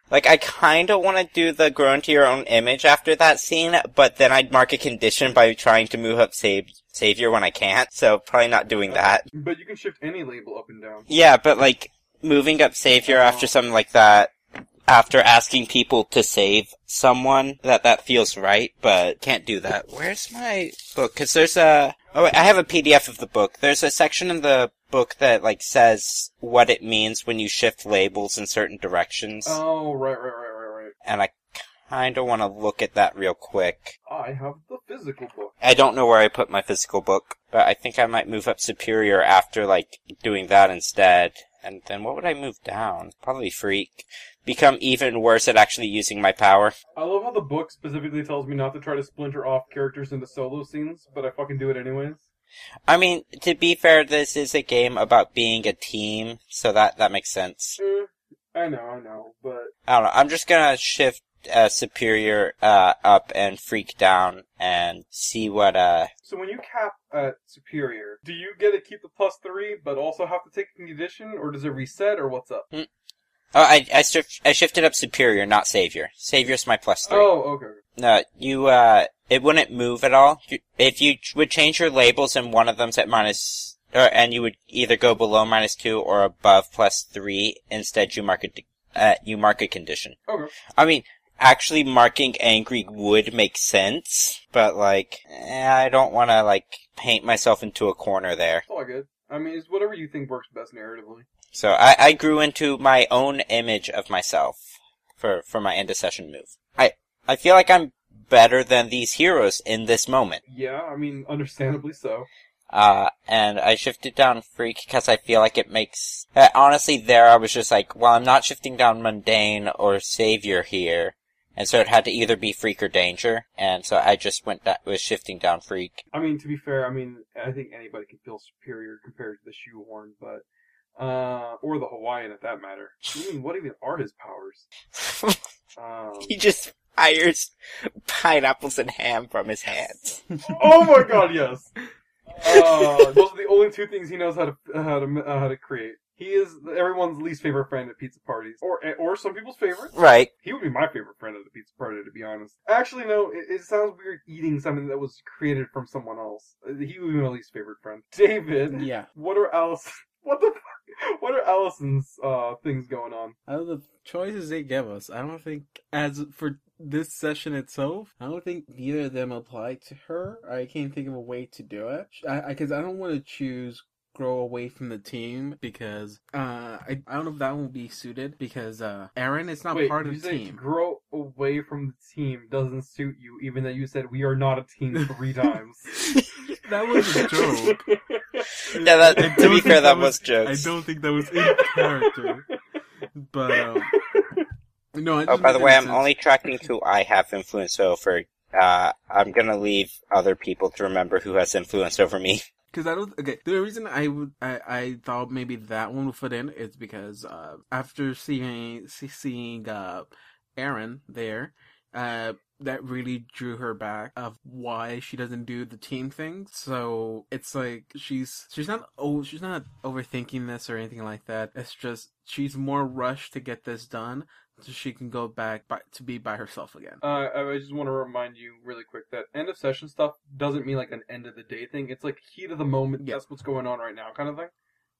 Like, I kinda wanna do the grow into your own image after that scene, but then I'd mark a condition by trying to move up save, Savior when I can't, so probably not doing that. But you can shift any label up and down. Yeah, but like, moving up Savior after something like that, after asking people to save someone, that that feels right, but can't do that. Where's my book? Cause there's a, oh wait, I have a PDF of the book. There's a section in the book that like says what it means when you shift labels in certain directions, Oh, right, right, right, right, right. and I kinda wanna look at that real quick. I have the physical book. I don't know where I put my physical book, but I think I might move up Superior after, like, doing that instead. And then what would I move down? Probably Freak. Become even worse at actually using my power. I love how the book specifically tells me not to try to splinter off characters into solo scenes, but I fucking do it anyways. I mean, to be fair, this is a game about being a team, so that that makes sense. Eh, I know, I know, but I don't know. I'm just gonna shift uh, superior uh, up and freak down and see what uh so when you cap at superior, do you get to keep the plus three, but also have to take a condition, or does it reset, or what's up? Oh, I I, shift, I shifted up superior, not savior. Savior's my plus three. Oh, okay. No, you uh, it wouldn't move at all. If you would change your labels and one of them's at minus, or and you would either go below minus two or above plus three. Instead, you mark a uh, you mark a condition. Okay. I mean, actually marking angry would make sense, but like, eh, I don't want to like paint myself into a corner there. It's all good. I mean, it's whatever you think works best narratively. So I, I grew into my own image of myself for, for my end of session move. I, I feel like I'm better than these heroes in this moment. Yeah, I mean, understandably so. Uh, and I shifted down freak because I feel like it makes, uh, honestly there I was just like, well I'm not shifting down mundane or savior here. And so it had to either be freak or danger. And so I just went, that was shifting down freak. I mean, to be fair, I mean, I think anybody can feel superior compared to the shoehorn, but uh, or the Hawaiian at that matter. I mean, what even are his powers? Um, he just fires pineapples and ham from his hands. oh my god, yes. Uh, those are the only two things he knows how to how to uh, how to create. He is everyone's least favorite friend at pizza parties, or or some people's favorite. Right. He would be my favorite friend at a pizza party, to be honest. Actually, no, it, it sounds weird eating something that was created from someone else. Uh, He would be my least favorite friend. David, Yeah. what are Alice? What the? fuck? What are Allison's uh things going on? Out of the choices they give us, I don't think, as for this session itself, I don't think neither of them apply to her. I can't think of a way to do it. I, because I, don't want to choose grow away from the team because uh I, I don't know if that will be suited because uh Aaron is not Wait, part you of the say team. grow away from the team doesn't suit you, even though you said we are not a team three times. that was a joke. Yeah, that- I to be fair, that was jokes. I don't think that was in character. But um, no. I Oh, by the way, in I'm sense- only tracking who I have influence over. Uh, I'm gonna leave other people to remember who has influence over me. Because I don't. Okay, the reason I would I, I thought maybe that one would fit in is because uh, after seeing seeing uh, Aaron there, uh, that really drew her back of why she doesn't do the team thing. So it's like she's she's not oh she's not overthinking this or anything like that. It's just she's more rushed to get this done so she can go back by, to be by herself again. Uh, I just want to remind you really quick that end of session stuff doesn't mean like an end of the day thing. It's like heat of the moment. Yeah. That's what's going on right now, kind of thing.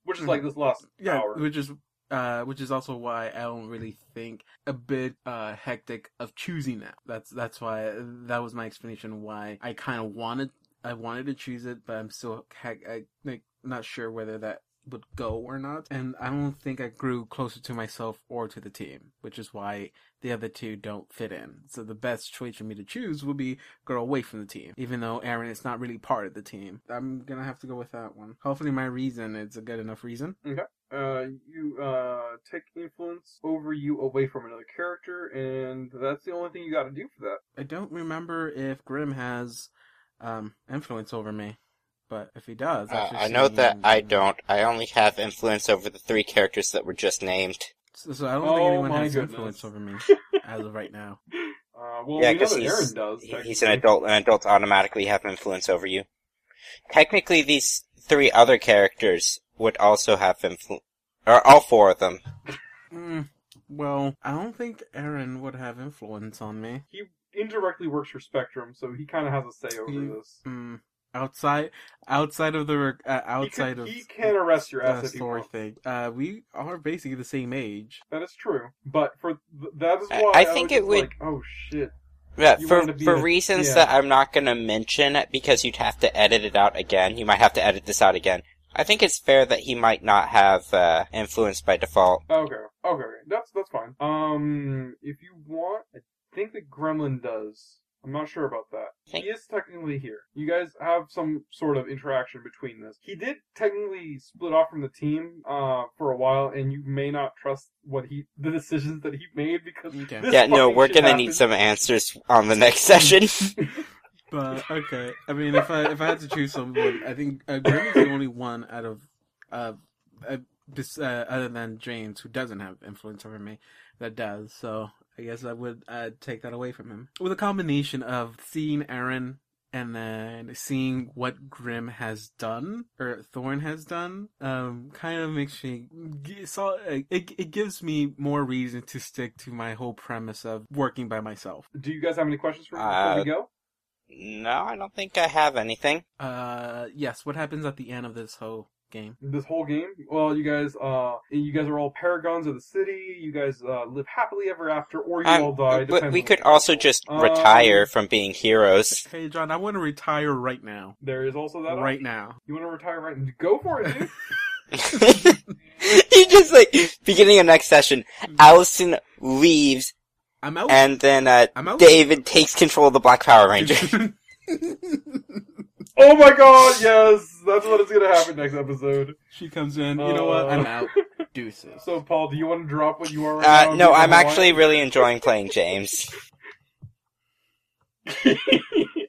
Which is Mhm. like this last Yeah, hour. which is uh, which is also why I don't really think a bit uh hectic of choosing that. That's that's why that was my explanation why I kind of wanted I wanted to choose it, but I'm still I like not sure whether that would go or not. And I don't think I grew closer to myself or to the team, which is why the other two don't fit in. So the best choice for me to choose would be go away from the team, even though Aaron is not really part of the team. I'm gonna have to go with that one. Hopefully, my reason is a good enough reason. Okay. Uh, you uh take influence over you away from another character, and that's the only thing you got to do for that. I don't remember if Grim has um, influence over me, but if he does, Uh, I know that him- I don't. I only have influence over the three characters that were just named. So, so I don't Oh think anyone has goodness. influence over me as of right now. Uh, well, yeah, because he's Aaron does. he- he's an adult, and adults automatically have influence over you. Technically, these three other characters would also have influence, or all four of them. Mm, well, I don't think Aaron would have influence on me. He indirectly works for Spectrum, so he kind of has a say over He- this. Mm, outside, outside of the uh, outside he, could, of he can arrest your ass the if he story wants. thing, uh, we are basically the same age. That is true, but for th- that is why I I, think was it would- Like, oh shit! Yeah, You for wanted to be for a- reasons yeah. that I'm not gonna mention because you'd have to edit it out again. You might have to edit this out again. I think it's fair that he might not have uh, influence by default. Okay, okay, that's that's fine. Um, if you want, I think the Gremlin does. I'm not sure about that. Think- He is technically here. You guys have some sort of interaction between this. He did technically split off from the team uh, for a while, and you may not trust what he the decisions that he made because Okay. this Yeah, no, we're gonna happened. need some answers on the next session. But okay, I mean, if I if I had to choose someone, I think uh, Grim is the only one out of uh, uh, this, uh, other than James who doesn't have influence over me that does. So I guess I would uh, take that away from him with a combination of seeing Aaron and then seeing what Grim has done or Thorn has done. Um, kind of makes me so it it gives me more reason to stick to my whole premise of working by myself. Do you guys have any questions for me before Uh, we go? No, I don't think I have anything. Uh, yes. What happens at the end of this whole game? This whole game? Well, you guys, uh, you guys are all paragons of the city. You guys uh, live happily ever after, or you Um, all die. but we could also just Um, retire from being heroes. Hey, John, I want to retire right now. There is also that. Right option. now. You want to retire right? Now? Go for it, dude. he just like beginning of next session. Allison leaves, I'm out. and then uh, I'm out. David takes control of the Black Power Ranger. oh my god, yes, that's what is gonna happen next episode. she comes in. You know what? I'm Uh, out. Deuces. So, Paul, do you want to drop what you are right now? Uh, and no, I'm actually lion? really enjoying playing James.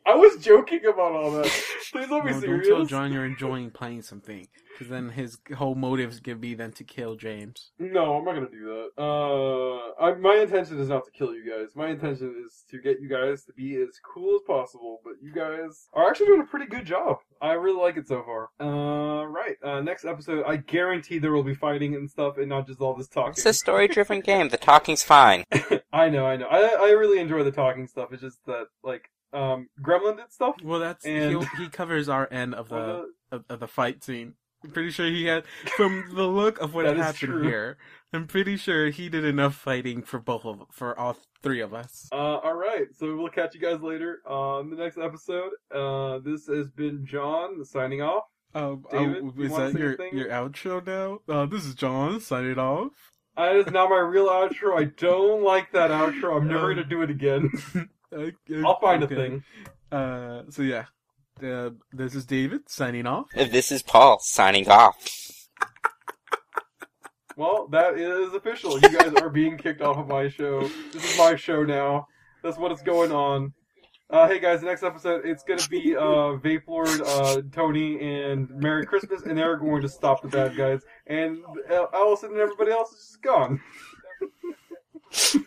I was joking about all that. Please don't be No, don't serious. tell John you're enjoying playing something, because then his whole motives could be then to kill James. No, I'm not gonna do that. Uh, I, my intention is not to kill you guys. My intention is to get you guys to be as cool as possible. But you guys are actually doing a pretty good job. I really like it so far. Uh, right. Uh, next episode, I guarantee there will be fighting and stuff, and not just all this talking. It's a story-driven game. The talking's fine. I know, I know. I I really enjoy the talking stuff. It's just that like um Gremlin did stuff. Well, that's And- he covers our end of the Uh, of, of the fight scene. I'm pretty sure he had, from the look of what happened here. I'm pretty sure he did enough fighting for both of for all three of us. Uh, all right. So we'll catch you guys later on the next episode. Uh, this has been John signing off. Um, David, oh, you is wanna that your anything? your outro now? Uh, this is John signing off. That is now my real outro. I don't like that outro. I'm never gonna do it again. Okay, I'll find okay. a thing. Uh, so yeah, uh, this is David signing off. This is Paul signing off. Well, that is official. You guys are being kicked off of my show. This is my show now. That's what is going on. Uh, hey guys, the next episode it's gonna be uh, Vape Lord, uh, Tony, and Merry Christmas, and they're going to stop the bad guys, and uh, Allison and everybody else is just gone.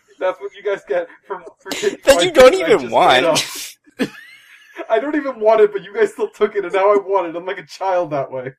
That's what you guys get from for taking That you don't even want. I don't even want it, but you guys still took it, and now I want it. I'm like a child that way.